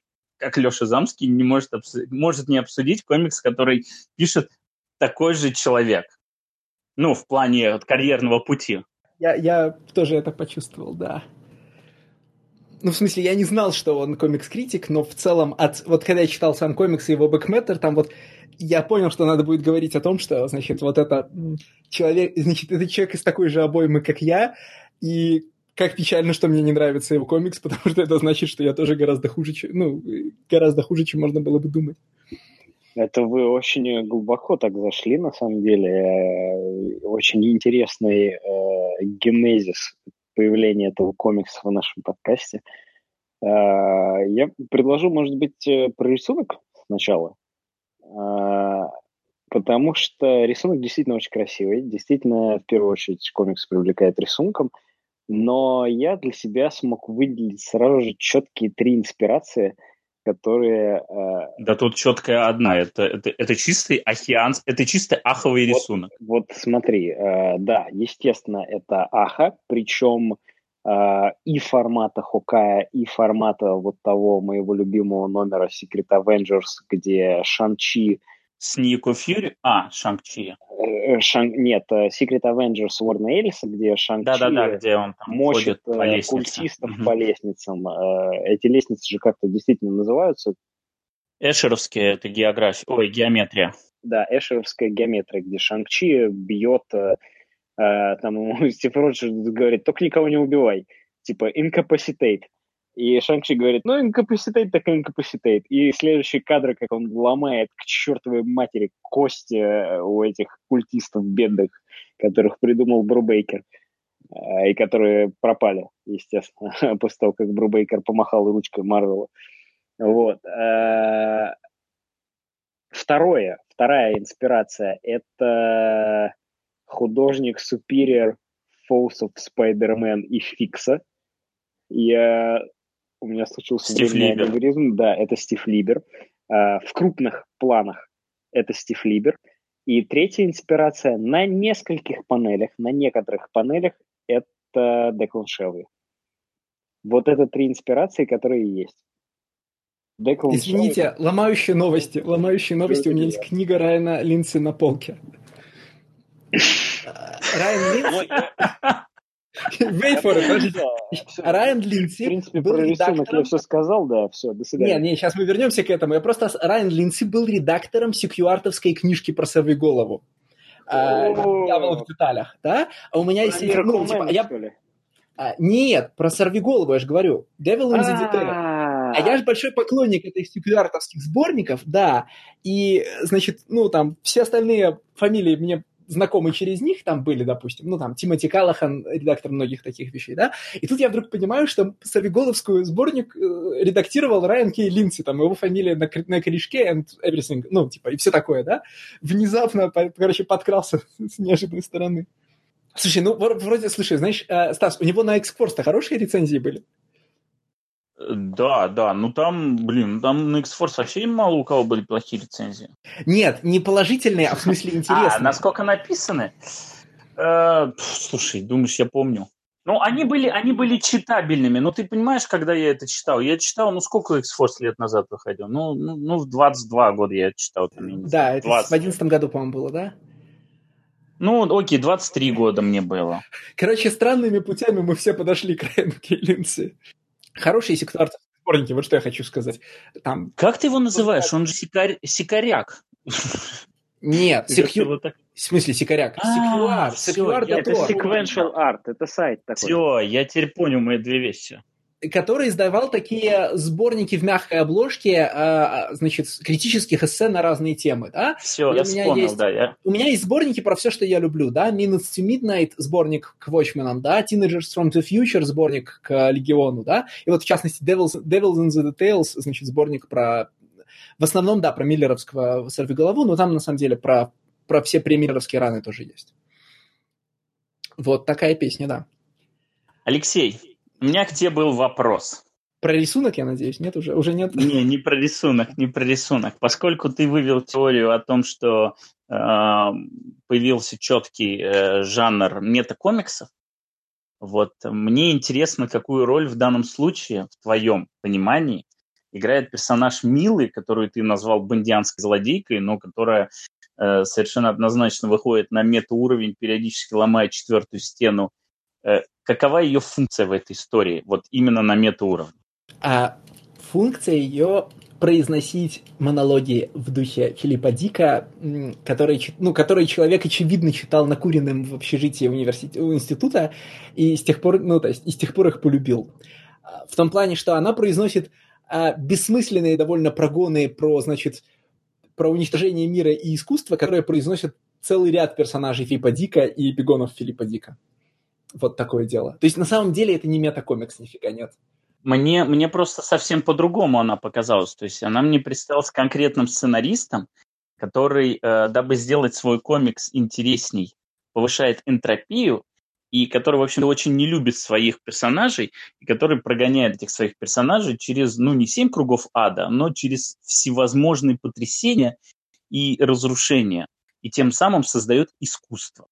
как Леша Замский не может, может не обсудить комикс, который пишет такой же человек. Ну, в плане карьерного пути. Я, я тоже это почувствовал, да. Ну, в смысле, я не знал, что он комикс-критик, но в целом, от, вот когда я читал сам комикс и его бэкметтер, там вот я понял, что надо будет говорить о том, что, значит, вот это человек, значит, это человек из такой же обоймы, как я, и как печально, что мне не нравится его комикс, потому что это значит, что я тоже гораздо хуже, чем, ну, гораздо хуже, чем можно было бы думать. Это вы очень глубоко так зашли, на самом деле. Э, очень интересный э, генезис появления этого комикса в нашем подкасте. Э, я предложу, может быть, э, про рисунок сначала. Потому что рисунок действительно очень красивый. Действительно, в первую очередь, комикс привлекает рисунком. Но я для себя смог выделить сразу же четкие три инспирации – которые... Э, да тут четкая одна, это, это, это чистый океан, это чистый аховый вот, рисунок. Вот смотри, э, да, естественно, это аха, причем э, и формата Хокая, и формата вот того моего любимого номера Secret Avengers, где Шанчи с Нико Фьюри? А, Шанг-Чи. Э, Шан... Нет, э, Secret Avengers Уорна Эллиса, где Шанг-Чи Да-да-да, где он там мочит по э, культистов по лестницам. Эти лестницы же как-то действительно называются. Эшеровские, это география, ой, геометрия. Да, эшеровская геометрия, где Шанг-Чи бьет, там Стив Роджерс говорит, только никого не убивай, типа incapacitate. И Шанг-Чи говорит, ну, incapacitate так incapacitate. И следующие кадры, как он ломает к чертовой матери кости э, у этих культистов бедных, которых придумал Брубейкер, э, и которые пропали, естественно, после того, как Брубейкер помахал ручкой Марвела. Вот. Э, второе, вторая инспирация – это художник Superior Force of Spider-Man и Фикса. Я у меня случился Стив Либер. алгоритм. Да, это Стив Либер. А, в крупных планах это Стив Либер. И третья инспирация на нескольких панелях, на некоторых панелях, это Деклан Шелви. Вот это три инспирации, которые есть. Деклан Извините, Шелви... ломающие новости. Ломающие новости. У меня есть книга Райана Линси на полке. Райан Линси... Wait for it. Райан Линдси В принципе, был про рисунок я все сказал, да, все, до свидания. Нет, нет, сейчас мы вернемся к этому. Я просто... Райан Линдси был редактором секьюартовской книжки про совы голову. А, Дьявол в деталях, да? А у меня есть... Ну, типа, я... А, нет, про сорви голову, я же говорю. Devil in the Detail. А я же большой поклонник этих секьюартовских сборников, да. И, значит, ну, там, все остальные фамилии мне знакомы через них там были, допустим, ну, там, Тимоти Калахан, редактор многих таких вещей, да, и тут я вдруг понимаю, что Савиголовскую сборник э, редактировал Райан Кей Линдси, там, его фамилия на, на корешке and everything, ну, типа, и все такое, да, внезапно, короче, подкрался с неожиданной стороны. Слушай, ну, вроде, слушай, знаешь, э, Стас, у него на X-Force-то хорошие рецензии были? Да, да, ну там, блин, там на X-Force вообще мало у кого были плохие рецензии. Нет, не положительные, а в смысле интересные. А, насколько написаны? Э, слушай, думаешь, я помню. Ну, они были, они были читабельными. Ну, ты понимаешь, когда я это читал? Я читал, ну, сколько X-Force лет назад выходил? Ну, ну, ну, в 22 года я читал. Там, да, это 20. в 11 году, по-моему, было, да? Ну, окей, 23 года мне было. Короче, странными путями мы все подошли к Райану Кейлинси. Хорошие сектуарные сборники, вот что я хочу сказать. Там... Как ты его называешь? Он же сикарь... сикаряк. Нет, секью... В смысле секаряк? А, секьюар. Это sequential art, это сайт такой. Все, я теперь понял мои две вещи который издавал такие сборники в мягкой обложке, а, а, значит, критических эссе на разные темы, да? Все, я вспомнил, есть, да. Я... У меня есть сборники про все, что я люблю, да? Minutes to Midnight сборник к Watchmen, да? Teenagers from the Future сборник к Легиону, да? И вот, в частности, Devils, Devils in the Details, значит, сборник про... В основном, да, про миллеровского сорвиголову, но там, на самом деле, про, про все премиллеровские раны тоже есть. Вот такая песня, да. Алексей, у меня к тебе был вопрос. Про рисунок, я надеюсь, нет уже? Уже нет? Не, не про рисунок, не про рисунок. Поскольку ты вывел теорию о том, что э, появился четкий э, жанр метакомиксов, вот мне интересно, какую роль в данном случае, в твоем понимании, играет персонаж Милы, которую ты назвал бандианской злодейкой, но которая э, совершенно однозначно выходит на метауровень, периодически ломает четвертую стену Э, какова ее функция в этой истории, вот именно на метауровне? А функция ее произносить монологи в духе Филиппа Дика, который, ну, который человек, очевидно, читал накуренным в общежитии университета, института, и с тех пор, ну, то есть, и с тех пор их полюбил. А, в том плане, что она произносит а, бессмысленные довольно прогоны про, значит, про уничтожение мира и искусства, которое произносит целый ряд персонажей Фипа Дика и эпигонов Филиппа Дика. Вот такое дело. То есть на самом деле это не метакомикс, нифига нет. Мне, мне просто совсем по-другому она показалась. То есть она мне представилась конкретным сценаристом, который, э, дабы сделать свой комикс интересней, повышает энтропию, и который, в общем-то, очень не любит своих персонажей, и который прогоняет этих своих персонажей через, ну, не семь кругов ада, но через всевозможные потрясения и разрушения, и тем самым создает искусство.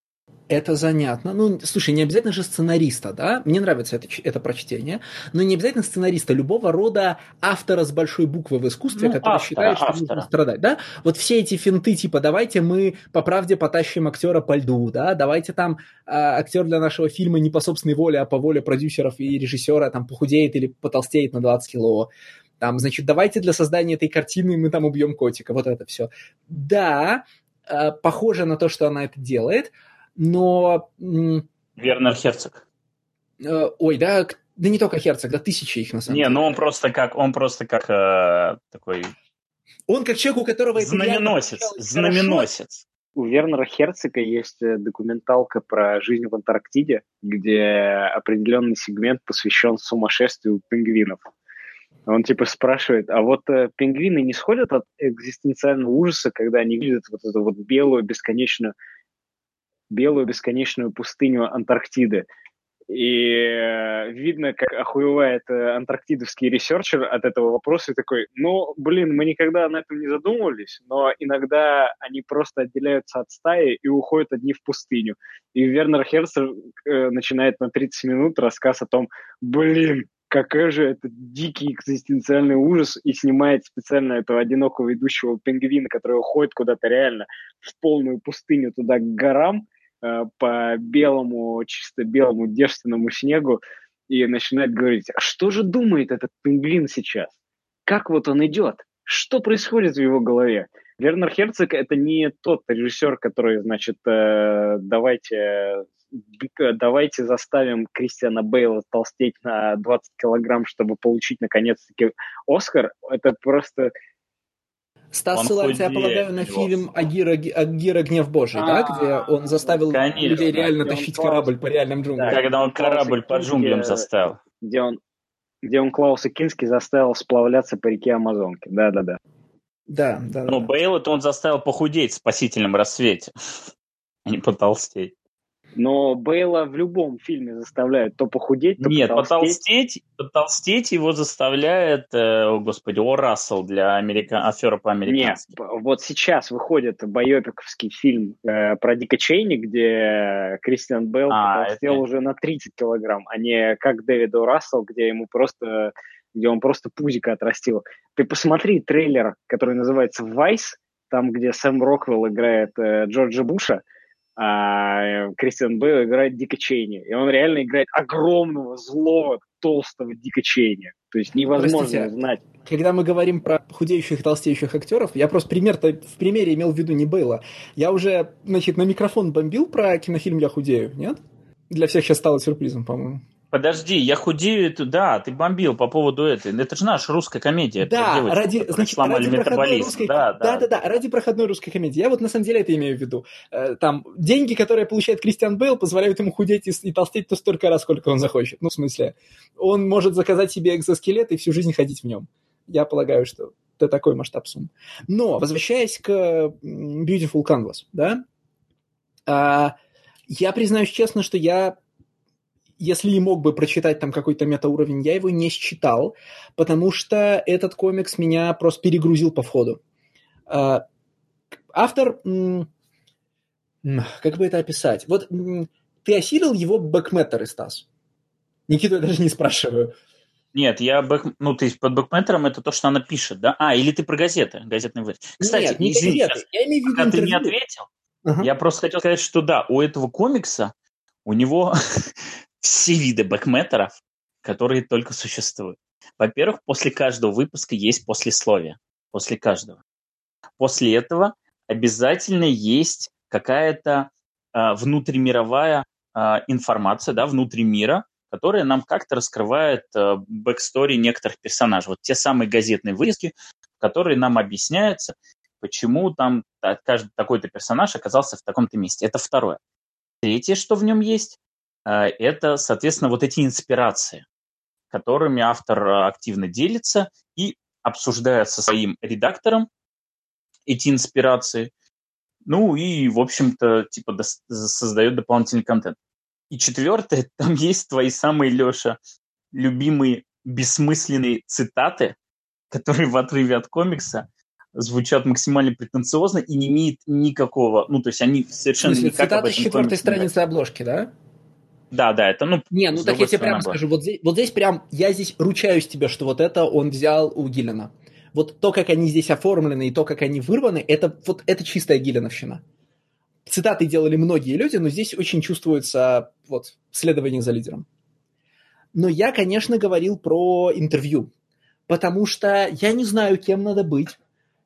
Это занятно. Ну, слушай, не обязательно же сценариста, да? Мне нравится это, это прочтение, но не обязательно сценариста, любого рода автора с большой буквы в искусстве, ну, который автора, считает, что автора. нужно страдать, да? Вот все эти финты, типа, давайте мы по правде потащим актера по льду, да? Давайте там э, актер для нашего фильма не по собственной воле, а по воле продюсеров и режиссера там похудеет или потолстеет на 20 кило. Там, значит, давайте для создания этой картины мы там убьем котика, вот это все. Да, э, похоже на то, что она это делает, но... Вернер Херцог. Э, ой, да, да не только Херцог, да тысячи их на самом не, деле. Не, ну он просто как, он просто как э, такой... Он как человек, у которого... Знаменосец, знаменосец. У Вернера Херцога есть э, документалка про жизнь в Антарктиде, где определенный сегмент посвящен сумасшествию пингвинов. Он типа спрашивает, а вот э, пингвины не сходят от экзистенциального ужаса, когда они видят вот эту вот белую бесконечную белую бесконечную пустыню Антарктиды. И э, видно, как охуевает э, антарктидовский researcher от этого вопроса и такой, ну, блин, мы никогда на этом не задумывались, но иногда они просто отделяются от стаи и уходят одни в пустыню. И Вернер Херцер э, начинает на 30 минут рассказ о том, блин, какой же это дикий экзистенциальный ужас, и снимает специально этого одинокого идущего пингвина, который уходит куда-то реально в полную пустыню туда к горам, по белому, чисто белому девственному снегу и начинает говорить, а что же думает этот пингвин сейчас? Как вот он идет? Что происходит в его голове? Вернер Херцог это не тот режиссер, который, значит, э, давайте, давайте заставим Кристиана Бейла толстеть на 20 килограмм, чтобы получить, наконец-таки, Оскар. Это просто Стас он ссылается, я полагаю, на фильм «Агира, Агира гнев Божий», да, где он заставил Конечно, людей реально тащить корабль по реальным джунглям. Да, когда он корабль по джунглям заставил. Где он, где он Клауса Кински заставил сплавляться по реке Амазонки. Да-да-да. Да, да. Но да. Бейла-то он заставил похудеть в спасительном рассвете, а не потолстеть. Но Бейла в любом фильме заставляют то похудеть, то Нет, потолстеть. потолстеть, его заставляет, э, о господи, О Рассел для америка... афера по американски. Нет, вот сейчас выходит байопиковский фильм э, про Дика Чейни, где Кристиан Бейл а, потолстел это... уже на 30 килограмм, а не как Дэвид О Рассел, где ему просто где он просто пузика отрастил. Ты посмотри трейлер, который называется «Вайс», там, где Сэм Роквелл играет э, Джорджа Буша, а Кристиан Бейл играет Дика Чейни. И он реально играет огромного, злого, толстого Дика Чейни. То есть невозможно Простите, знать. Когда мы говорим про худеющих и толстеющих актеров, я просто пример-то в примере имел в виду не Бейла. Я уже, значит, на микрофон бомбил про кинофильм «Я худею», нет? Для всех сейчас стало сюрпризом, по-моему. Подожди, я худею, да, ты бомбил по поводу этой. Это же наша русская комедия. Да, девочка, ради, значит, ради проходной русской, да, да. да, да, да, ради проходной русской комедии. Я вот на самом деле это имею в виду. Э, там деньги, которые получает Кристиан Бейл, позволяют ему худеть и, и толстеть то столько раз, сколько он захочет. Ну, в смысле, он может заказать себе экзоскелет и всю жизнь ходить в нем. Я полагаю, что это такой масштаб сумм. Но, возвращаясь к Beautiful Canvas, да, а, я признаюсь честно, что я если и мог бы прочитать там какой-то метауровень, я его не считал, потому что этот комикс меня просто перегрузил по входу. А, автор, как бы это описать? Вот ты осилил его бэкметтеры, Стас? Никиту я даже не спрашиваю. Нет, я бэк... ну, ты под бэкметтером это то, что она пишет, да? А, или ты про газеты, газетные выпуски. Кстати, Нет, не извини, газеты. я имею в виду пока интервью. ты не ответил, uh-huh. я просто хотел сказать, что да, у этого комикса, у него все виды backmatter ов, которые только существуют. Во-первых, после каждого выпуска есть послесловие. После каждого. После этого обязательно есть какая-то э, внутримировая э, информация, да, внутри мира, которая нам как-то раскрывает э, backstory некоторых персонажей. Вот те самые газетные вырезки, которые нам объясняются, почему там каждый такой-то персонаж оказался в таком-то месте. Это второе. Третье, что в нем есть, это, соответственно, вот эти инспирации, которыми автор активно делится и обсуждает со своим редактором эти инспирации. Ну и, в общем-то, типа создает дополнительный контент. И четвертое, там есть твои самые, Леша, любимые бессмысленные цитаты, которые в отрыве от комикса звучат максимально претенциозно и не имеют никакого, ну, то есть они совершенно смысле, никак цитаты с четвертой страницы обложки, да? Да, да, это, ну... Не, ну так я тебе прямо скажу, вот здесь, вот здесь прям, я здесь ручаюсь тебе, что вот это он взял у Гиллина. Вот то, как они здесь оформлены и то, как они вырваны, это вот это чистая Гиллиновщина. Цитаты делали многие люди, но здесь очень чувствуется вот следование за лидером. Но я, конечно, говорил про интервью, потому что я не знаю, кем надо быть,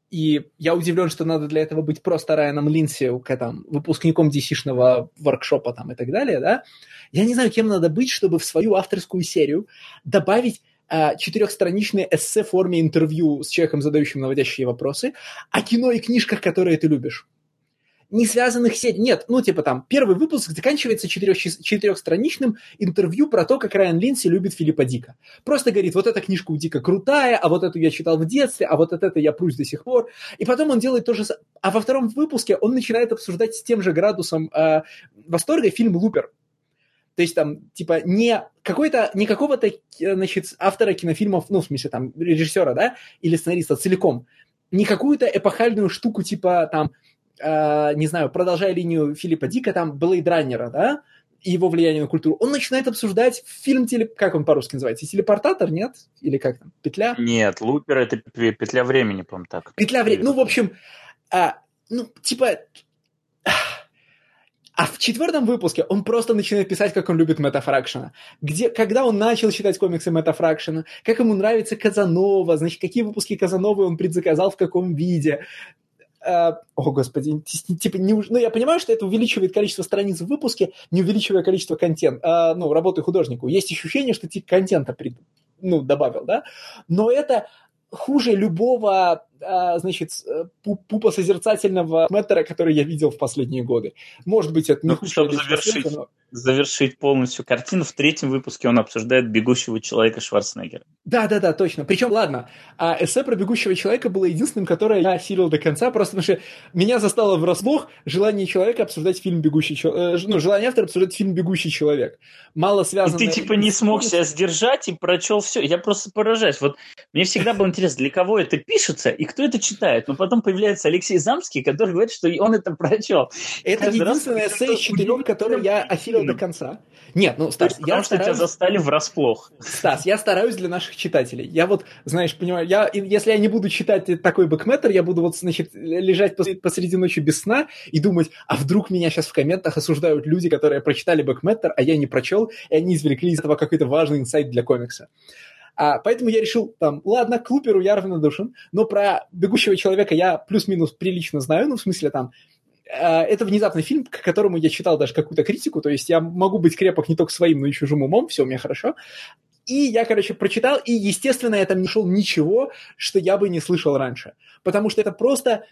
и я удивлен, что надо для этого быть просто Райаном Линси, там, выпускником DC-шного воркшопа там, и так далее, да. Я не знаю, кем надо быть, чтобы в свою авторскую серию добавить э, четырехстраничное эссе в форме интервью с человеком, задающим наводящие вопросы, о кино и книжках, которые ты любишь не связанных сеть. Нет, ну, типа там, первый выпуск заканчивается четырех, четырехстраничным интервью про то, как Райан Линси любит Филиппа Дика. Просто говорит, вот эта книжка у Дика крутая, а вот эту я читал в детстве, а вот от это я прусь до сих пор. И потом он делает то же самое. А во втором выпуске он начинает обсуждать с тем же градусом э, восторга фильм «Лупер». То есть там, типа, не какой-то, не какого-то, значит, автора кинофильмов, ну, в смысле, там, режиссера, да, или сценариста целиком, не какую-то эпохальную штуку, типа, там, э, не знаю, продолжая линию Филиппа Дика, там, Блейд Раннера, да, и его влияние на культуру, он начинает обсуждать фильм, теле... как он по-русски называется, телепортатор, нет? Или как там, петля? Нет, Лупер это петля времени, по-моему, так. Петля времени, ну, в общем, а, ну, типа, а в четвертом выпуске он просто начинает писать, как он любит Мэтта Фракшена. Где, когда он начал читать комиксы Мэтта Фракшена, как ему нравится Казанова, значит, какие выпуски Казановы он предзаказал, в каком виде. Э, о, господи, типа, не, ну, я понимаю, что это увеличивает количество страниц в выпуске, не увеличивая количество контента, э, ну, работы художнику. Есть ощущение, что ты контента при, ну, добавил, да, но это хуже любого, значит, э, пупосозерцательного мэттера, который я видел в последние годы. Может быть, это не ну. Чтобы завершить, но... завершить полностью картину, в третьем выпуске он обсуждает «Бегущего человека» Шварценеггера. Да-да-да, точно. Причем, ладно, а эссе про «Бегущего человека» было единственным, которое я осилил до конца, просто потому что меня застало врасплох желание человека обсуждать фильм «Бегущий человек», э, ну, желание автора обсуждать фильм «Бегущий человек». Мало связано... И ты, типа, не смог себя сдержать и прочел все. Я просто поражаюсь. Вот мне всегда было интересно, для кого это пишется и кто это читает. Но потом появляется Алексей Замский, который говорит, что он это прочел. Это Каждый единственное эссе из четырех, которое я осилил до конца. Нет, ну, Стас, есть, я потому стараюсь... что тебя застали врасплох. Стас, я стараюсь для наших читателей. Я вот, знаешь, понимаю, я, если я не буду читать такой бэкметр, я буду вот, значит, лежать посреди ночи без сна и думать, а вдруг меня сейчас в комментах осуждают люди, которые прочитали бэкметр, а я не прочел, и они извлекли из этого какой-то важный инсайт для комикса. А, поэтому я решил, там, ладно, к я равнодушен, но про «Бегущего человека» я плюс-минус прилично знаю, ну, в смысле, там, э, это внезапный фильм, к которому я читал даже какую-то критику, то есть я могу быть крепок не только своим, но и чужим умом, все у меня хорошо. И я, короче, прочитал, и, естественно, я там не шел ничего, что я бы не слышал раньше. Потому что это просто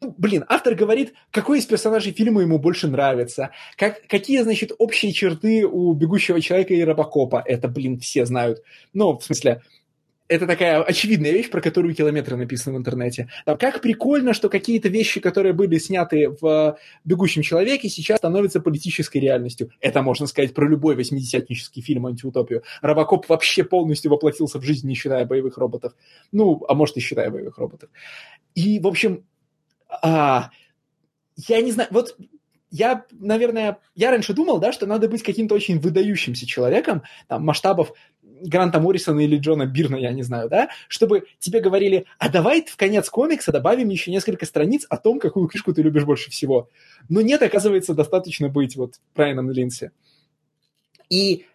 ну, блин, автор говорит, какой из персонажей фильма ему больше нравится, как, какие, значит, общие черты у «Бегущего человека» и «Робокопа». Это, блин, все знают. Ну, в смысле, это такая очевидная вещь, про которую километры написаны в интернете. Там, как прикольно, что какие-то вещи, которые были сняты в «Бегущем человеке», сейчас становятся политической реальностью. Это можно сказать про любой восьмидесятнический фильм «Антиутопию». Робокоп вообще полностью воплотился в жизнь, не считая боевых роботов. Ну, а может и считая боевых роботов. И, в общем, а, я не знаю, вот я, наверное, я раньше думал, да, что надо быть каким-то очень выдающимся человеком, там, масштабов Гранта Моррисона или Джона Бирна, я не знаю, да, чтобы тебе говорили, а давай в конец комикса добавим еще несколько страниц о том, какую книжку ты любишь больше всего. Но нет, оказывается, достаточно быть вот Брайаном Линси. И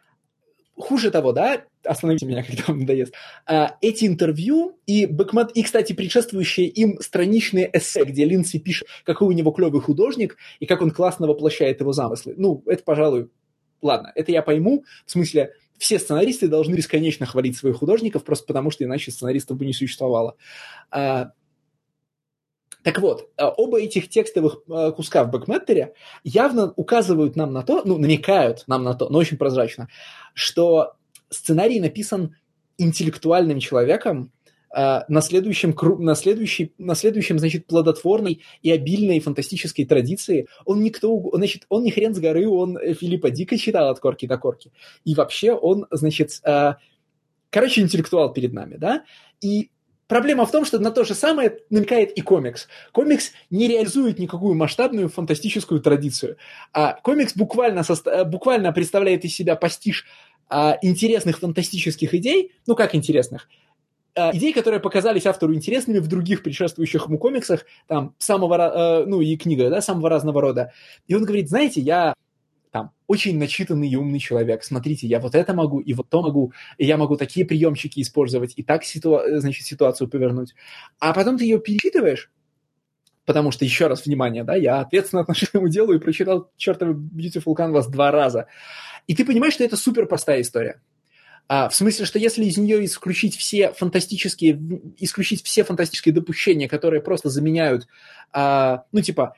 хуже того, да, остановите меня, когда вам надоест, а, эти интервью и Бэкмат, и, кстати, предшествующие им страничные эссе, где Линдси пишет, какой у него клевый художник и как он классно воплощает его замыслы. Ну, это, пожалуй, ладно, это я пойму, в смысле, все сценаристы должны бесконечно хвалить своих художников, просто потому что иначе сценаристов бы не существовало. А, Так вот, э, оба этих текстовых э, куска в бэкметтере явно указывают нам на то, ну, намекают нам на то, но очень прозрачно, что сценарий написан интеллектуальным человеком, э, на следующем, на, следующей, на следующем, значит, плодотворной и обильной фантастической традиции. Он никто, значит, он не хрен с горы, он Филиппа Дика читал от корки до корки. И вообще он, значит, короче, интеллектуал перед нами, да? И Проблема в том, что на то же самое намекает и комикс. Комикс не реализует никакую масштабную фантастическую традицию. А комикс буквально, состо... буквально представляет из себя постиж а, интересных фантастических идей, ну как интересных, а, идей, которые показались автору интересными в других предшествующих ему комиксах, там, самого, а, ну и книга, да, самого разного рода. И он говорит, знаете, я там, очень начитанный и умный человек, смотрите, я вот это могу, и вот то могу, и я могу такие приемчики использовать, и так ситу... значит, ситуацию повернуть. А потом ты ее перечитываешь, потому что, еще раз, внимание, да, я ответственно отношусь к этому делу и прочитал чертовы Beautiful Canvas два раза. И ты понимаешь, что это супер простая история. А, в смысле, что если из нее исключить все фантастические, исключить все фантастические допущения, которые просто заменяют, а, ну, типа,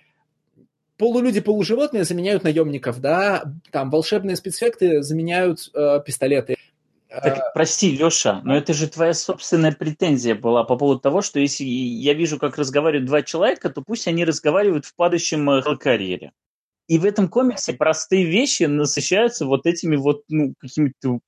полулюди, полуживотные заменяют наемников, да, там волшебные спецэффекты заменяют э, пистолеты. Так, э, прости, Леша, но это же твоя собственная претензия была по поводу того, что если я вижу, как разговаривают два человека, то пусть они разговаривают в падающем э, карьере. И в этом комиксе простые вещи насыщаются вот этими вот, ну, какими-то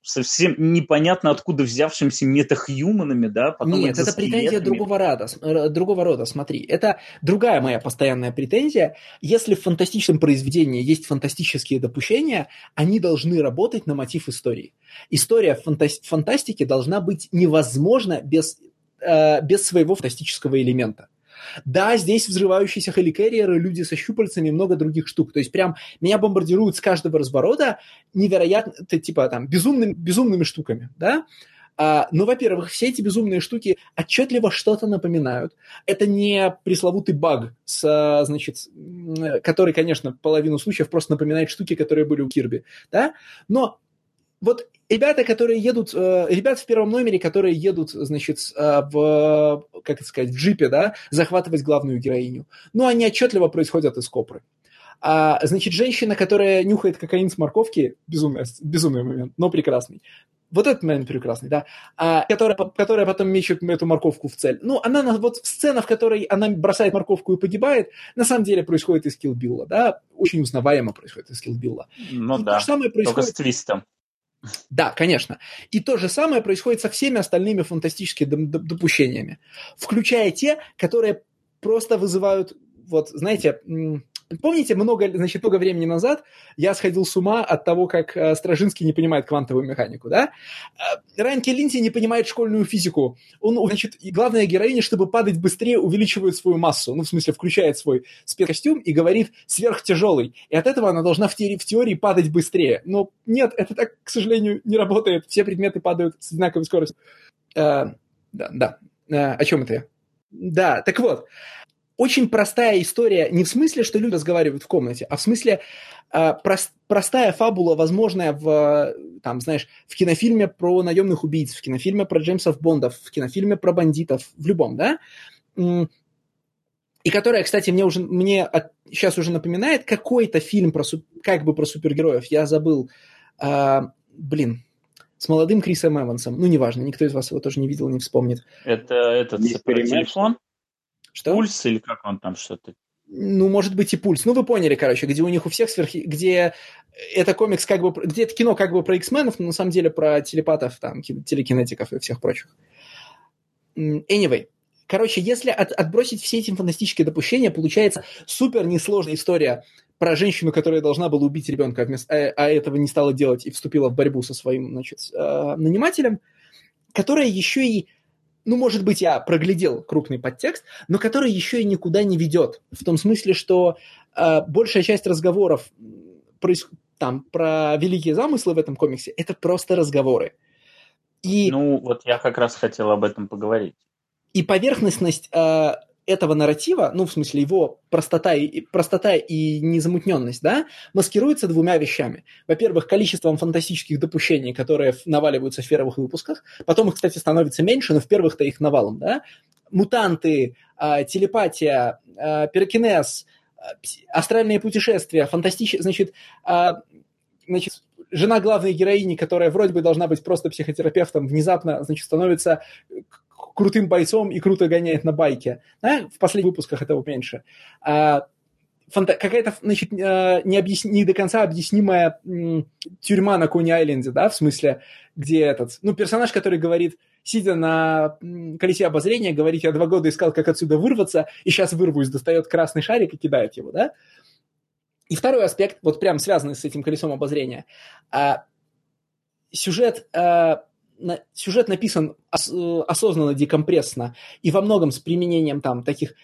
совсем непонятно откуда взявшимся метахьюманами, да? Потом Нет, это претензия другого рода, э, другого рода, смотри. Это другая моя постоянная претензия. Если в фантастическом произведении есть фантастические допущения, они должны работать на мотив истории. История в фантастике должна быть невозможна без, э, без своего фантастического элемента. Да, здесь взрывающиеся хеликерриеры, люди со щупальцами много других штук. То есть прям меня бомбардируют с каждого разворота невероятно, типа там, безумными, безумными штуками, да? А, ну, во-первых, все эти безумные штуки отчетливо что-то напоминают. Это не пресловутый баг, с, значит, который, конечно, половину случаев просто напоминает штуки, которые были у Кирби, да? Но вот ребята, которые едут, э, ребята в первом номере, которые едут, значит, э, в, как это сказать, в джипе, да, захватывать главную героиню, ну, они отчетливо происходят из Копры. А, значит, женщина, которая нюхает кокаин с морковки, безумный, безумный момент, но прекрасный. Вот этот момент прекрасный, да. А, которая, которая потом мечет эту морковку в цель. Ну, она, вот сцена, в которой она бросает морковку и погибает, на самом деле происходит из Киллбилла, да. Очень узнаваемо происходит из Киллбилла. Ну и да, то же самое происходит... только с твистом. Да, конечно. И то же самое происходит со всеми остальными фантастическими допущениями, включая те, которые просто вызывают, вот, знаете, Помните, много, значит, много времени назад я сходил с ума от того, как э, Стражинский не понимает квантовую механику, да? Э, Райан Келлинси не понимает школьную физику. Он, значит, главная героиня, чтобы падать быстрее, увеличивает свою массу, ну, в смысле, включает свой спецкостюм и говорит сверхтяжелый. И от этого она должна в теории, в теории падать быстрее. Но нет, это так, к сожалению, не работает. Все предметы падают с одинаковой скоростью. Э, да, да. Э, о чем это я? Да, так вот очень простая история, не в смысле, что люди разговаривают в комнате, а в смысле э, прост, простая фабула, возможная в, там, знаешь, в кинофильме про наемных убийц, в кинофильме про Джеймсов Бондов, в кинофильме про бандитов, в любом, да? И которая, кстати, мне уже мне от, сейчас уже напоминает какой-то фильм про как бы про супергероев. Я забыл, э, блин, с молодым Крисом Эвансом. Ну, неважно, никто из вас его тоже не видел, не вспомнит. Это этот телефон? Что? Пульс или как он там что-то? Ну, может быть, и пульс. Ну, вы поняли, короче, где у них у всех сверхи... Где это комикс как бы... Где это кино как бы про X-менов, но на самом деле про телепатов, там, телекинетиков и всех прочих. Anyway. Короче, если от, отбросить все эти фантастические допущения, получается супер несложная история про женщину, которая должна была убить ребенка, вместо, а, а этого не стала делать и вступила в борьбу со своим, значит, э, нанимателем, которая еще и ну, может быть, я проглядел крупный подтекст, но который еще и никуда не ведет. В том смысле, что э, большая часть разговоров проис... там, про великие замыслы в этом комиксе – это просто разговоры. И... Ну, вот я как раз хотел об этом поговорить. И поверхностность э, этого нарратива, ну, в смысле, его простота и, простота и незамутненность, да, маскируется двумя вещами. Во-первых, количеством фантастических допущений, которые наваливаются в первых выпусках. Потом их, кстати, становится меньше, но в первых-то их навалом, да. Мутанты, э, телепатия, э, пирокинез, э, астральные путешествия, фантастические, значит, значит, жена главной героини, которая вроде бы должна быть просто психотерапевтом, внезапно, значит, становится крутым бойцом и круто гоняет на байке. Да? В последних выпусках этого меньше. А, фанта- какая-то, значит, э, не, объяс... не до конца объяснимая тюрьма на Кони-Айленде, да, в смысле, где этот, ну, персонаж, который говорит, сидя на колесе обозрения, говорит, я два года искал, как отсюда вырваться, и сейчас вырвусь, достает красный шарик и кидает его, да. И второй аспект, вот прям связанный с этим колесом обозрения, а, сюжет а, сюжет написан ос, осознанно, декомпрессно, и во многом с применением там таких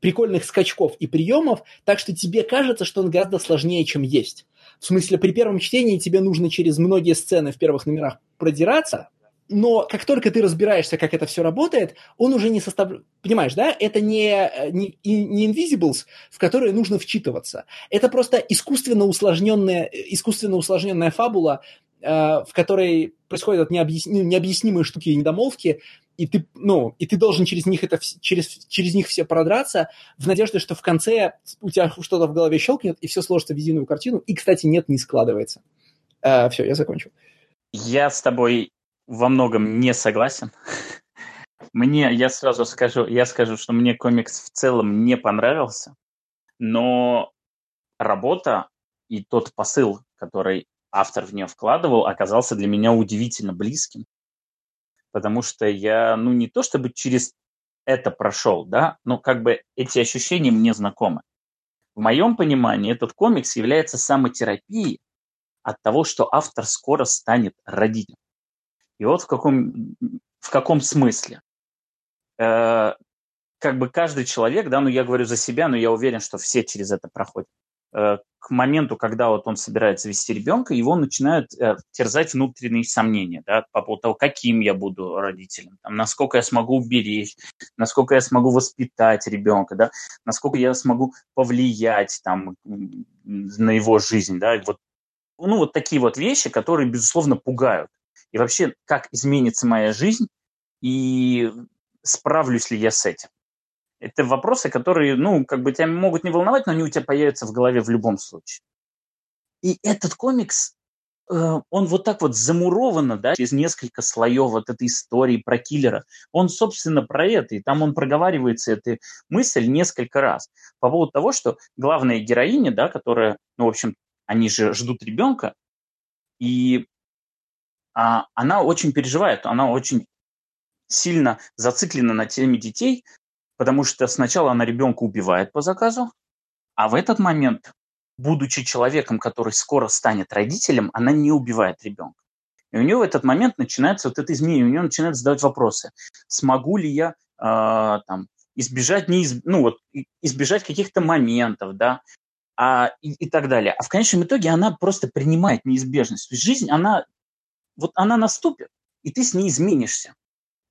прикольных скачков и приемов, так что тебе кажется, что он гораздо сложнее, чем есть. В смысле, при первом чтении тебе нужно через многие сцены в первых номерах продираться, но как только ты разбираешься, как это все работает, он уже не составляет... Понимаешь, да? Это не, не, не Invisibles, в которые нужно вчитываться. Это просто искусственно усложненная, искусственно усложненная фабула, Э, в которой происходят необъясни, необъяснимые штуки и недомолвки, и ты, ну, и ты должен через них, это, через, через них все продраться в надежде, что в конце у тебя что-то в голове щелкнет, и все сложится в единую картину. И, кстати, нет, не складывается. А, все, я закончил. Я с тобой во многом не согласен. Мне, я сразу скажу, я скажу, что мне комикс в целом не понравился, но работа и тот посыл, который автор в нее вкладывал, оказался для меня удивительно близким. Потому что я, ну, не то чтобы через это прошел, да, но как бы эти ощущения мне знакомы. В моем понимании этот комикс является самотерапией от того, что автор скоро станет родителем. И вот в каком, в каком смысле. Э, как бы каждый человек, да, ну я говорю за себя, но я уверен, что все через это проходят. Э, к моменту, когда вот он собирается вести ребенка, его начинают э, терзать внутренние сомнения да, по поводу того, каким я буду родителем, там, насколько я смогу уберечь, насколько я смогу воспитать ребенка, да, насколько я смогу повлиять там, на его жизнь. Да, вот, ну, вот такие вот вещи, которые, безусловно, пугают. И вообще, как изменится моя жизнь, и справлюсь ли я с этим. Это вопросы, которые, ну, как бы тебя могут не волновать, но они у тебя появятся в голове в любом случае. И этот комикс, э, он вот так вот замурованно, да, через несколько слоев вот этой истории про киллера. Он, собственно, про это, и там он проговаривается эта мысль несколько раз. По поводу того, что главная героиня, да, которая, ну, в общем, они же ждут ребенка, и а, она очень переживает, она очень сильно зациклена на теме детей, Потому что сначала она ребенка убивает по заказу, а в этот момент, будучи человеком, который скоро станет родителем, она не убивает ребенка. И у нее в этот момент начинается вот это изменение, у нее начинают задавать вопросы. Смогу ли я э, там, избежать, не ну, вот, избежать каких-то моментов, да, а, и, и так далее. А в конечном итоге она просто принимает неизбежность. То есть жизнь, она, вот она наступит, и ты с ней изменишься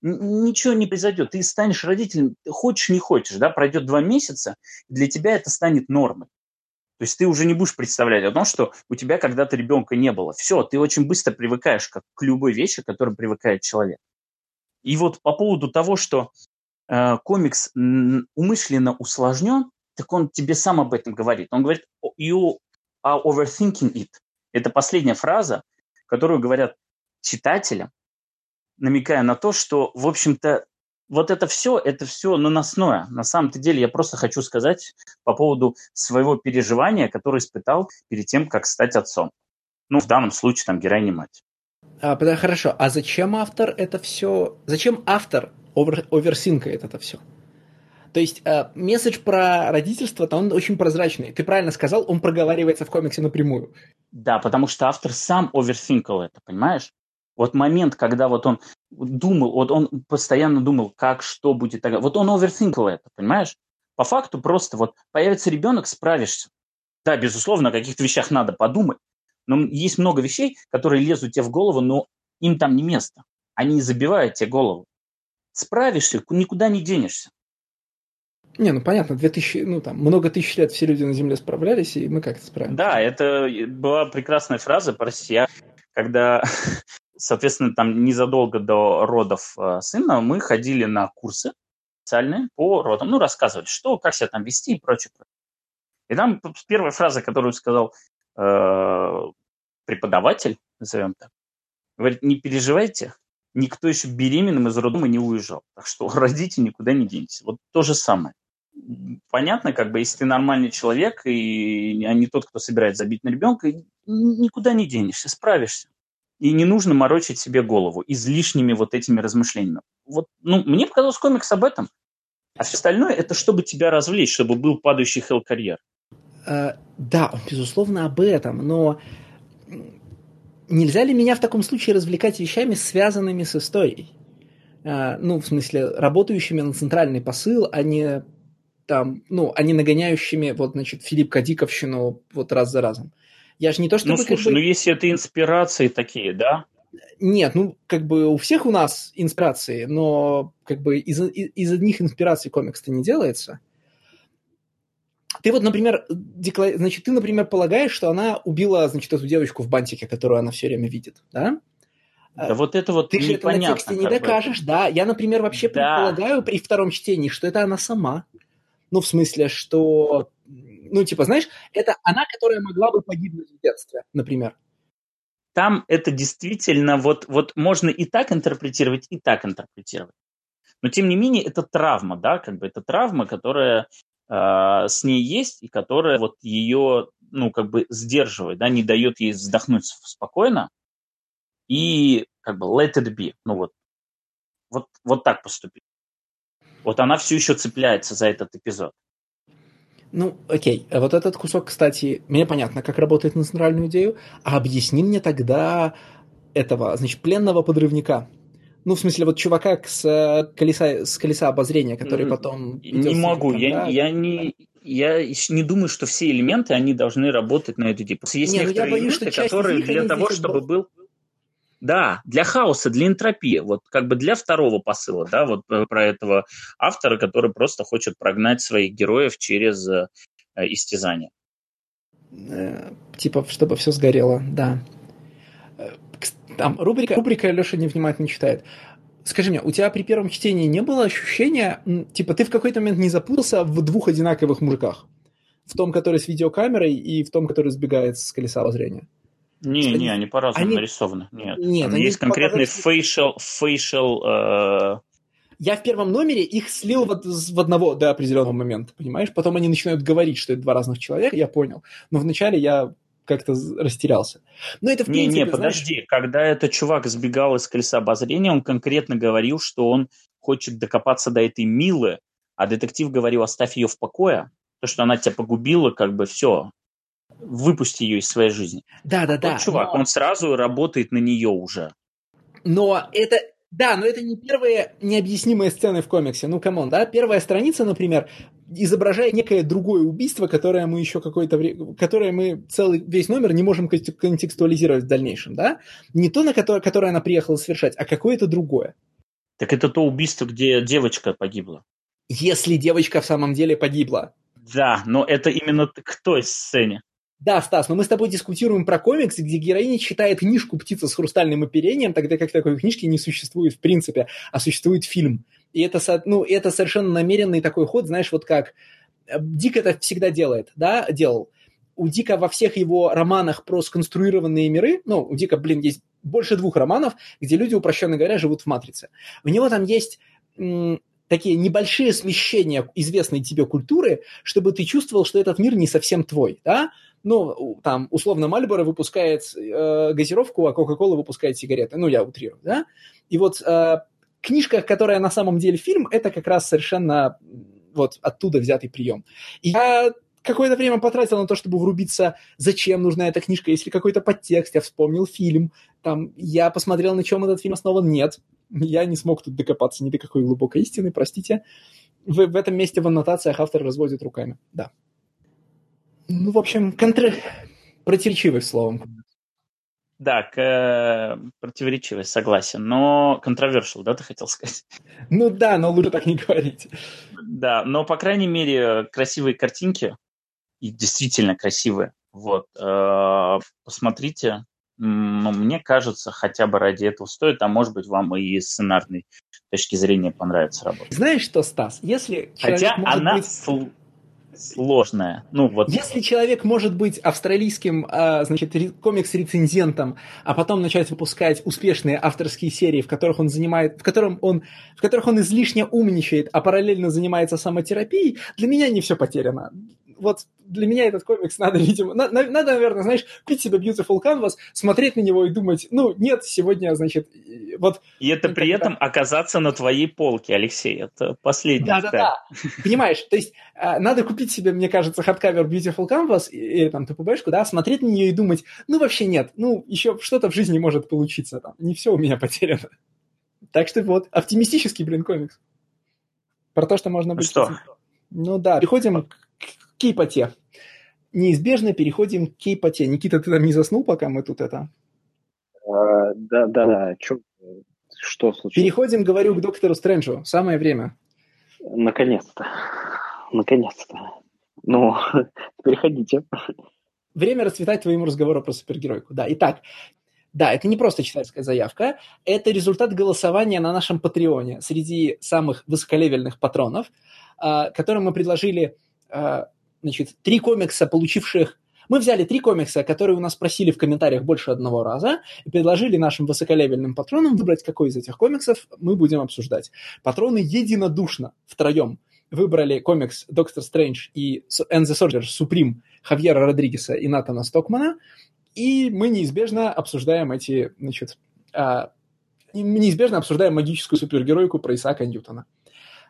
ничего не произойдет. Ты станешь родителем, хочешь, не хочешь, да, пройдет два месяца, для тебя это станет нормой. То есть ты уже не будешь представлять о том, что у тебя когда-то ребенка не было. Все, ты очень быстро привыкаешь как к любой вещи, к которой привыкает человек. И вот по поводу того, что э, комикс умышленно усложнен, так он тебе сам об этом говорит. Он говорит, you are overthinking it. Это последняя фраза, которую говорят читателям, намекая на то, что, в общем-то, вот это все, это все наносное. На самом-то деле я просто хочу сказать по поводу своего переживания, которое испытал перед тем, как стать отцом. Ну, в данном случае, там, героиня мать. А, хорошо. А зачем автор это все... Зачем автор овер, оверсинкает это все? То есть э, месседж про родительство, то он очень прозрачный. Ты правильно сказал, он проговаривается в комиксе напрямую. Да, потому что автор сам оверсинкал это, понимаешь? Вот момент, когда вот он думал, вот он постоянно думал, как, что будет тогда. Вот он оверсинкал это, понимаешь? По факту просто вот появится ребенок, справишься. Да, безусловно, о каких-то вещах надо подумать, но есть много вещей, которые лезут тебе в голову, но им там не место. Они забивают тебе голову. Справишься, никуда не денешься. Не, ну понятно, 2000, ну там, много тысяч лет все люди на Земле справлялись, и мы как-то справимся. Да, это была прекрасная фраза про россиян, когда, соответственно, там незадолго до родов э, сына мы ходили на курсы специальные по родам, ну, рассказывали, что, как себя там вести и прочее. И там первая фраза, которую сказал э, преподаватель, назовем так, говорит, не переживайте, никто еще беременным из роддома не уезжал. Так что родите, никуда не денетесь. Вот то же самое. Понятно, как бы, если ты нормальный человек, и, а не тот, кто собирается забить на ребенка, никуда не денешься, справишься. И не нужно морочить себе голову излишними вот этими размышлениями. Вот, ну, мне показалось комикс об этом. А все остальное это чтобы тебя развлечь, чтобы был падающий хелл карьер. Uh, да, безусловно, об этом, но нельзя ли меня в таком случае развлекать вещами, связанными с историей? А, ну, в смысле, работающими на центральный посыл, а не там, ну, а не нагоняющими, вот, значит, Филипп Кадиковщину вот раз за разом. Я же не то, что... Ну, слушай, бы... ну, если это инспирации такие, да? Нет, ну, как бы у всех у нас инспирации, но как бы из, из, из одних инспираций комикс-то не делается. Ты вот, например, декла... значит, ты, например, полагаешь, что она убила, значит, эту девочку в бантике, которую она все время видит, да? Да вот это вот Ты же это на тексте не докажешь, бы. да. Я, например, вообще да. предполагаю при втором чтении, что это она сама. Ну, в смысле, что... Ну, типа, знаешь, это она, которая могла бы погибнуть в детстве, например. Там это действительно вот, вот можно и так интерпретировать, и так интерпретировать. Но, тем не менее, это травма, да, как бы это травма, которая э, с ней есть и которая вот ее, ну, как бы сдерживает, да, не дает ей вздохнуть спокойно и как бы let it be, ну вот, вот, вот так поступить. Вот она все еще цепляется за этот эпизод. Ну, окей. А вот этот кусок, кстати, мне понятно, как работает на центральную идею. А объясни мне тогда этого, значит, пленного подрывника. Ну, в смысле, вот чувака с э, колеса, с колеса обозрения, который потом... Не могу, там, я, да? я не... Я не думаю, что все элементы, они должны работать на эту типу. Есть не, ну некоторые боюсь, элементы, которые для того, чтобы был... Да, для хаоса, для энтропии, вот как бы для второго посыла, да, вот э, про этого автора, который просто хочет прогнать своих героев через э, истязание. Э, типа, чтобы все сгорело, да. Э, там рубрика, рубрика Леша невнимательно читает. Скажи мне, у тебя при первом чтении не было ощущения, типа, ты в какой-то момент не запутался в двух одинаковых мужиках? В том, который с видеокамерой, и в том, который сбегает с колеса обозрения? Не, они, не, они по-разному они... нарисованы. Нет, Нет там есть конкретный facial, facial э... Я в первом номере их слил в, в одного до определенного момента, понимаешь? Потом они начинают говорить, что это два разных человека, я понял. Но вначале я как-то растерялся. Но это в принципе, Не, не, подожди. Знаешь... Когда этот чувак сбегал из колеса обозрения, он конкретно говорил, что он хочет докопаться до этой Милы, а детектив говорил, оставь ее в покое, то, что она тебя погубила, как бы все, выпусти ее из своей жизни. Да, да, а да. чувак, но... он сразу работает на нее уже. Но это, да, но это не первые необъяснимые сцены в комиксе. Ну, come on, да? Первая страница, например, изображает некое другое убийство, которое мы еще какое-то время, которое мы целый весь номер не можем контекстуализировать в дальнейшем, да? Не то, на которое, которое она приехала совершать, а какое-то другое. Так это то убийство, где девочка погибла. Если девочка в самом деле погибла. Да, но это именно к той сцене. Да, Стас, но мы с тобой дискутируем про комикс, где героиня читает книжку «Птица с хрустальным оперением», тогда как такой книжки не существует в принципе, а существует фильм. И это, ну, это совершенно намеренный такой ход, знаешь, вот как э, Дик это всегда делает, да, делал. У Дика во всех его романах про сконструированные миры, ну, у Дика, блин, есть больше двух романов, где люди, упрощенно говоря, живут в матрице. У него там есть такие небольшие смещения известной тебе культуры, чтобы ты чувствовал, что этот мир не совсем твой, да? Ну, там, условно, Мальборо выпускает э, газировку, а Кока-Кола выпускает сигареты. Ну, я утрирую, да? И вот э, книжка, которая на самом деле фильм, это как раз совершенно вот оттуда взятый прием. И я какое-то время потратил на то, чтобы врубиться, зачем нужна эта книжка, если какой-то подтекст, я вспомнил фильм, там, я посмотрел, на чем этот фильм основан, нет, я не смог тут докопаться ни до какой глубокой истины, простите. В, в этом месте в аннотациях автор разводит руками, да. Ну, в общем, контр... противоречивый словом. Да, к, противоречивость, согласен. Но controversial, да, ты хотел сказать? Ну да, но лучше так не говорить. Да, но, по крайней мере, красивые картинки, и действительно красивые. Вот, э, посмотрите. Ну, мне кажется, хотя бы ради этого стоит, а может быть, вам и сценарной точки зрения понравится работа. Знаешь что, Стас, если Хотя она быть сложная. Ну, вот. Если человек может быть австралийским, а, значит, комикс-рецензентом, а потом начать выпускать успешные авторские серии, в которых он занимает, в, котором он, в которых он излишне умничает, а параллельно занимается самотерапией, для меня не все потеряно вот для меня этот комикс надо, видимо, на, на, надо, наверное, знаешь, купить себе Beautiful Canvas, смотреть на него и думать, ну, нет, сегодня, значит, вот... И это при этом оказаться на твоей полке, Алексей, это последний. Да-да-да, понимаешь, то есть а, надо купить себе, мне кажется, hardcover Beautiful Canvas или там TPB шку, да, смотреть на нее и думать, ну, вообще нет, ну, еще что-то в жизни может получиться там, не все у меня потеряно. Так что вот, оптимистический, блин, комикс. Про то, что можно быть... Что? Ну да, переходим к кейпоте. Неизбежно переходим к кейпоте. Никита, ты там не заснул, пока мы тут это? А, да, да, да. Чё, что случилось? Переходим, говорю, к доктору Стрэнджу. Самое время. Наконец-то. Наконец-то. Ну, переходите. Время расцветать твоему разговору про супергеройку. Да, итак, да, это не просто читательская заявка, это результат голосования на нашем Патреоне среди самых высоколевельных патронов, а, которым мы предложили а, значит, три комикса, получивших... Мы взяли три комикса, которые у нас просили в комментариях больше одного раза, и предложили нашим высоколевельным патронам выбрать, какой из этих комиксов мы будем обсуждать. Патроны единодушно втроем выбрали комикс «Доктор Стрэндж» и «And the Soldier Supreme» Хавьера Родригеса и Натана Стокмана, и мы неизбежно обсуждаем эти, значит, а, неизбежно обсуждаем магическую супергеройку про Исаака Ньютона.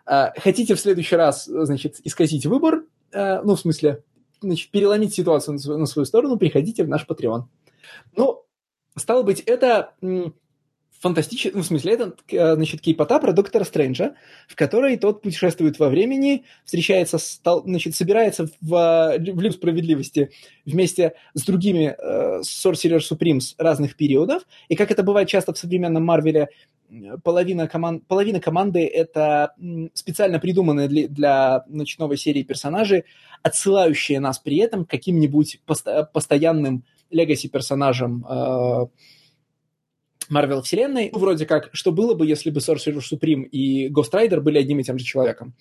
А, хотите в следующий раз, значит, исказить выбор, а, ну, в смысле, значит, переломить ситуацию на свою, на свою сторону, приходите в наш Patreon. Ну, стало быть, это фантастический, ну, в смысле, это, а, значит, кейпота про Доктора Стрэнджа, в которой тот путешествует во времени, встречается, с, значит, собирается в, в Лигу Справедливости вместе с другими э, Sorcerer Supremes разных периодов, и как это бывает часто в современном Марвеле, половина, команд, половина команды — это специально придуманные для, для новой серии персонажи, отсылающие нас при этом к каким-нибудь пост- постоянным легаси-персонажам э, Марвел вселенной. Ну, вроде как, что было бы, если бы Sorcerer Supreme и Ghost Rider были одним и тем же человеком.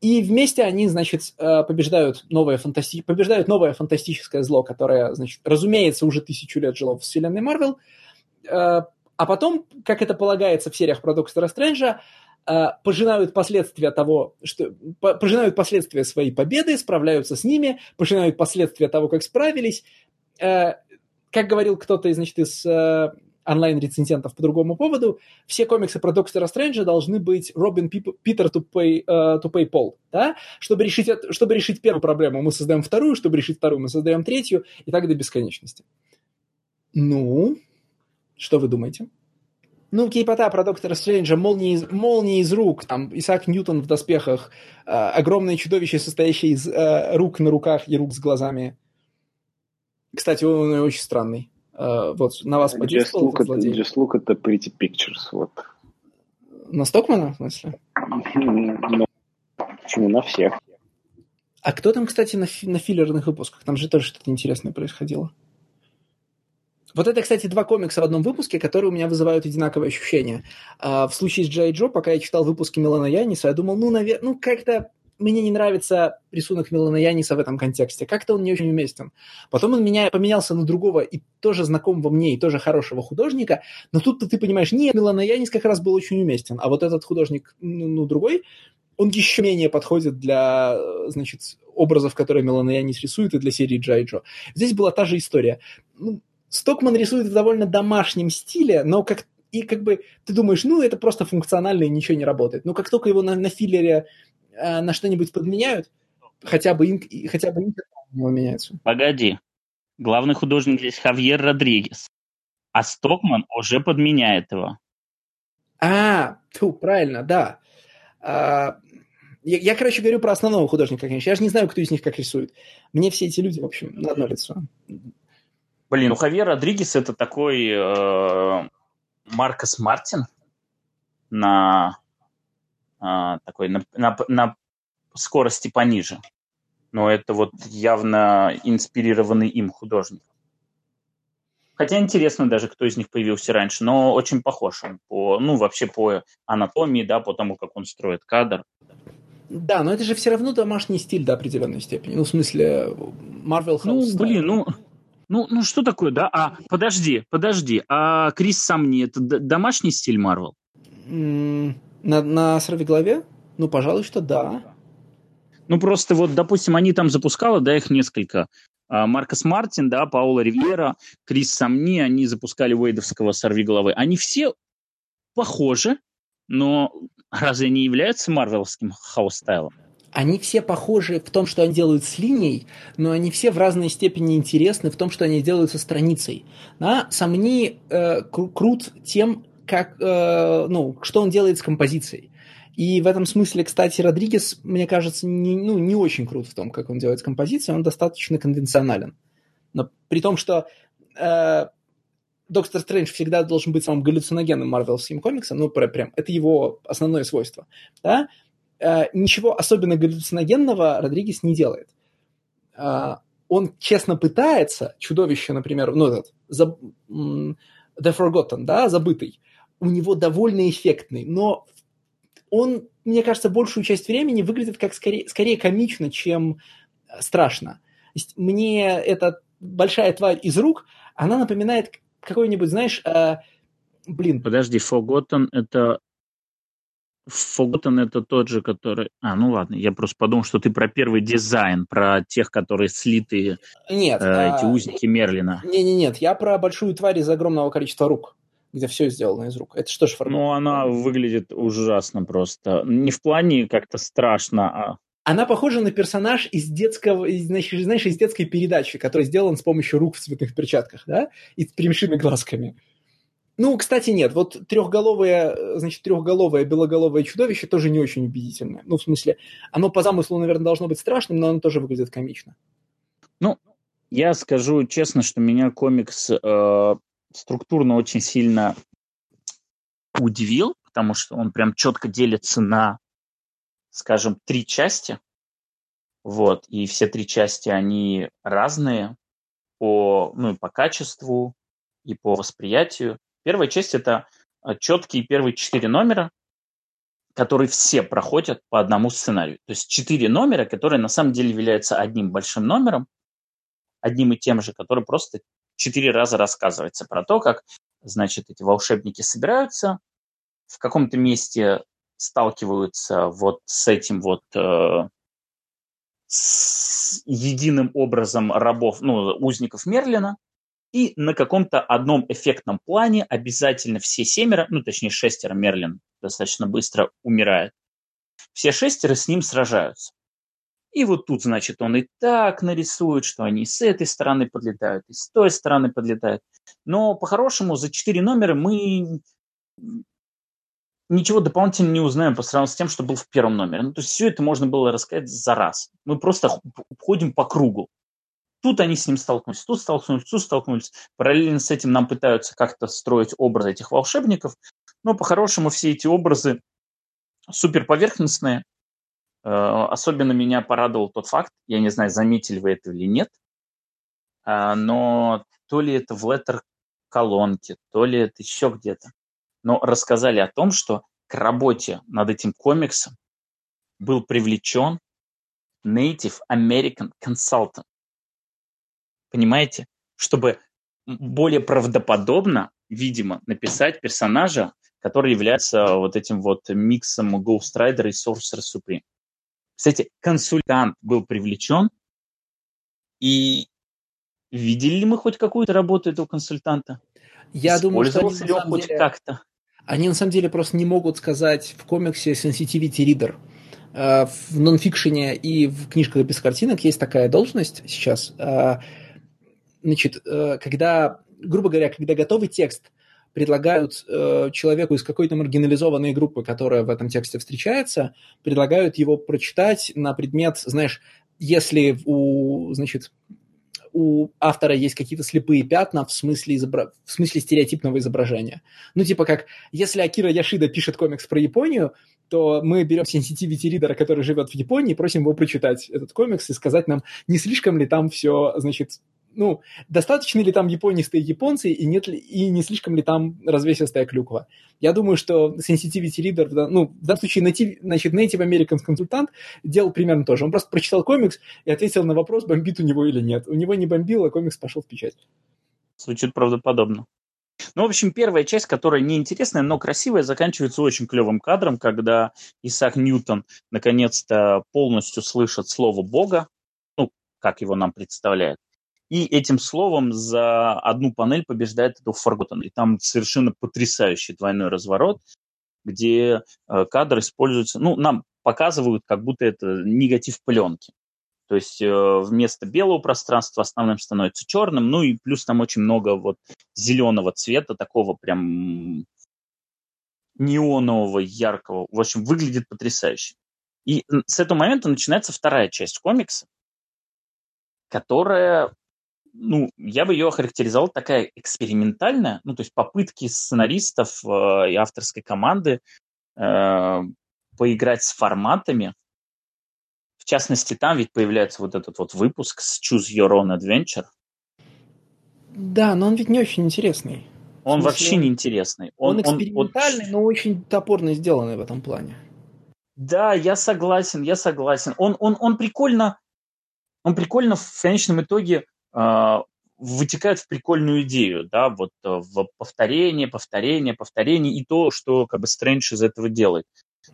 И вместе они, значит, э, побеждают новое, фантасти... побеждают новое фантастическое зло, которое, значит, разумеется, уже тысячу лет жило в вселенной Марвел, э, а потом, как это полагается в сериях про Доктора Стрэнджа, э, пожинают последствия того, что пожинают последствия своей победы, справляются с ними, пожинают последствия того, как справились. Э, как говорил кто-то, значит, из э, онлайн-рецензентов по другому поводу, все комиксы про Доктора Стрэнджа должны быть Робин Питер pay, uh, Paul, да? Чтобы решить, чтобы решить первую проблему, мы создаем вторую, чтобы решить вторую, мы создаем третью, и так до бесконечности. Ну, что вы думаете? Ну, кейпота про Доктора Стрэнджа, молнии, молнии из рук, там, Исаак Ньютон в доспехах, э, огромное чудовище, состоящее из э, рук на руках и рук с глазами. Кстати, он, он очень странный. Э, вот, на вас подействовал злодей? Just look at the pretty pictures, вот. На Стокмана, в смысле? Ну, почему на всех? А кто там, кстати, на, фи- на филлерных выпусках? Там же тоже что-то интересное происходило. Вот это, кстати, два комикса в одном выпуске, которые у меня вызывают одинаковые ощущения. А, в случае с Джей Джо, пока я читал выпуски Милана Яниса, я думал, ну, наверное, ну, как-то мне не нравится рисунок Милана Яниса в этом контексте. Как-то он не очень уместен. Потом он меня поменялся на другого и тоже знакомого мне, и тоже хорошего художника. Но тут ты понимаешь, нет, Милана Янис как раз был очень уместен. А вот этот художник, ну, ну другой, он еще менее подходит для, значит, образов, которые Милана Янис рисует, и для серии Джай Джо. Здесь была та же история. Ну, Стокман рисует в довольно домашнем стиле, но как и как бы ты думаешь, ну, это просто функционально и ничего не работает. Но как только его на, на филлере э, на что-нибудь подменяют, хотя бы инк, хотя бы инк него меняется. Погоди. Главный художник здесь Хавьер Родригес. А Стокман уже подменяет его. А, тьфу, правильно, да. А, я, я, короче, говорю про основного художника, конечно. Я же не знаю, кто из них как рисует. Мне все эти люди, в общем, на одно лицо. Блин, ну Хавьер Родригес это такой э, Маркос Мартин на э, такой на, на, на скорости пониже. Но это вот явно инспирированный им художник. Хотя интересно даже, кто из них появился раньше, но очень похож он по, ну, вообще по анатомии, да, по тому, как он строит кадр. Да, но это же все равно домашний стиль до определенной степени. Ну, в смысле, Marvel House. Ну, блин, ну, ну, ну что такое, да? А, подожди, подожди. А Крис Самни это домашний стиль Marvel? На, на сорвиглаве? Ну, пожалуй, что да. Ну, просто вот, допустим, они там запускали, да, их несколько. А, Маркос Мартин, да, Паула Ривьера, Крис Самни, они запускали Уэйдовского «Сорвиголовы». Они все похожи, но разве не являются марвеловским house style ом? Они все похожи в том, что они делают с линией, но они все в разной степени интересны в том, что они делают со страницей. Да? Самни э, крут тем, как, э, ну, что он делает с композицией. И в этом смысле, кстати, Родригес, мне кажется, не, ну, не очень крут в том, как он делает с композицией, он достаточно конвенционален. Но при том, что э, Доктор Стрэндж всегда должен быть самым галлюциногенным марвелским комиксом, ну, прям, это его основное свойство, да, ничего особенно галлюциногенного Родригес не делает. Э, он честно пытается, чудовище, например, ну, этот, за, The Forgotten, да, забытый, у него довольно эффектный, но он, мне кажется, большую часть времени выглядит как скорее, скорее комично, чем страшно. То есть мне эта большая тварь из рук, она напоминает какой-нибудь, знаешь, э, блин. Подожди, Forgotten это Forgotten это тот же, который... А, ну ладно, я просто подумал, что ты про первый дизайн, про тех, которые слитые, нет, э, а... эти узники Мерлина. Не-не-нет, я про большую тварь из огромного количества рук где все сделано из рук. Это что же формат? Ну, она выглядит ужасно просто. Не в плане как-то страшно, а... Она похожа на персонаж из детского, знаешь, из детской передачи, который сделан с помощью рук в цветных перчатках, да, и с прямшими глазками. Ну, кстати, нет. Вот трехголовое, значит, трехголовое белоголовое чудовище тоже не очень убедительное. Ну, в смысле, оно по замыслу, наверное, должно быть страшным, но оно тоже выглядит комично. Ну, я скажу честно, что меня комикс э, структурно очень сильно удивил, потому что он прям четко делится на, скажем, три части. Вот, и все три части, они разные по, ну, и по качеству, и по восприятию. Первая часть – это а, четкие первые четыре номера, которые все проходят по одному сценарию. То есть четыре номера, которые на самом деле являются одним большим номером, одним и тем же, который просто четыре раза рассказывается про то, как, значит, эти волшебники собираются, в каком-то месте сталкиваются вот с этим вот э, с единым образом рабов, ну, узников Мерлина, и на каком-то одном эффектном плане обязательно все семеро, ну, точнее, шестеро Мерлин достаточно быстро умирает, все шестеро с ним сражаются. И вот тут, значит, он и так нарисует, что они с этой стороны подлетают, и с той стороны подлетают. Но по-хорошему за четыре номера мы ничего дополнительно не узнаем по сравнению с тем, что был в первом номере. Ну, то есть все это можно было рассказать за раз. Мы просто ходим по кругу. Тут они с ним столкнулись, тут столкнулись, тут столкнулись. Параллельно с этим нам пытаются как-то строить образ этих волшебников. Но по-хорошему все эти образы супер поверхностные, Э, особенно меня порадовал тот факт, я не знаю, заметили вы это или нет, а, но то ли это в леттер-колонке, то ли это еще где-то, но рассказали о том, что к работе над этим комиксом был привлечен Native American Consultant. Понимаете? Чтобы более правдоподобно, видимо, написать персонажа, который является вот этим вот миксом Ghost Rider и Sorcerer Supreme. Кстати, консультант был привлечен, и видели ли мы хоть какую-то работу этого консультанта? Я думаю, что они, ли он хоть деле, как-то? Они на самом деле просто не могут сказать в комиксе Sensitivity Reader. Э, в нонфикшене и в книжках без картинок есть такая должность сейчас. Значит, э, когда, грубо говоря, когда готовый текст предлагают э, человеку из какой-то маргинализованной группы, которая в этом тексте встречается, предлагают его прочитать на предмет, знаешь, если у, значит, у автора есть какие-то слепые пятна в смысле, изобра... в смысле стереотипного изображения. Ну, типа как, если Акира Яшида пишет комикс про Японию, то мы берем sensitivity ридера, который живет в Японии, и просим его прочитать этот комикс и сказать нам, не слишком ли там все, значит, ну, достаточно ли там японистые японцы и, нет ли, и не слишком ли там развесистая клюква. Я думаю, что sensitivity reader, ну, в данном случае native, значит, native American консультант делал примерно то же. Он просто прочитал комикс и ответил на вопрос, бомбит у него или нет. У него не бомбило, комикс пошел в печать. Звучит правдоподобно. Ну, в общем, первая часть, которая неинтересная, но красивая, заканчивается очень клевым кадром, когда Исаак Ньютон наконец-то полностью слышит слово Бога, ну, как его нам представляют, и этим словом за одну панель побеждает этого Forgotten. И там совершенно потрясающий двойной разворот, где э, кадр используется, ну, нам показывают, как будто это негатив пленки. То есть э, вместо белого пространства основным становится черным, ну и плюс там очень много вот зеленого цвета, такого прям неонового, яркого. В общем, выглядит потрясающе. И с этого момента начинается вторая часть комикса, которая ну, я бы ее охарактеризовал такая экспериментальная, ну, то есть попытки сценаристов э, и авторской команды э, поиграть с форматами. В частности, там ведь появляется вот этот вот выпуск с Choose Your Own Adventure. Да, но он ведь не очень интересный. Он смысле, вообще не интересный. Он, он экспериментальный, он, но очень топорно сделанный в этом плане. Да, я согласен, я согласен. Он, он, он прикольно, он прикольно в конечном итоге вытекает в прикольную идею, да, вот э, в повторение, повторение, повторение и то, что как бы Стрэндж из этого делает.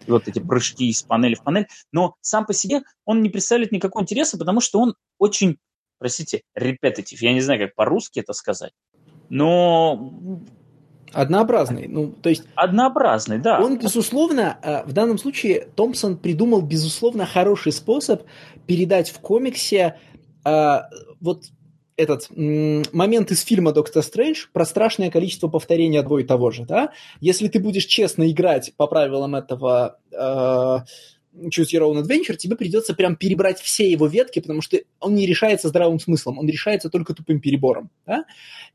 И вот эти прыжки из панели в панель. Но сам по себе он не представляет никакого интереса, потому что он очень, простите, репетитив. Я не знаю, как по-русски это сказать. Но Однообразный, ну, то есть... Однообразный, да. Он, безусловно, э, в данном случае Томпсон придумал, безусловно, хороший способ передать в комиксе э, вот этот момент из фильма «Доктор Стрэндж» про страшное количество повторений одного и того же, да? Если ты будешь честно играть по правилам этого э, Choose Your Own Adventure, тебе придется прям перебрать все его ветки, потому что он не решается здравым смыслом, он решается только тупым перебором, да?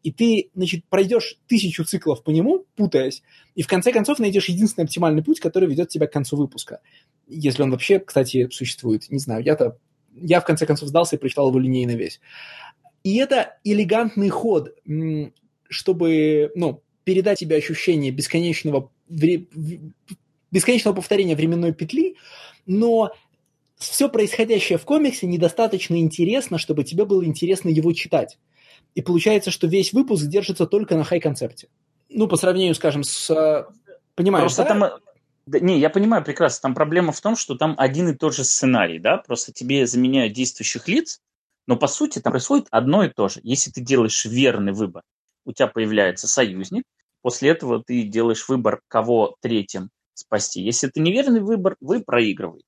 И ты, значит, пройдешь тысячу циклов по нему, путаясь, и в конце концов найдешь единственный оптимальный путь, который ведет тебя к концу выпуска. Если он вообще, кстати, существует. Не знаю, я-то я в конце концов сдался и прочитал его линейно весь. И это элегантный ход, чтобы ну, передать тебе ощущение бесконечного, бесконечного повторения временной петли, но все происходящее в комиксе недостаточно интересно, чтобы тебе было интересно его читать. И получается, что весь выпуск держится только на хай-концепте. Ну, по сравнению, скажем, с... Понимаешь, Просто да? там... Да, не, я понимаю прекрасно. Там проблема в том, что там один и тот же сценарий, да? Просто тебе заменяют действующих лиц, но по сути там происходит одно и то же. Если ты делаешь верный выбор, у тебя появляется союзник, после этого ты делаешь выбор, кого третьим спасти. Если это неверный выбор, вы проигрываете.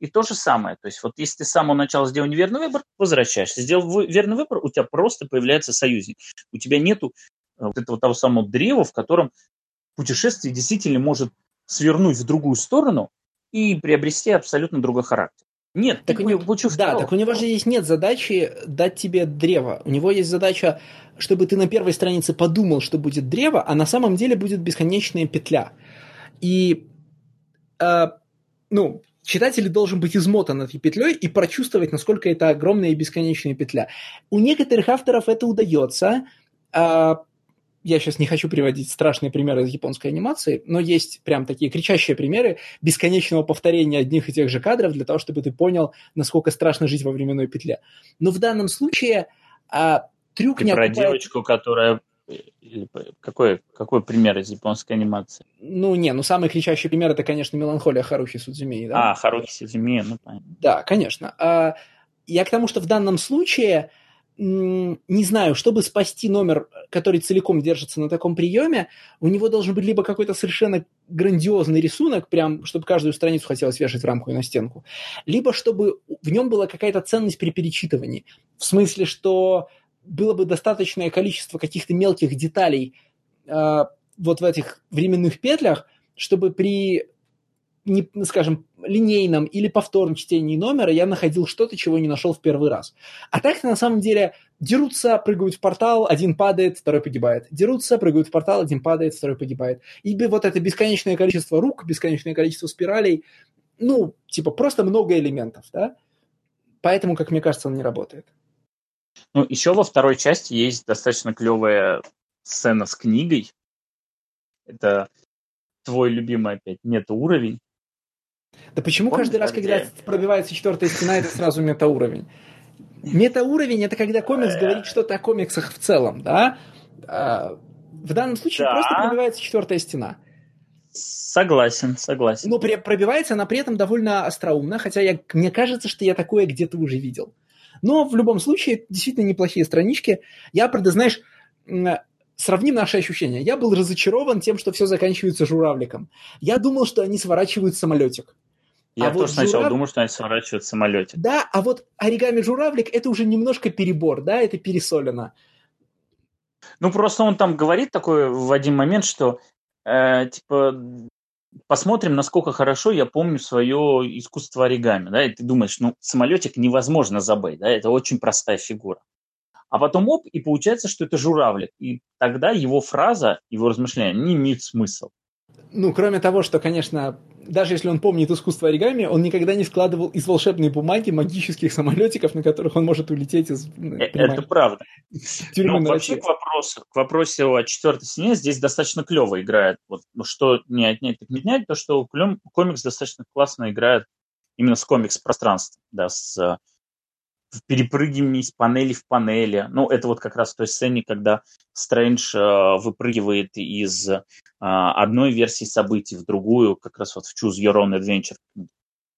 И то же самое. То есть вот если ты с самого начала сделал неверный выбор, возвращаешься. Сделал верный выбор, у тебя просто появляется союзник. У тебя нету э, вот этого того самого древа, в котором путешествие действительно может свернуть в другую сторону и приобрести абсолютно другой характер. Нет, так у него, да, так у него же есть нет задачи дать тебе древо. У него есть задача, чтобы ты на первой странице подумал, что будет древо, а на самом деле будет бесконечная петля. И, э, ну, читатель должен быть измотан этой петлей и прочувствовать, насколько это огромная и бесконечная петля. У некоторых авторов это удается. Э, я сейчас не хочу приводить страшные примеры из японской анимации, но есть прям такие кричащие примеры бесконечного повторения одних и тех же кадров для того, чтобы ты понял, насколько страшно жить во временной петле. Но в данном случае а, трюк ты не про окупает... девочку, которая какой, какой пример из японской анимации? Ну, не, ну самый кричащий пример это, конечно, меланхолия Харухи Судзумии, да? А, Харухи Судзумии, ну понятно. Да, конечно. А, я к тому, что в данном случае не знаю, чтобы спасти номер, который целиком держится на таком приеме, у него должен быть либо какой-то совершенно грандиозный рисунок, прям, чтобы каждую страницу хотелось вешать в рамку и на стенку, либо чтобы в нем была какая-то ценность при перечитывании. В смысле, что было бы достаточное количество каких-то мелких деталей э, вот в этих временных петлях, чтобы при не, скажем, линейном или повторном чтении номера я находил что-то, чего не нашел в первый раз. А так на самом деле Дерутся, прыгают в портал, один падает, второй погибает. Дерутся, прыгают в портал, один падает, второй погибает. И вот это бесконечное количество рук, бесконечное количество спиралей, ну, типа, просто много элементов, да? Поэтому, как мне кажется, он не работает. Ну, еще во второй части есть достаточно клевая сцена с книгой. Это твой любимый опять мета-уровень. Да почему Помните, каждый раз, когда пробивается четвертая стена, это сразу мета-уровень? Мета-уровень – это когда комикс говорит что-то о комиксах в целом, да? А, в данном случае да. просто пробивается четвертая стена. Согласен, согласен. Но пробивается она при этом довольно остроумно, хотя я, мне кажется, что я такое где-то уже видел. Но в любом случае, действительно неплохие странички. Я, правда, знаешь, сравним наши ощущения. Я был разочарован тем, что все заканчивается журавликом. Я думал, что они сворачивают самолетик. Я а тоже вот сначала журав... думал, что они сворачивают самолете. Да, а вот оригами журавлик это уже немножко перебор, да, это пересолено. Ну, просто он там говорит такой в один момент, что э, типа посмотрим, насколько хорошо я помню свое искусство оригами, да, и ты думаешь, ну, самолетик невозможно забыть, да, это очень простая фигура. А потом оп, и получается, что это журавлик. И тогда его фраза, его размышления не имеют смысл. Ну, кроме того, что, конечно, даже если он помнит искусство оригами, он никогда не складывал из волшебной бумаги магических самолетиков, на которых он может улететь из... Э, это правда. Но ну, вообще к вопросу, к вопросу о четвертой стене здесь достаточно клево играет. Вот, ну, что не отнять, так не отнять, то, что комикс достаточно классно играет именно с комикс-пространством, да, с перепрыгиванием из панели в панели. Ну, это вот как раз в той сцене, когда Стрэндж э, выпрыгивает из э, одной версии событий в другую, как раз вот в Choose Your Own Adventure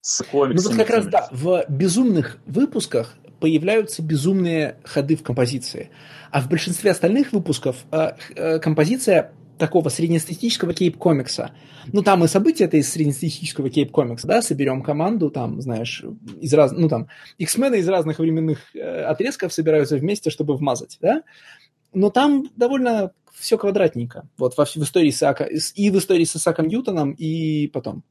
с комиксами. Ну, вот как раз, да, в безумных выпусках появляются безумные ходы в композиции. А в большинстве остальных выпусков э, э, композиция такого среднестатистического кейп-комикса. Ну, там и события это из среднестатистического кейп-комикса, да, соберем команду, там, знаешь, из раз... ну, там, X-мены из разных временных э, отрезков собираются вместе, чтобы вмазать, да, но там довольно все квадратненько, вот, во, в истории с Ака, и в истории с Исаком Ньютоном, и потом.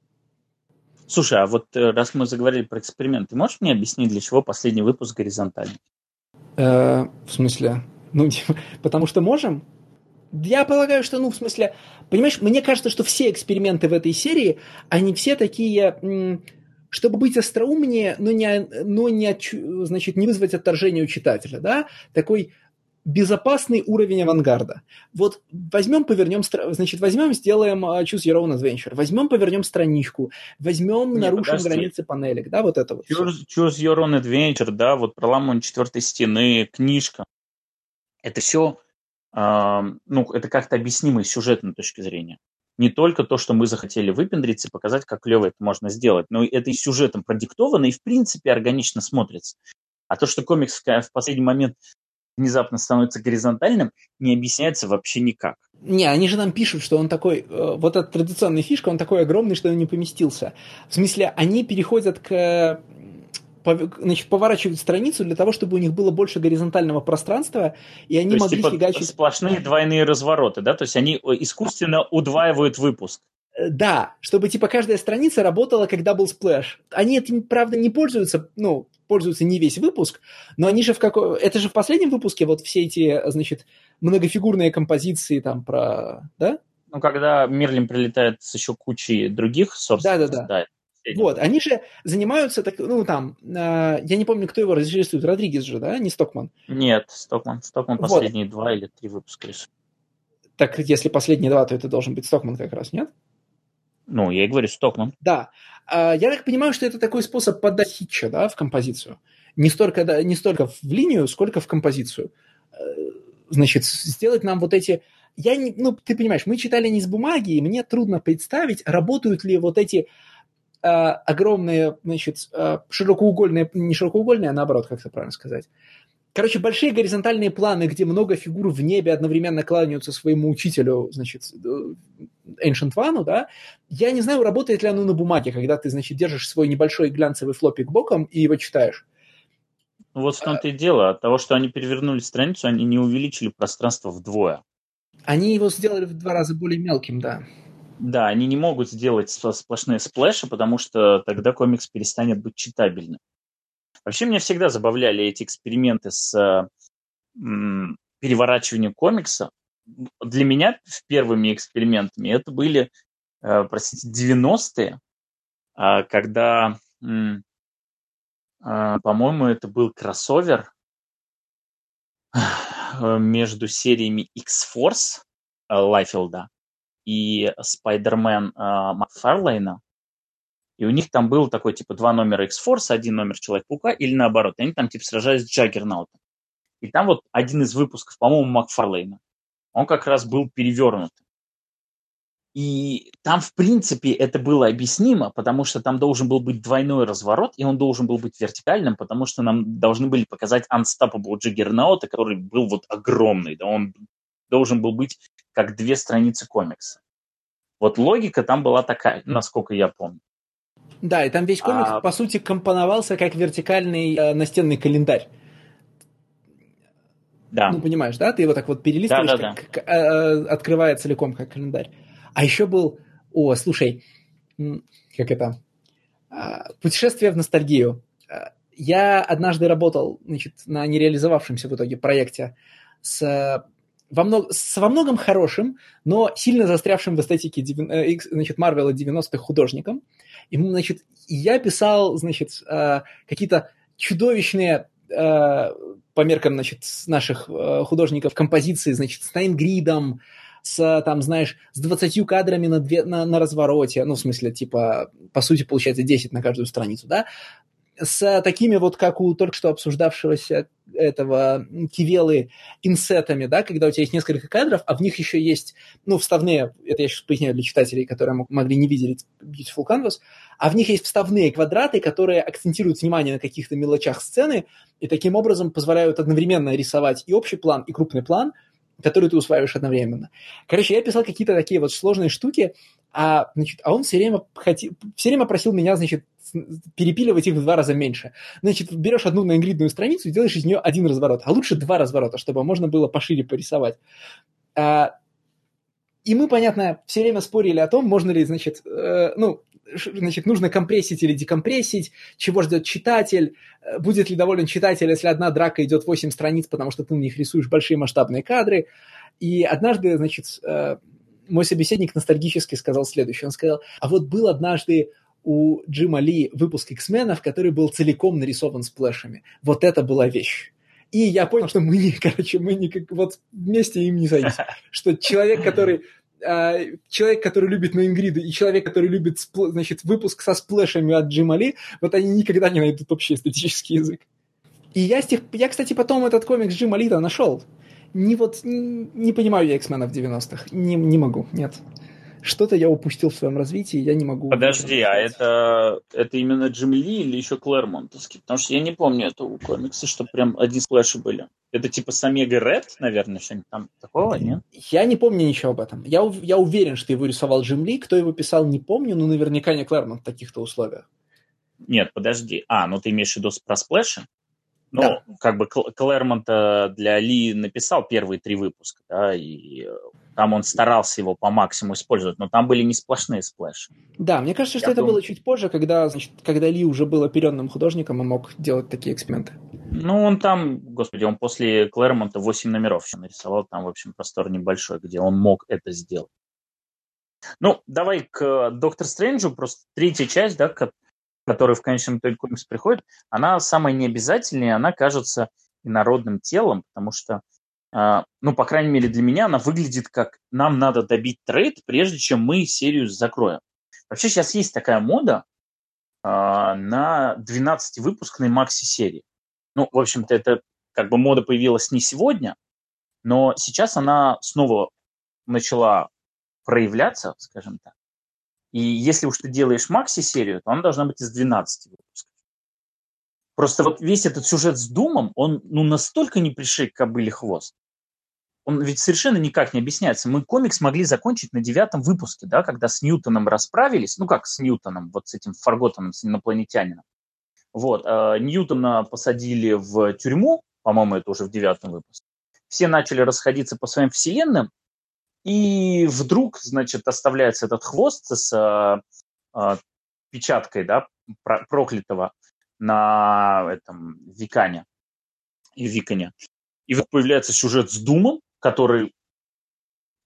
Слушай, а вот э, раз мы заговорили про эксперимент, ты можешь мне объяснить, для чего последний выпуск горизонтальный? Э, в смысле? Ну, потому что можем? Я полагаю, что, ну, в смысле, понимаешь, мне кажется, что все эксперименты в этой серии, они все такие, чтобы быть остроумнее, но не, но не, значит, не вызвать отторжение у читателя, да, такой безопасный уровень авангарда. Вот возьмем, повернем, значит, возьмем, сделаем uh, Choose Your Own Adventure, возьмем, повернем страничку, возьмем, Не, нарушим подожди. границы панелек, да, вот это вот. Choose, choose Your Own Adventure, да, вот проламывание четвертой стены, книжка. Это все ну, это как-то объяснимо с сюжетной точки зрения. Не только то, что мы захотели выпендриться и показать, как клево это можно сделать, но это и сюжетом продиктовано и, в принципе, органично смотрится. А то, что комикс в последний момент внезапно становится горизонтальным, не объясняется вообще никак. Не, они же нам пишут, что он такой, э, вот эта традиционная фишка, он такой огромный, что он не поместился. В смысле, они переходят к значит, поворачивают страницу для того, чтобы у них было больше горизонтального пространства, и они то могли есть, типа, фигачить... сплошные двойные развороты, да? То есть они э, искусственно удваивают выпуск. Э, да, чтобы типа каждая страница работала как double splash. Они этим, правда, не пользуются, ну, пользуются не весь выпуск, но они же в какой... Это же в последнем выпуске вот все эти, значит, многофигурные композиции там про... Да? Ну, когда Мерлин прилетает с еще кучей других, собственно, да, да, да. да вот, они же занимаются, так, ну, там, э, я не помню, кто его режиссирует, Родригес же, да, не Стокман? Нет, Стокман, Стокман вот. последние два или три выпуска рисует. Так, если последние два, то это должен быть Стокман как раз, нет? Ну, я и говорю, Стокман. Да. А, я так понимаю, что это такой способ подать хитча, да, в композицию. Не столько, да, не столько в линию, сколько в композицию. Э, значит, сделать нам вот эти я не, ну, ты понимаешь, мы читали не с бумаги, и мне трудно представить, работают ли вот эти э, огромные, значит, э, широкоугольные, не широкоугольные, а наоборот, как это правильно сказать. Короче, большие горизонтальные планы, где много фигур в небе одновременно кланяются своему учителю, значит, Ancient One, да, я не знаю, работает ли оно на бумаге, когда ты, значит, держишь свой небольшой глянцевый флопик боком и его читаешь. Вот в том-то и дело. От того, что они перевернули страницу, они не увеличили пространство вдвое. Они его сделали в два раза более мелким, да. Да, они не могут сделать сплошные сплэши, потому что тогда комикс перестанет быть читабельным. Вообще меня всегда забавляли эти эксперименты с переворачиванию комикса, для меня первыми экспериментами это были, э, простите, 90-е, а, когда, а, по-моему, это был кроссовер между сериями X-Force э, Лайфилда и э, Макфарлейна. И у них там был такой, типа, два номера X-Force, один номер Человек-паука, или наоборот. Они там, типа, сражались с Джаггернаутом. И там вот один из выпусков, по-моему, Макфарлейна, он как раз был перевернут. И там, в принципе, это было объяснимо, потому что там должен был быть двойной разворот, и он должен был быть вертикальным, потому что нам должны были показать Unstoppable Джиггернаута, который был вот огромный, да, он должен был быть как две страницы комикса. Вот логика там была такая, насколько я помню. Да, и там весь комикс, а... по сути, компоновался как вертикальный э, настенный календарь. Да. Ну, понимаешь, да? Ты его так вот перелистываешь, да, да, как, да. Э, открывая целиком как календарь. А еще был... О, слушай, как это? А, путешествие в ностальгию. А, я однажды работал значит, на нереализовавшемся в итоге проекте с во, мног, с во многом хорошим, но сильно застрявшим в эстетике э, значит, Марвела 90-х художником. И, значит, я писал, значит, э, какие-то чудовищные э, по меркам, значит, наших художников композиции, значит, с таймгридом, с, там, знаешь, с 20 кадрами на, две, на, на развороте, ну, в смысле, типа, по сути, получается 10 на каждую страницу, да, с такими вот, как у только что обсуждавшегося этого Кивелы инсетами, да, когда у тебя есть несколько кадров, а в них еще есть, ну, вставные, это я сейчас поясняю для читателей, которые могли не видеть Beautiful Canvas, а в них есть вставные квадраты, которые акцентируют внимание на каких-то мелочах сцены и таким образом позволяют одновременно рисовать и общий план, и крупный план, который ты усваиваешь одновременно. Короче, я писал какие-то такие вот сложные штуки, а, значит, а он все время, хоти, все время просил меня, значит, перепиливать их в два раза меньше. Значит, берешь одну наингридную страницу и делаешь из нее один разворот, а лучше два разворота, чтобы можно было пошире порисовать. А, и мы, понятно, все время спорили о том, можно ли, значит, э, ну, значит, нужно компрессить или декомпрессить, чего ждет читатель, э, будет ли доволен читатель, если одна драка идет 8 страниц, потому что ты на них рисуешь большие масштабные кадры. И однажды, значит, э, мой собеседник ностальгически сказал следующее. Он сказал, а вот был однажды у Джима Ли выпуск X-менов, который был целиком нарисован сплэшами. Вот это была вещь. И я понял, что мы не, короче, мы не как вот вместе им не сойдемся. Что человек, который а, человек, который любит Ноингриду, и человек, который любит значит, выпуск со сплэшами от Джима Ли, вот они никогда не найдут общий эстетический язык. И я, с тех, я кстати, потом этот комикс Джима Ли нашел. Не вот, не, не понимаю я X-менов 90-х. Не, не могу, нет что-то я упустил в своем развитии, я не могу... Подожди, а это, это именно Джим Ли или еще Клэрмонтовский? Потому что я не помню этого комикса, что прям одни сплэши были. Это типа с Омега Ред, наверное, что-нибудь там такого, нет? Я не помню ничего об этом. Я, я уверен, что его рисовал Джим Ли. Кто его писал, не помню, но наверняка не Клэрмонт в таких-то условиях. Нет, подожди. А, ну ты имеешь в виду про splash и? Ну, да. как бы Клэрмонт для Ли написал первые три выпуска, да, и там он старался его по максимуму использовать, но там были не сплошные splash и. Да, мне кажется, что Я это думаю... было чуть позже, когда, значит, когда Ли уже был оперенным художником и мог делать такие эксперименты. Ну, он там, господи, он после Клэрмонта 8 номеров еще нарисовал, там, в общем, простор небольшой, где он мог это сделать. Ну, давай к Доктор Стрэнджу, просто третья часть, да, которая в конечном итоге комикс приходит, она самая необязательная, она кажется инородным телом, потому что ну, по крайней мере, для меня она выглядит как нам надо добить трейд, прежде чем мы серию закроем. Вообще сейчас есть такая мода э, на 12-выпускной макси-серии. Ну, в общем-то, это как бы мода появилась не сегодня, но сейчас она снова начала проявляться, скажем так. И если уж ты делаешь макси-серию, то она должна быть из 12 выпусков. Просто вот весь этот сюжет с Думом, он ну, настолько не пришей к хвост. Он ведь совершенно никак не объясняется. Мы комикс могли закончить на девятом выпуске, да, когда с Ньютоном расправились. Ну как с Ньютоном, вот с этим Фарготаном, с инопланетянином. Вот, э, Ньютона посадили в тюрьму, по-моему, это уже в девятом выпуске. Все начали расходиться по своим вселенным, и вдруг, значит, оставляется этот хвост с э, э, печаткой, да, проклятого на этом Викане и Викане. И вот появляется сюжет с Думом, который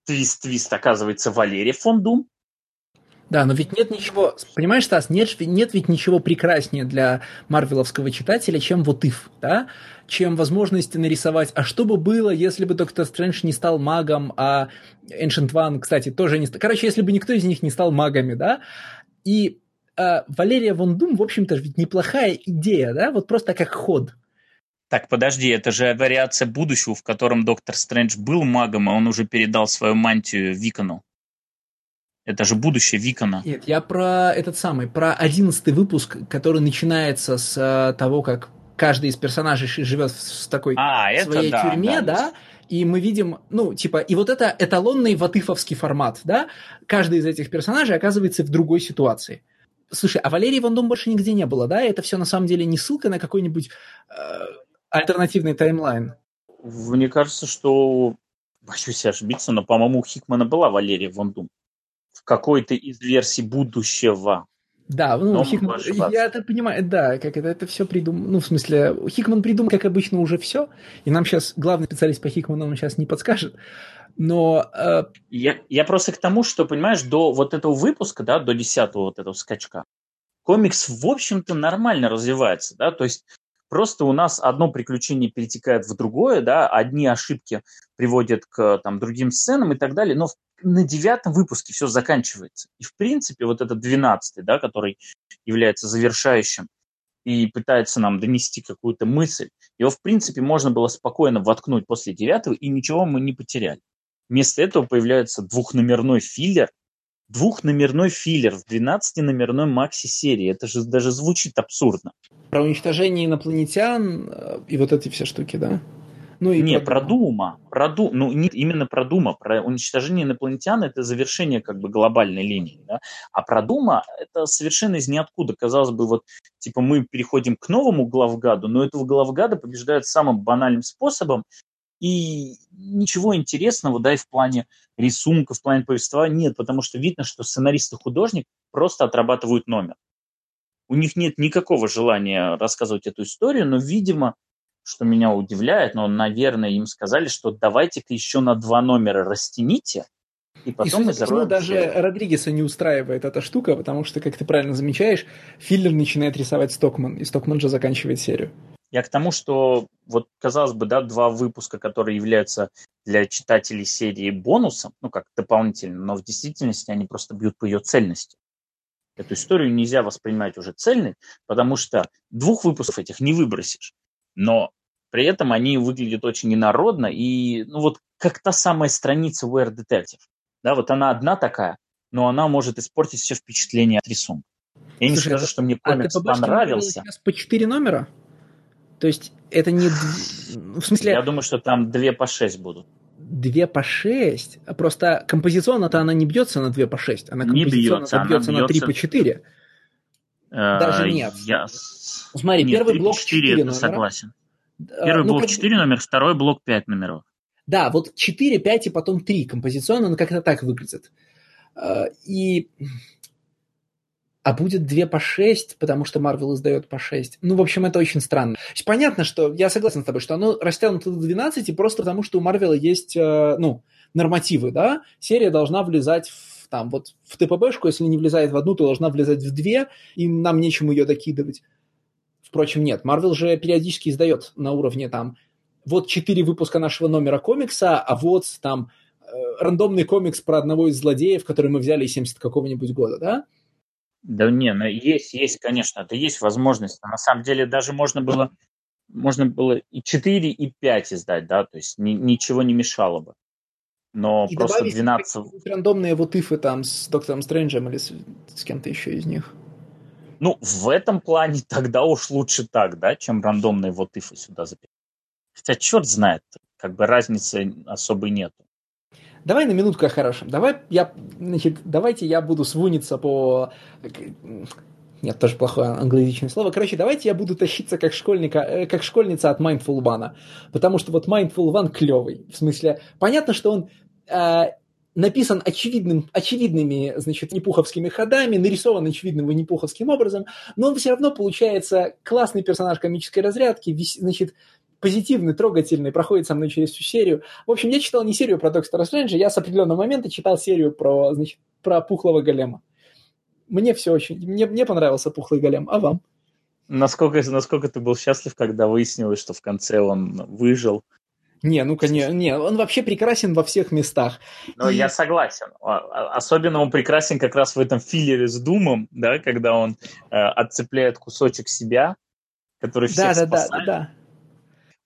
твист-твист оказывается Валерий фон Дум. Да, но ведь нет ничего, понимаешь, Стас, нет, нет ведь ничего прекраснее для марвеловского читателя, чем вот if, да? Чем возможность нарисовать, а что бы было, если бы Доктор Стрэндж не стал магом, а Ancient One, кстати, тоже не стал. Короче, если бы никто из них не стал магами, да? И э, Валерия Вон Дум, в общем-то, ведь неплохая идея, да? Вот просто как ход. Так, подожди, это же вариация будущего, в котором Доктор Стрэндж был магом, а он уже передал свою мантию Викону. Это же будущее Викона. Нет, я про этот самый, про одиннадцатый выпуск, который начинается с uh, того, как каждый из персонажей живет в, в такой а, своей да, тюрьме, да, да, и мы видим, ну, типа, и вот это эталонный ватыфовский формат, да, каждый из этих персонажей оказывается в другой ситуации. Слушай, а Валерий Ван Дом больше нигде не было, да? Это все на самом деле не ссылка на какой-нибудь э, альтернативный таймлайн? Мне кажется, что, боюсь ошибиться, но, по-моему, у Хикмана была Валерия Ван Дум в какой-то из версий будущего. Да, ну, Хикман, я это понимаю, да, как это, это все придумал, ну, в смысле, Хикман придумал, как обычно, уже все, и нам сейчас главный специалист по Хикману нам сейчас не подскажет, но... Э... Я, я просто к тому, что, понимаешь, до вот этого выпуска, да, до десятого вот этого скачка, комикс, в общем-то, нормально развивается, да, то есть Просто у нас одно приключение перетекает в другое, да, одни ошибки приводят к там, другим сценам и так далее, но на девятом выпуске все заканчивается. И, в принципе, вот этот двенадцатый, да, который является завершающим и пытается нам донести какую-то мысль, его, в принципе, можно было спокойно воткнуть после девятого, и ничего мы не потеряли. Вместо этого появляется двухномерной филлер, двухномерной филлер в 12-номерной макси-серии. Это же даже звучит абсурдно. Про уничтожение инопланетян э, и вот эти все штуки, да? Ну, и не, про Дума. Про Ду, ну, не, именно про Дума. Про уничтожение инопланетян – это завершение как бы глобальной линии. Да? А про Дума – это совершенно из ниоткуда. Казалось бы, вот, типа, мы переходим к новому главгаду, но этого главгада побеждают самым банальным способом, и ничего интересного, да, и в плане рисунка, в плане повествования нет, потому что видно, что сценарист и художник просто отрабатывают номер. У них нет никакого желания рассказывать эту историю, но, видимо, что меня удивляет, но, наверное, им сказали, что давайте-ка еще на два номера растяните, и потом и, мы даже. Родригеса не устраивает эта штука, потому что, как ты правильно замечаешь, Филлер начинает рисовать Стокман, и Стокман же заканчивает серию. Я к тому, что вот, казалось бы, да, два выпуска, которые являются для читателей серии бонусом, ну, как дополнительно, но в действительности они просто бьют по ее цельности. Эту историю нельзя воспринимать уже цельной, потому что двух выпусков этих не выбросишь. Но при этом они выглядят очень инородно и, ну, вот как та самая страница Weird Detective. Да, вот она одна такая, но она может испортить все впечатление от рисунка. Я Слушай, не скажу, что мне комикс а понравился. По четыре номера? То есть это не... В смысле... Я думаю, что там две по шесть будут. Две по шесть? Просто композиционно-то она не бьется на две по шесть. Она композиционно бьется, бьется на три по четыре. Э, Даже нет. Я... Смотри, нет, первый блок 4, 4 номера. согласен. Первый ну, блок как... 4 номер, второй блок 5 номеров. Да, вот 4, 5 и потом 3 композиционно, но как-то так выглядит. Э, и а будет 2 по 6, потому что Marvel издает по 6. Ну, в общем, это очень странно. Понятно, что я согласен с тобой, что оно растянуто до 12 просто потому, что у Marvel есть, э, ну, нормативы, да? Серия должна влезать в, там, вот, в ТПБшку, если не влезает в одну, то должна влезать в две, и нам нечем ее докидывать. Впрочем, нет, Marvel же периодически издает на уровне там вот четыре выпуска нашего номера комикса, а вот там э, рандомный комикс про одного из злодеев, который мы взяли из 70 какого-нибудь года, да? Да не, ну есть, есть, конечно, это есть возможность. На самом деле даже можно было, можно было и 4, и 5 издать, да, то есть ни, ничего не мешало бы. Но и просто 12... рандомные вот ифы там с Доктором Стрэнджем или с, с кем-то еще из них. Ну, в этом плане тогда уж лучше так, да, чем рандомные вот ифы сюда записать. Хотя черт знает, как бы разницы особой нету. Давай на минутку о хорошем. Давай я, значит, давайте я буду свуниться по... Нет, тоже плохое англоязычное слово. Короче, давайте я буду тащиться как, школьника, э, как школьница от Mindful One. Потому что вот Mindful One клевый. В смысле, понятно, что он э, написан очевидным, очевидными, значит, непуховскими ходами, нарисован очевидным непуховским образом, но он все равно получается классный персонаж комической разрядки, значит, позитивный, трогательный, проходит со мной через всю серию. В общем, я читал не серию про Доктора Стрэнджа, я с определенного момента читал серию про, значит, про пухлого голема. Мне все очень... Мне, мне понравился пухлый голем, а вам? Насколько, насколько ты был счастлив, когда выяснилось, что в конце он выжил? Не, ну конечно, не, он вообще прекрасен во всех местах. Ну, и... я согласен. А, а, особенно он прекрасен как раз в этом филлере с Думом, да, когда он э, отцепляет кусочек себя, который всех да, спасает. Да, да, да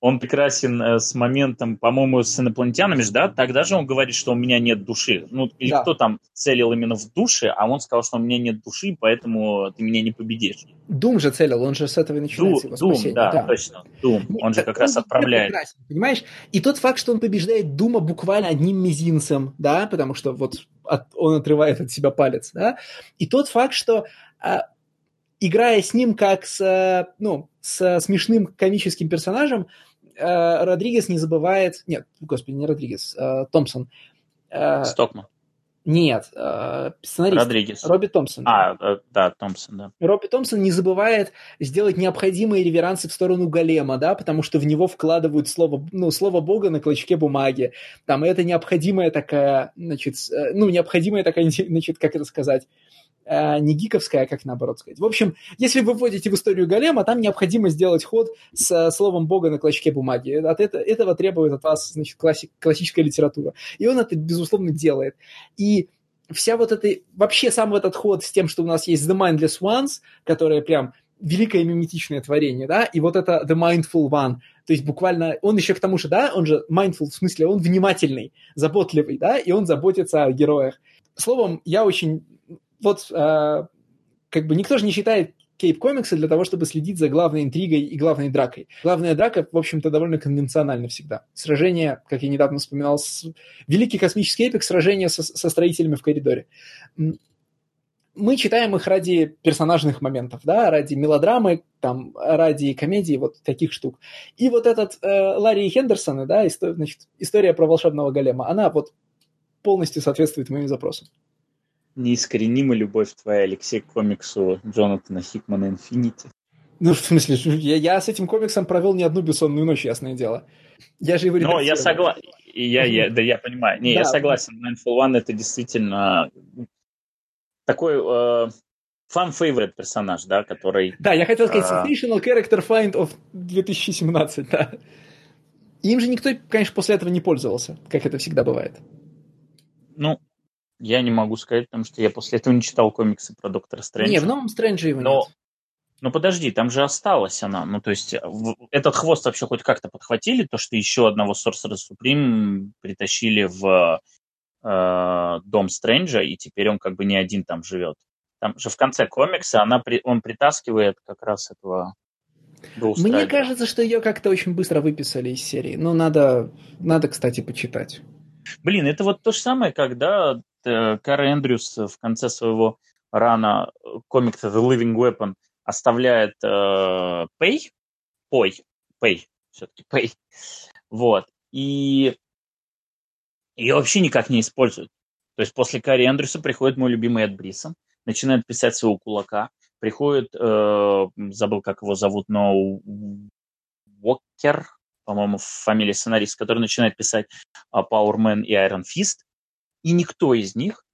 он прекрасен э, с моментом, по-моему, с инопланетянами же, да? Тогда же он говорит, что у меня нет души. Ну, или да. кто там целил именно в душе, а он сказал, что у меня нет души, поэтому ты меня не победишь. Дум же целил, он же с этого и начинается Дум, его Дум, да, да, точно. Дум, он же как он раз отправляет. Прекрасен, понимаешь? И тот факт, что он побеждает Дума буквально одним мизинцем, да, потому что вот от, он отрывает от себя палец, да, и тот факт, что а, играя с ним как с, ну, с смешным комическим персонажем, э, Родригес не забывает... Нет, господи, не Родригес, э, Томпсон. Э, Стокман. Нет, э, сценарист. Родригес. Робби Томпсон. А, э, да, Томпсон, да. Робби Томпсон не забывает сделать необходимые реверансы в сторону голема, да, потому что в него вкладывают слово, ну, слово Бога на клочке бумаги. Там это необходимая такая, значит, э, ну, необходимая такая, значит, как это сказать, э, не гиковская, а как наоборот сказать. В общем, если вы вводите в историю голема, там необходимо сделать ход с э, словом Бога на клочке бумаги. От это, этого требует от вас значит, классик, классическая литература. И он это, безусловно, делает. И вся вот эта, вообще сам этот ход с тем, что у нас есть The Mindless Ones, которая прям великое миметичное творение, да, и вот это The Mindful One, то есть буквально, он еще к тому же, да, он же mindful, в смысле, он внимательный, заботливый, да, и он заботится о героях. Словом, я очень вот э, как бы никто же не считает Кейп комиксы для того, чтобы следить за главной интригой и главной дракой. Главная драка, в общем-то, довольно конвенциональна всегда. Сражение, как я недавно вспоминал, с... великий космический эпик, сражение со, со строителями в коридоре. Мы читаем их ради персонажных моментов, да, ради мелодрамы, там, ради комедии, вот таких штук. И вот этот э, Ларри Хендерсон, да, история, значит, история про волшебного голема, она вот полностью соответствует моим запросам неискоренимая любовь твоя, Алексей, к комиксу Джонатана Хикмана «Инфинити». Ну, в смысле, я, я с этим комиксом провел не одну бессонную ночь, ясное дело. Я же его Ну, я согласен. Я, я, да, я понимаю. Не, да. я согласен. Mindful One это действительно такой э, фан-фейворит персонаж, да, который... Да, я хотел сказать, uh... Sensational Character Find of 2017, да. Им же никто, конечно, после этого не пользовался, как это всегда бывает. Ну, я не могу сказать, потому что я после этого не читал комиксы про Доктора Стрэнджа. Не, в новом Стрэндже его но, нет. Ну подожди, там же осталась она. Ну то есть в, этот хвост вообще хоть как-то подхватили, то что еще одного Sorcerer Supreme притащили в э, дом Стрэнджа, и теперь он как бы не один там живет. Там же в конце комикса она, он притаскивает как раз этого Мне кажется, что ее как-то очень быстро выписали из серии. Ну, надо, надо, кстати, почитать. Блин, это вот то же самое, когда э, Кара Эндрюс в конце своего рана э, комикса The Living Weapon оставляет э, Pay, Пой, Pay, все-таки Pay, вот, и ее вообще никак не используют. То есть после Карри Эндрюса приходит мой любимый Эд Брисон, начинает писать своего кулака, приходит, э, забыл, как его зовут, но Уокер, по-моему, фамилия сценариста, который начинает писать Power Man и Iron Fist, и никто из них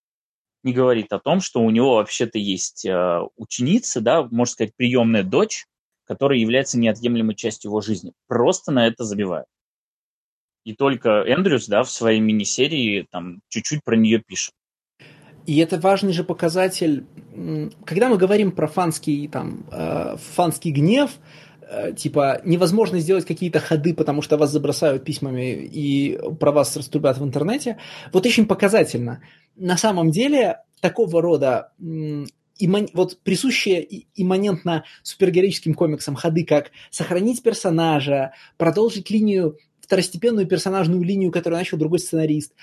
не говорит о том, что у него вообще-то есть э, ученица, да, можно сказать, приемная дочь, которая является неотъемлемой частью его жизни. Просто на это забивают. И только Эндрюс, да, в своей мини-серии там чуть-чуть про нее пишет. И это важный же показатель, когда мы говорим про фанский, там, э, фанский гнев, типа невозможно сделать какие-то ходы, потому что вас забросают письмами и про вас раструбят в интернете, вот очень показательно. На самом деле такого рода иман, вот присущие имманентно супергероическим комиксам ходы, как сохранить персонажа, продолжить линию, второстепенную персонажную линию, которую начал другой сценарист,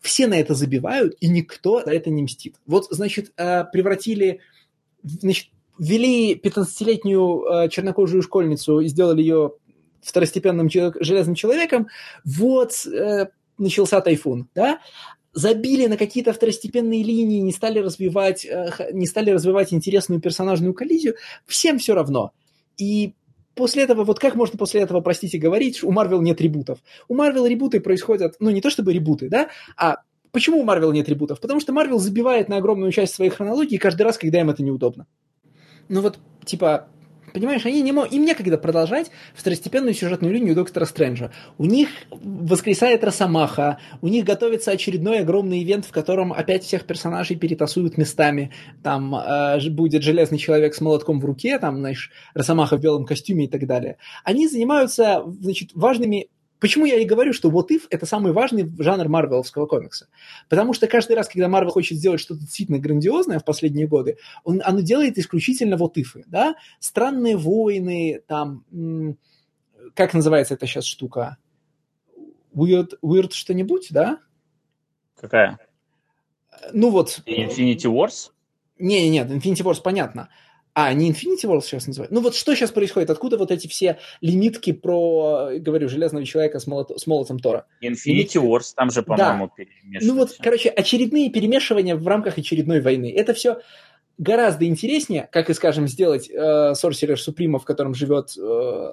все на это забивают, и никто за это не мстит. Вот, значит, э, превратили значит, ввели 15-летнюю э, чернокожую школьницу и сделали ее второстепенным человек, железным человеком, вот э, начался тайфун, да, забили на какие-то второстепенные линии, не стали развивать, э, не стали развивать интересную персонажную коллизию, всем все равно. И после этого, вот как можно после этого, простите, говорить, у Марвел нет ребутов? У Марвел ребуты происходят, ну, не то чтобы ребуты, да, а почему у Марвел нет ребутов? Потому что Марвел забивает на огромную часть своей хронологии каждый раз, когда им это неудобно. Ну вот, типа, Понимаешь, они не могут, им некогда продолжать второстепенную сюжетную линию Доктора Стрэнджа. У них воскресает Росомаха, у них готовится очередной огромный ивент, в котором опять всех персонажей перетасуют местами. Там э, будет Железный Человек с молотком в руке, там, знаешь, Росомаха в белом костюме и так далее. Они занимаются, значит, важными Почему я и говорю, что вот if это самый важный жанр марвеловского комикса? Потому что каждый раз, когда Марвел хочет сделать что-то действительно грандиозное в последние годы, он, оно делает исключительно вот ифы, да? Странные войны, там, как называется эта сейчас штука? Weird, weird что-нибудь, да? Какая? Ну вот. Infinity Wars? Не, нет, Infinity Wars понятно. А, не Infinity Wars сейчас называют? Ну вот что сейчас происходит? Откуда вот эти все лимитки про, говорю, Железного Человека с, молот, с молотом Тора? Infinity Wars, там же, по-моему, да. Ну вот, короче, очередные перемешивания в рамках очередной войны. Это все гораздо интереснее, как и, скажем, сделать э, Sorcerer Supreme, в котором живет э,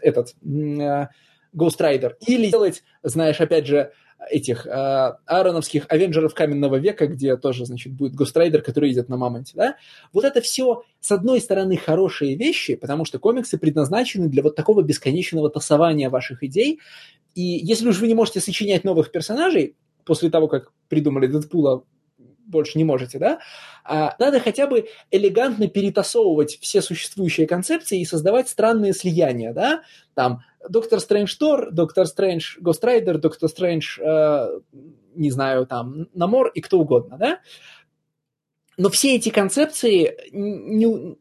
этот э, Ghost Rider, или сделать, знаешь, опять же, этих э, аароновских авенджеров каменного века, где тоже, значит, будет Гострайдер, который едет на мамонте, да? Вот это все, с одной стороны, хорошие вещи, потому что комиксы предназначены для вот такого бесконечного тасования ваших идей, и если уж вы не можете сочинять новых персонажей, после того, как придумали Дэдпула, больше не можете, да, а, надо хотя бы элегантно перетасовывать все существующие концепции и создавать странные слияния, да, там Доктор Стрэндж Тор, Доктор Стрэндж Гострайдер, Доктор Стрэндж, э, не знаю, там, Намор и кто угодно, да? Но все эти концепции не,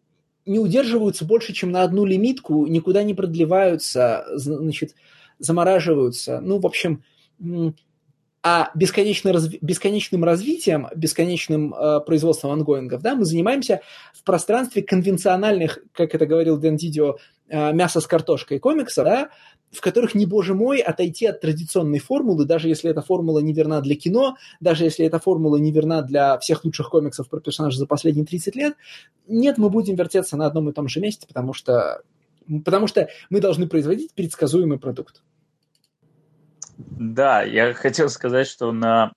не удерживаются больше, чем на одну лимитку, никуда не продлеваются, значит, замораживаются. Ну, в общем, а бесконечно разви- бесконечным развитием, бесконечным э, производством ангоингов, да, мы занимаемся в пространстве конвенциональных, как это говорил Дэн Дидио, э, мясо с картошкой комикса, да, в которых, не боже мой, отойти от традиционной формулы, даже если эта формула не верна для кино, даже если эта формула не верна для всех лучших комиксов про персонажа за последние 30 лет, нет, мы будем вертеться на одном и том же месте, потому что, потому что мы должны производить предсказуемый продукт. Да, я хотел сказать, что на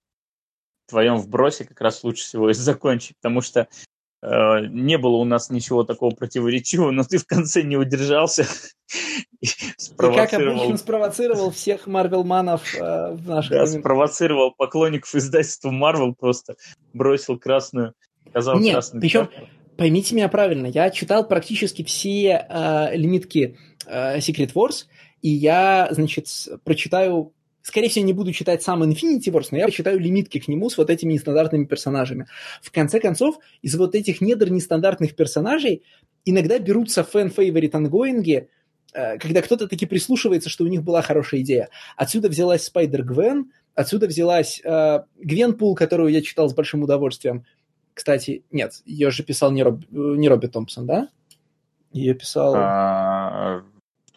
твоем вбросе как раз лучше всего и закончить, потому что э, не было у нас ничего такого противоречивого, но ты в конце не удержался. И, как обычно спровоцировал всех Марвелманов э, в наших Да, спровоцировал поклонников издательства Марвел, просто бросил красную, сказал Нет, красную. причем, поймите меня правильно, я читал практически все э, лимитки э, Secret Wars, и я, значит, прочитаю скорее всего, не буду читать сам Infinity Wars, но я читаю лимитки к нему с вот этими нестандартными персонажами. В конце концов, из вот этих недр нестандартных персонажей иногда берутся fan favorite ongoing и, э, когда кто-то таки прислушивается, что у них была хорошая идея. Отсюда взялась Spider-Gwen, отсюда взялась э, Gwenpool, которую я читал с большим удовольствием. Кстати, нет, ее же писал не, Роб, не Робби Томпсон, да? Ее писал...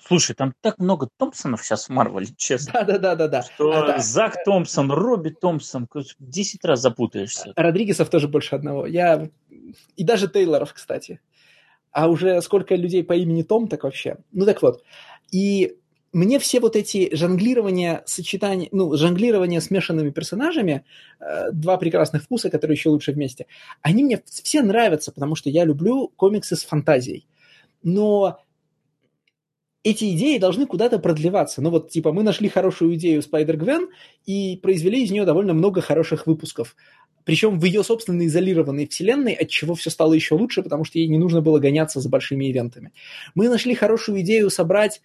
А, Слушай, там так много Томпсонов сейчас в Марвеле, честно. Да-да-да-да. Что а, да. Зак Томпсон, Робби Томпсон, 10 раз запутаешься. Родригесов тоже больше одного. Я... И даже Тейлоров, кстати. А уже сколько людей по имени Том, так вообще. Ну так вот. И мне все вот эти жонглирования, сочетания, ну, жонглирования смешанными персонажами, э, два прекрасных вкуса, которые еще лучше вместе, они мне все нравятся, потому что я люблю комиксы с фантазией. Но эти идеи должны куда-то продлеваться. Ну вот, типа, мы нашли хорошую идею Spider-Gwen и произвели из нее довольно много хороших выпусков. Причем в ее собственной изолированной вселенной, от чего все стало еще лучше, потому что ей не нужно было гоняться за большими ивентами. Мы нашли хорошую идею собрать,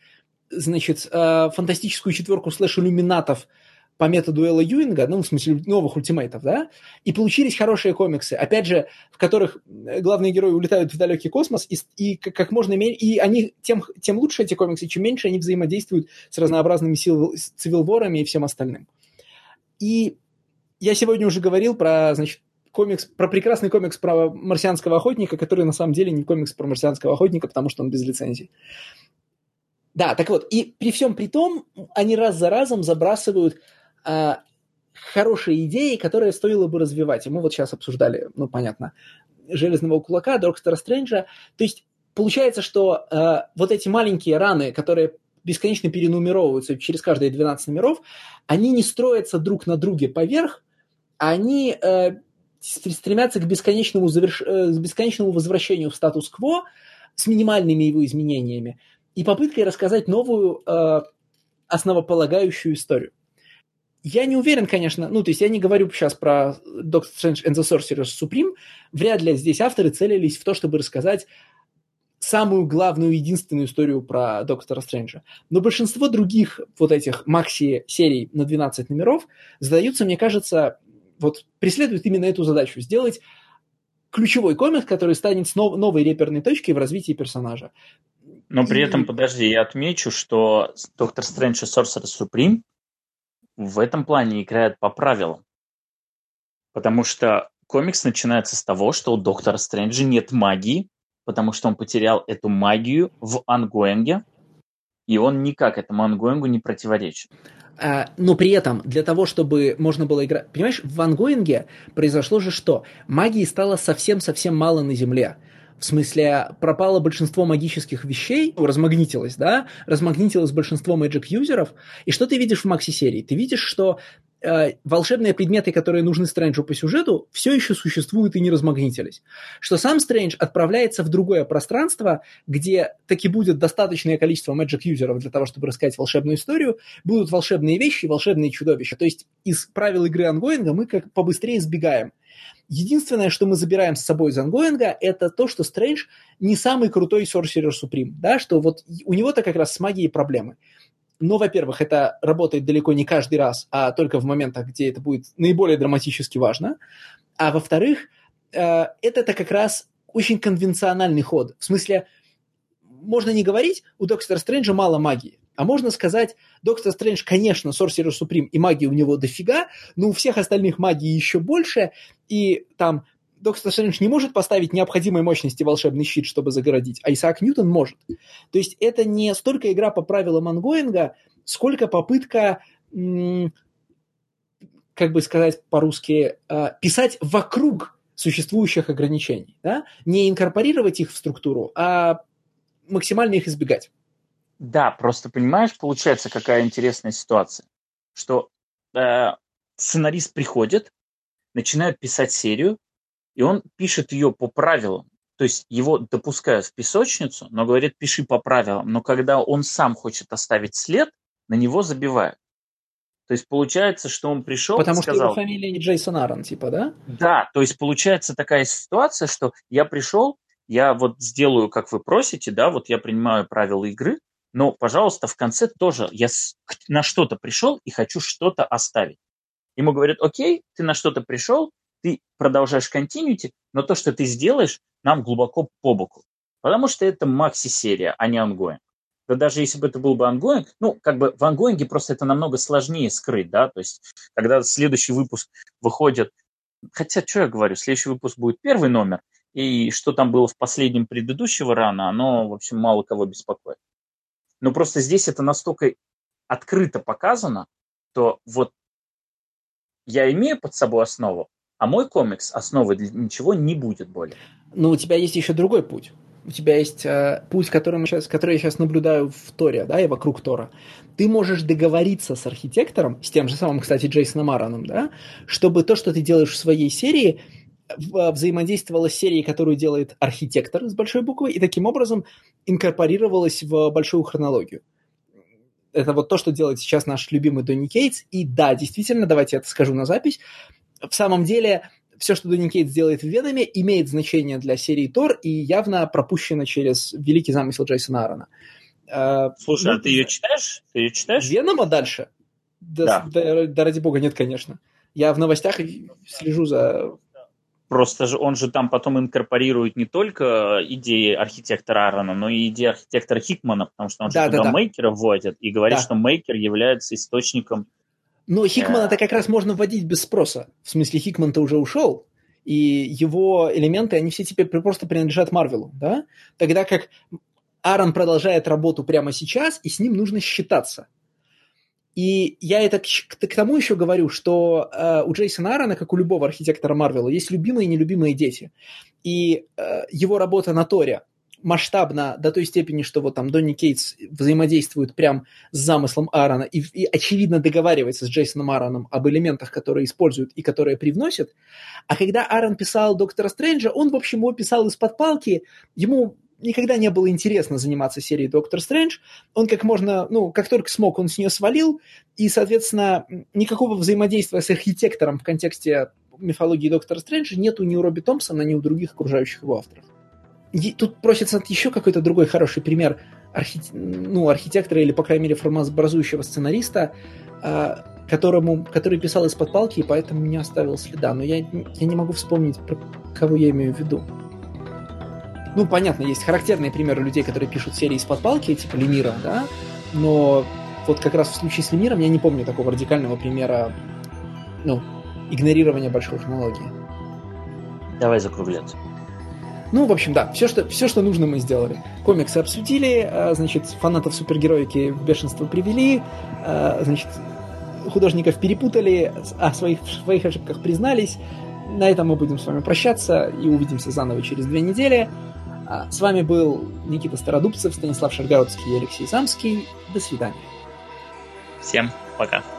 значит, э, фантастическую четверку слэш-иллюминатов – по методу Элла Юинга, ну, в смысле, новых ультимейтов, да, и получились хорошие комиксы, опять же, в которых э, главные герои улетают в далекий космос, и, и как можно меньше, и они, тем, тем лучше эти комиксы, чем меньше они взаимодействуют с разнообразными сил, цивилворами и всем остальным. И я сегодня уже говорил про, значит, комикс, про прекрасный комикс про марсианского охотника, который на самом деле не комикс про марсианского охотника, потому что он без лицензии. Да, так вот, и при всем при том, они раз за разом забрасывают а, хорошие идеи, которые стоило бы развивать. И мы вот сейчас обсуждали, ну, понятно, Железного Кулака, Доктора Стрэнджа. То есть получается, что э, вот эти маленькие раны, которые бесконечно перенумеровываются через каждые 12 номеров, они не строятся друг на друге поверх, а они э, стремятся к бесконечному, заверш... э, к бесконечному возвращению в статус-кво с минимальными его изменениями и попыткой рассказать новую э, основополагающую историю. Я не уверен, конечно, ну, то есть я не говорю сейчас про Doctor Strange and the Sorcerer Supreme, вряд ли здесь авторы целились в то, чтобы рассказать самую главную, единственную историю про Доктора Стрэнджа. Но большинство других вот этих макси-серий на 12 номеров задаются, мне кажется, вот преследуют именно эту задачу – сделать ключевой комикс, который станет нов- новой реперной точкой в развитии персонажа. Но при и... этом, подожди, я отмечу, что Доктор Стрэндж и Sorcerer Supreme в этом плане играет по правилам. Потому что комикс начинается с того, что у Доктора Стрэнджа нет магии, потому что он потерял эту магию в ongoing е, и он никак этому ongoing у не противоречит. А, но при этом для того, чтобы можно было играть... Понимаешь, в ангоинге произошло же что? Магии стало совсем-совсем мало на Земле. В смысле, пропало большинство магических вещей, размагнитилось, да, размагнитилось большинство Magic-юзеров. И что ты видишь в Макси-серии? Ты видишь, что э, волшебные предметы, которые нужны Стрэнджу по сюжету, все еще существуют и не размагнитились. Что сам Стрэндж отправляется в другое пространство, где таки будет достаточное количество Magic-юзеров для того, чтобы рассказать волшебную историю, будут волшебные вещи, волшебные чудовища. То есть из правил игры ongoing а мы как побыстрее сбегаем Единственное, что мы забираем с собой из ongoing а, это то, что Стрэндж не самый крутой Sorcerer Supreme, да, что вот у него-то как раз с магией проблемы. Но, во-первых, это работает далеко не каждый раз, а только в моментах, где это будет наиболее драматически важно. А во-вторых, э, это-то как раз очень конвенциональный ход. В смысле, можно не говорить, у Доктора Стрэнджа мало магии. А можно сказать, Доктор Стрэндж, конечно, Sorcerer Supreme, и магии у него дофига, но у всех остальных магии еще больше, и там Доктор Стрэндж не может поставить необходимой мощности волшебный щит, чтобы загородить, а Исаак Ньютон может. То есть это не столько игра по правилам ангоинга, сколько попытка, как бы сказать по-русски, э, писать вокруг существующих ограничений. Да? Не инкорпорировать их в структуру, а максимально их избегать. Да, просто понимаешь, получается, какая интересная ситуация, что э, сценарист приходит, начинает писать серию, и он пишет ее по правилам. То есть его допускают в песочницу, но говорит, пиши по правилам. Но когда он сам хочет оставить след, на него забивают. То есть получается, что он пришел Потому и сказал... Потому что его фамилия не Джейсон Аарон, типа, да? Да, то есть получается такая ситуация, что я пришел, я вот сделаю, как вы просите, да, вот я принимаю правила игры, но, пожалуйста, в конце тоже я на что-то пришел и хочу что-то оставить. Ему говорят, окей, ты на что-то пришел, ты продолжаешь continuity, но то, что ты сделаешь, нам глубоко по боку. Потому что это макси-серия, а не ongoing. Да даже если бы это был бы ongoing, ну, как бы в ongoing е просто это намного сложнее скрыть, да, то есть когда следующий выпуск выходит, хотя, что я говорю, следующий выпуск будет первый номер, и что там было в последнем предыдущего рана, оно, в общем, мало кого беспокоит. Но просто здесь это настолько открыто показано, то вот я имею под собой основу, а мой комикс основы для ничего не будет более. Но у тебя есть еще другой путь. У тебя есть э, путь, который, мы сейчас, который я сейчас наблюдаю в Торе, да, и вокруг Тора. Ты можешь договориться с архитектором, с тем же самым, кстати, Джейсоном Аароном, да, чтобы то, что ты делаешь в своей серии, взаимодействовала с серией, которую делает архитектор с большой буквы, и таким образом инкорпорировалась в большую хронологию. Это вот то, что делает сейчас наш любимый Донни Кейтс. И да, действительно, давайте я это скажу на запись. В самом деле, все, что Донни Кейтс делает в Веноме, имеет значение для серии Тор и явно пропущено через великий замысел Джейсона Аарона. Э, Слушай, ну, а ты ее читаешь? Ты ее читаешь? Венома дальше? Да, да. Да, да ради бога, нет, конечно. Я в новостях слежу за Просто же он же там потом инкорпорирует не только идеи архитектора Аарона, но и идеи архитектора Хикмана, потому что он же да, туда да. мейкера вводит и говорит, да. что мейкер является источником... Но Хикмана-то э, как раз можно вводить без спроса. В смысле, Хикман-то уже ушел, и его элементы, они все теперь просто принадлежат Марвелу, да? Тогда как Аарон продолжает работу прямо сейчас, и с ним нужно считаться. И я это к, к, к тому еще говорю, что э, у Джейсона Аарона, как у любого архитектора Марвела, есть любимые и нелюбимые дети. И э, его работа на Торе, масштабно до той степени, что вот там Донни Кейтс взаимодействует прям с замыслом Аарона и, и очевидно договаривается с Джейсоном Аароном об элементах, которые используют и которые привносят. А когда Аарон писал Доктора Стрэнджа, он, в общем, его писал из-под палки, ему никогда не было интересно заниматься серией Доктор Стрэндж. Он как можно, ну, как только смог, он с нее свалил, и, соответственно, никакого взаимодействия с архитектором в контексте мифологии Доктора Стрэнджа нету ни у Робби Томпсона, ни у других окружающих его авторов. Тут просится еще какой-то другой хороший пример архи... ну, архитектора или, по крайней мере, формообразующего сценариста, а, которому, который писал из-под палки, и поэтому не оставил следа. Но я, я не могу вспомнить, про кого я имею в виду. Ну, понятно, есть характерные примеры людей, которые пишут серии из-под палки, типа Лемира, да, но вот как раз в случае с Лемиром я не помню такого радикального примера, ну, игнорирования большой хронологии. Давай закругляться. Ну, в общем, да, все что, все, что нужно, мы сделали. Комиксы обсудили, а, значит, фанатов супергероики в бешенство привели, а, значит, художников перепутали, о своих, в своих ошибках признались. На этом мы будем с вами прощаться и увидимся заново через две недели. А, с вами был Никита Стародубцев, Станислав Шаргородский и Алексей Самский. До свидания. Всем пока.